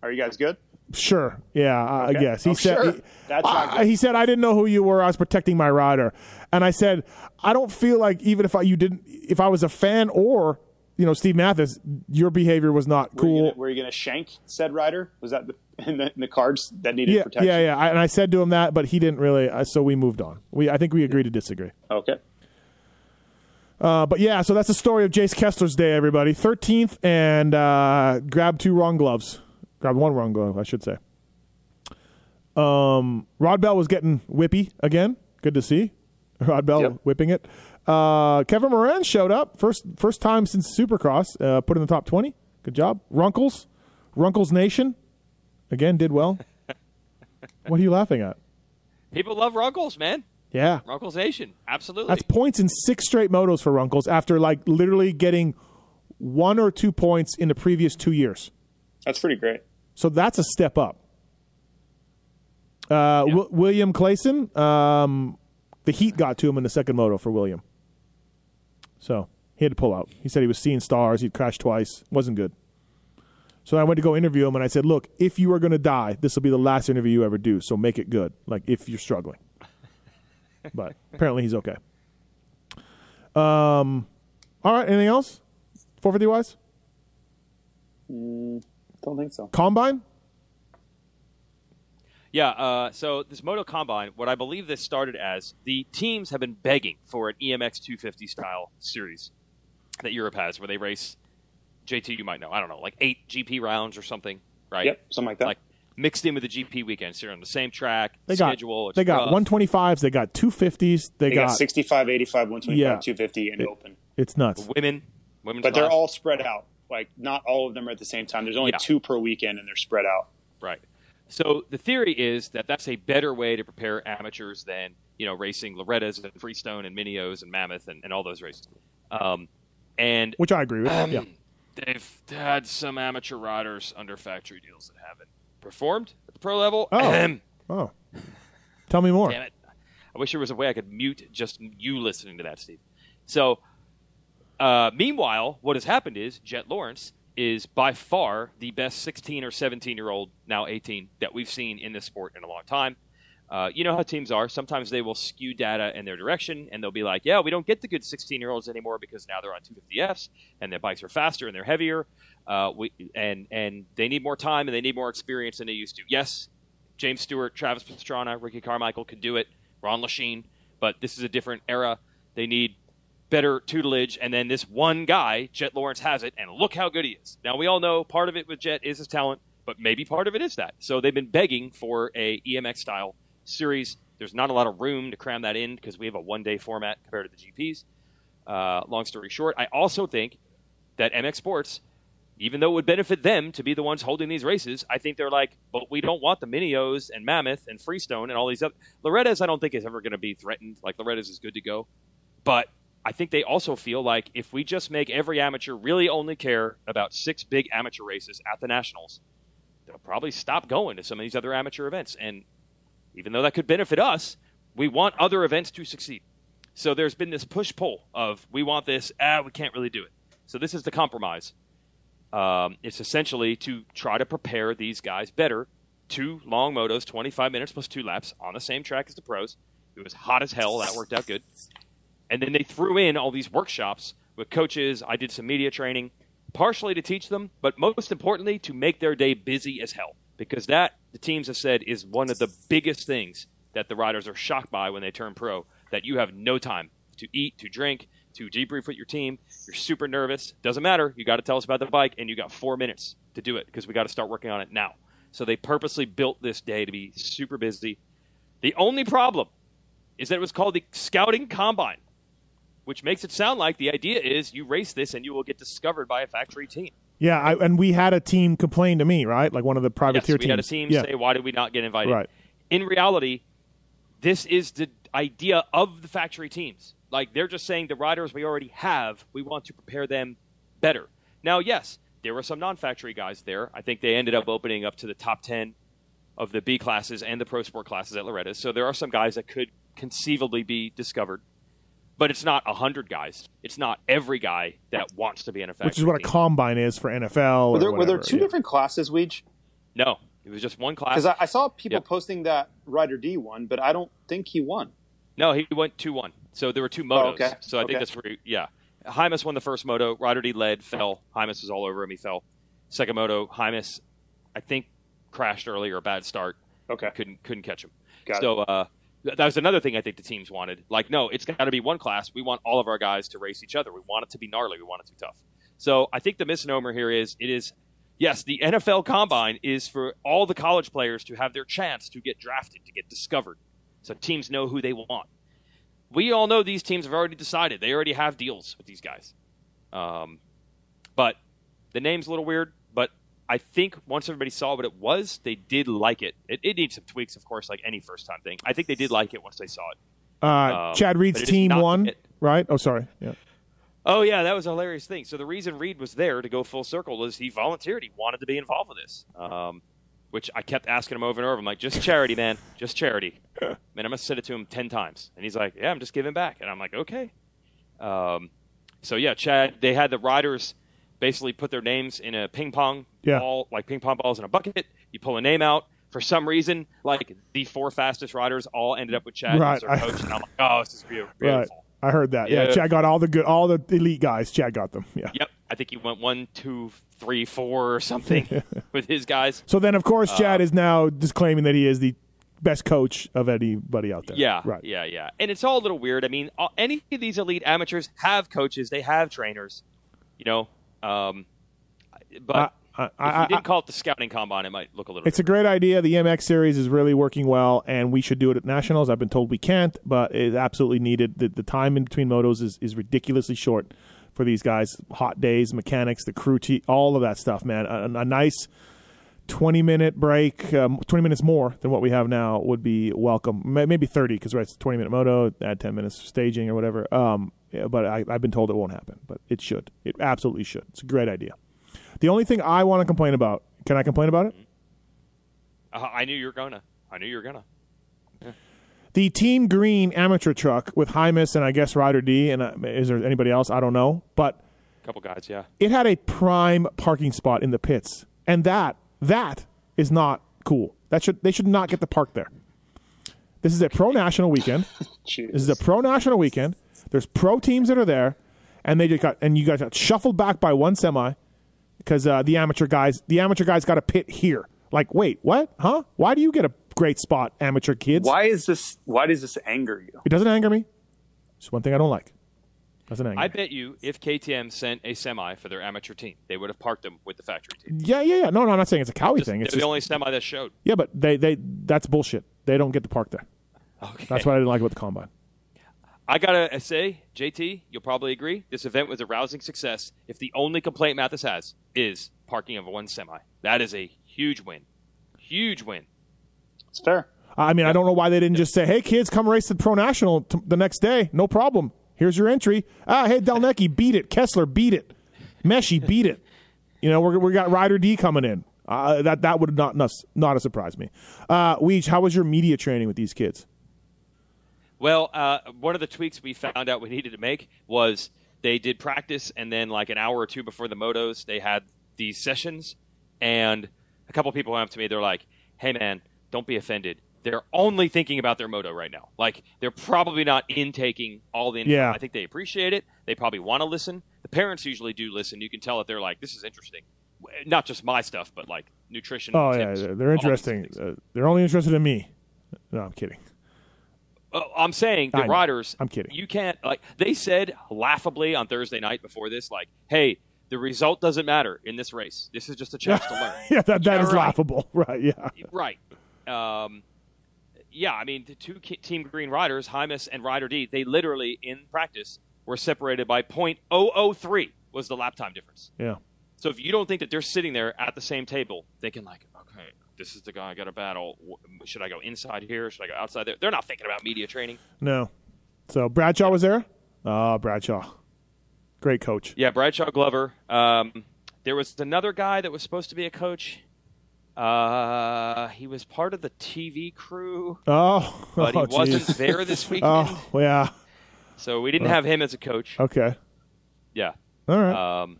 Are you guys good? Sure. Yeah, I I Okay. guess he Oh, said. sure. He, I- he said I didn't know who you were. I was protecting my rider, and I said I don't feel like even if I you didn't, if I was a fan or you know Steve Matthes, your behavior was not cool. were you going to shank said rider? Was that the, in, the, in the cards that needed yeah, protection? yeah, yeah. I, and I said to him that, but he didn't really. Uh, so we moved on. We I think we agreed to disagree. Okay. Uh, but yeah, so that's the story of Jace Kessler's day, everybody. 13th and uh, grabbed two wrong gloves. Grabbed one wrong glove, I should say. Um, Rodbell was getting whippy again. Good to see. Rodbell Yep. whipping it. Uh, Kevin Moran showed up. First first time since Supercross. Uh, put in the top 20. Good job. Runkles. Runkles Nation. Again, did well. what are you laughing at? People love Runkles, man. Yeah. Runkles Nation. Absolutely. That's points in six straight motos for Runkles after like literally getting one or two points in the previous two years. That's pretty great. So that's a step up. Uh, Wi- William Clayson, um, the heat got to him in the second moto for William. So he had to pull out. He said he was seeing stars. He'd crashed twice. Wasn't good. So I went to go interview him, and I said, "Look, if you are going to die, this will be the last interview you ever do. So make it good. Like if you're struggling." but apparently he's okay. Um, all right. Anything else? Four fifty wise Don't think so. combine. Yeah, uh, so this Moto Combine, what I believe this started as, the teams have been begging for an EMX 250 style series that Europe has, where they race. JT, you might know. I don't know, like eight GP rounds or something, right? Yep, something like that. Like mixed in with the GP weekends. So you're on the same track, They got schedule. it's they got rough. 125s. They got 250s. They, they got, got 65, 85, 125, Yeah. 250, and It- open. it's nuts. women, women's But they're all spread out. Like not all of them are at the same time. There's only Yeah. two per weekend, and they're spread out. Right. So the theory is that that's a better way to prepare amateurs than you know racing Loretta's and Freestone and Minios and Mammoth and, and all those races. Um, and which I agree with. Um, yeah. they've had some amateur riders under factory deals that haven't performed at the pro level. Oh. Oh, tell me more. Damn it! I wish there was a way I could mute just you listening to that, Steve. So, uh, meanwhile, what has happened is Jett Lawrence is by far the best 16 or 17 year old, now 18, that we've seen in this sport in a long time. Uh, you know how teams are. Sometimes they will skew data in their direction, and they'll be like, "Yeah, we don't get the good 16 year olds anymore because now they're on 250s and their bikes are faster and they're heavier, uh, we, and and they need more time and they need more experience than they used to." Yes, James Stewart, Travis Pastrana, Ricky Carmichael can do it. Ron Lechien, but this is a different era. They need better tutelage, and then this one guy, Jett Lawrence, has it, and look how good he is. Now we all know part of it with Jett is his talent, but maybe part of it is that. So they've been begging for a EMX style series. There's not a lot of room to cram that in because we have a one day format compared to the GPs. Uh, long story short, I also think that MX Sports, even though it would benefit them to be the ones holding these races, I think they're like, but we don't want the Minios and Mammoth and Freestone and all these other. Loretta's, I don't think is ever going to be threatened. Like Loretta's is good to go, but I think they also feel like if we just make every amateur really only care about six big amateur races at the nationals, they'll probably stop going to some of these other amateur events. And even though that could benefit us, we want other events to succeed. So there's been this push pull of we want this, ah, we can't really do it. So this is the compromise. Um, it's essentially to try to prepare these guys better. Two long motos, 25 minutes plus two laps on the same track as the pros. It was hot as hell. That worked out good. And then they threw in all these workshops with coaches. I did some media training, partially to teach them, but most importantly, to make their day busy as hell. Because that, the teams have said, is one of the biggest things that the riders are shocked by when they turn pro that you have no time to eat, to drink, to debrief with your team. You're super nervous. Doesn't matter. You got to tell us about the bike, and you got four minutes to do it because we got to start working on it now. So they purposely built this day to be super busy. The only problem is that it was called the Scouting Combine, which makes it sound like the idea is you race this and you will get discovered by a factory team. Yeah, I, and we had a team complain to me, right? Like one of the privateer Yes, we teams. had a team yeah. say, "Why did we not get invited?" Right. In reality, this is the idea of the factory teams. Like they're just saying the riders we already have, we want to prepare them better. Now, yes, there were some non-factory guys there. I think they ended up opening up to the top ten of the B classes and the pro sport classes at Loretta's. So there are some guys that could conceivably be discovered. But it's not a hundred guys. It's not every guy that wants to be an a factory. which is what a combine is for NFL. Were or there, were there two yeah. different classes, Weege? No, it was just one class. Because I, I saw people Yep. posting that Ryder D won, but I don't think he won. No, he went two one. So there were two motos. Oh, okay. So I think that's where yeah. Hymus won the first moto. Ryder D led, fell. Hymus was all over him. He fell. Second moto, Hymus, I think crashed earlier, bad start. Okay. Couldn't couldn't catch him. Got so uh, th- that was another thing I think the teams wanted. Like, no, it's got to be one class. We want all of our guys to race each other. We want it to be gnarly. We want it to be tough. So I think the misnomer here is it is yes, the NFL Combine is for all the college players to have their chance to get drafted, to get discovered, so teams know who they want. We all know these teams have already decided. They already have deals with these guys. Um, but the name's a little weird. But I think once everybody saw what it was, they did like it. It, it needs some tweaks, of course, like any first time thing. I think they did like it once they saw it. Uh, Um, Chad Reed's but it is team won, it. right? Oh, sorry. Yeah. Oh yeah, that was a hilarious thing. So the reason Reed was there to go full circle was he volunteered. He wanted to be involved with this, um, which I kept asking him over and over. I'm like, just charity, man, just charity. Man, I must have said it to him ten times, and he's like, yeah, I'm just giving back, and I'm like, okay. Um, so yeah, Chad, they had the riders basically put their names in a ping pong Yeah. ball, like ping pong balls in a bucket. You pull a name out. For some reason, like the four fastest riders all ended up with Chad Right. as their coach, and I'm like, oh, this is beautiful. Right. I heard that. Yeah. Yeah. Chad got all the good, all the elite guys. Chad got them. Yeah. Yep, I think he went one, two, three, four, or something with his guys. So then, of course, Uh, Chad is now just claiming that he is the best coach of anybody out there. Yeah, Right. yeah, yeah. And it's all a little weird. I mean, any of these elite amateurs have coaches, they have trainers, you know. Um, but I- I- if you didn't call it the scouting combine, it might look a little. It's a great idea. The MX series is really working well, and we should do it at nationals. I've been told we can't, but it's absolutely needed. The, the time in between motos is, is ridiculously short for these guys. Hot days, mechanics, the crew, chief, all of that stuff, man. A, a nice 20 minute break, um, 20 minutes more than what we have now would be welcome. Maybe 30 because right, it's 20 minute moto, add 10 minutes staging or whatever. Um, yeah, but I, I've been told it won't happen, but it should. It absolutely should. It's a great idea. The only thing I want to complain about, can I complain about it? Uh, I knew you were gonna. I knew you were gonna. The Team Green amateur truck with Hymus and I guess Ryder D, and uh, is there anybody else? I don't know. But a couple guys, yeah. it had a prime parking spot in the pits, and that that is not cool. That should they should not get to park there. This is a pro national weekend. This is a pro national weekend. There's pro teams that are there, and they just got and you guys got shuffled back by one semi because uh, the amateur guys the amateur guys got a pit here. Like, wait, what? Huh? Why do you get a great spot, amateur kids? Why is this? Why does this anger you? It doesn't anger me. It's one thing I don't like. Doesn't anger I bet you if KTM sent a semi for their amateur team, they would have parked them with the factory team. Yeah, yeah, yeah. No, no, I'm not saying it's a Cowie Just- thing. It's they're the just, only semi that showed. yeah, but they, they that's bullshit. They don't get to park there. Okay. That's what I didn't like about the combine. I gotta say, JT, you'll probably agree. This event was a rousing success. If the only complaint Matthes has is parking of one semi, that is a huge win. Huge win. It's fair. I mean, I don't know why they didn't just say, "Hey, kids, come race the pro national t- the next day. No problem. Here's your entry." Ah, hey, Delnecki, beat it. Kessler, beat it. Meshi, beat it. You know, we're, we got Ryder D coming in. Uh, that that would not not, not have surprised me. Uh, Weege, how was your media training with these kids? Well, uh, one of the tweaks we found out we needed to make was they did practice, and then like an hour or two before the motos, they had these sessions, and a couple people went up to me. They're like, "Hey, man, don't be offended. They're only thinking about their moto right now. Like they're probably not intaking all the info. Yeah. I think they appreciate it. They probably want to listen. The parents usually do listen. You can tell that they're like, "This is interesting." Not just my stuff, but like nutrition. Oh yeah, tips, they're, they're interesting. Uh, they're only interested in me. No, I'm kidding. Oh, I'm saying the I know. riders. I'm kidding. You can't like they said laughably on Thursday night before this, like, "Hey, the result doesn't matter in this race. This is just a chance to learn." yeah, that that Yeah, is right. laughable. Right? Yeah. right. Um, yeah, I mean, the two ki- Team Green riders, Hymus and Ryder D, they literally in practice were separated by .003 was the lap time difference. Yeah. So if you don't think that they're sitting there at the same table thinking like, okay, this is the guy I got to battle. Should I go inside here? Should I go outside there? They're not thinking about media training. No. So Bradshaw was there. Ah, Bradshaw, great coach. Yeah, Bradshaw Glover. Um, there was another guy that was supposed to be a coach. Uh, he was part of the TV crew, Oh, but oh, he wasn't geez. there this weekend, Oh, yeah. so we didn't have him as a coach. Okay. Yeah. All right. Um,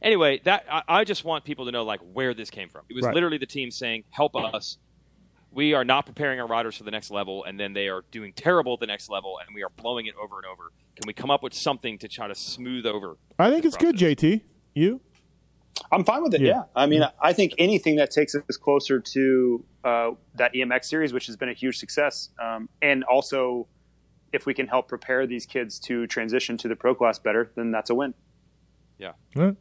anyway, that I, I just want people to know like where this came from. It was Right. literally the team saying, "Help us." We are not preparing our riders for the next level, and then they are doing terrible at the next level, and we are blowing it over and over. Can we come up with something to try to smooth over? I think it's good. JT. You? I'm fine with it. Yeah. Yeah. I mean, I think anything that takes us closer to uh, that EMX series, which has been a huge success, um, and also if we can help prepare these kids to transition to the pro class better, then that's a win. Yeah. All right.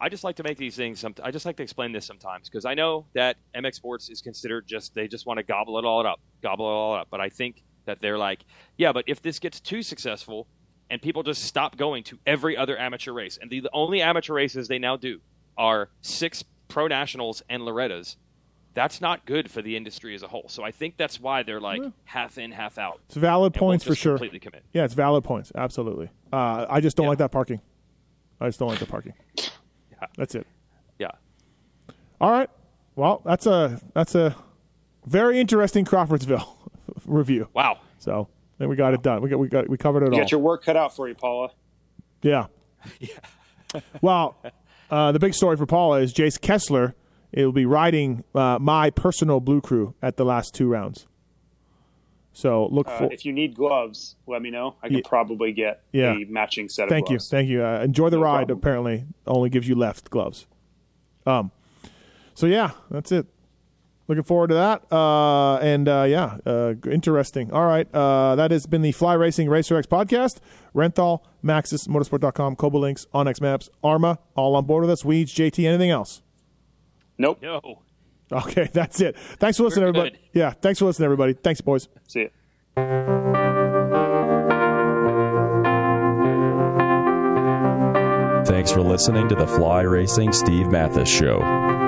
I just like to make these things. I just like to explain this sometimes because I know that MX Sports is considered just they just want to gobble it all up, gobble it all up. But I think that they're like, yeah, but if this gets too successful and people just stop going to every other amateur race, and the, the only amateur races they now do are six pro nationals and Loretta's, that's not good for the industry as a whole. So I think that's why they're like half in, half out. It's valid points for sure. Completely commit. Yeah, it's valid points. Absolutely. Uh, I just don't Yeah. like that parking. I just don't like the parking. yeah. That's it. Yeah. All right. Well, that's a that's a very interesting Crawfordsville review. Wow. So then we got it done. We got we got we covered it You all. got your work cut out for you, Paula. Yeah. yeah. well, uh, the big story for Paula is Jace Kessler. It will be riding uh, my personal blue crew at the last two rounds. So look Uh, for. if you need gloves, let me know. I can Yeah. probui get Yeah. a matching set of Thank you, thank you. Uh, enjoy the No ride. problem. Apparently, only gives you left gloves. Um. So yeah, that's it. Looking forward to that. Uh, and uh, yeah, uh, interesting. All right. Uh, that has been the Fly Racing Racer X podcast. Renthal, Maxxis, Motosport.com, Kobo Links, Onyx Maps, Arma, all on board with us. Weeds, JT, anything else? Nope. No. Okay, that's it. Thanks for listening, everybody. Yeah, thanks for listening, everybody. Thanks, boys. See it. Thanks for listening to the Fly Racing Steve Matthes Show.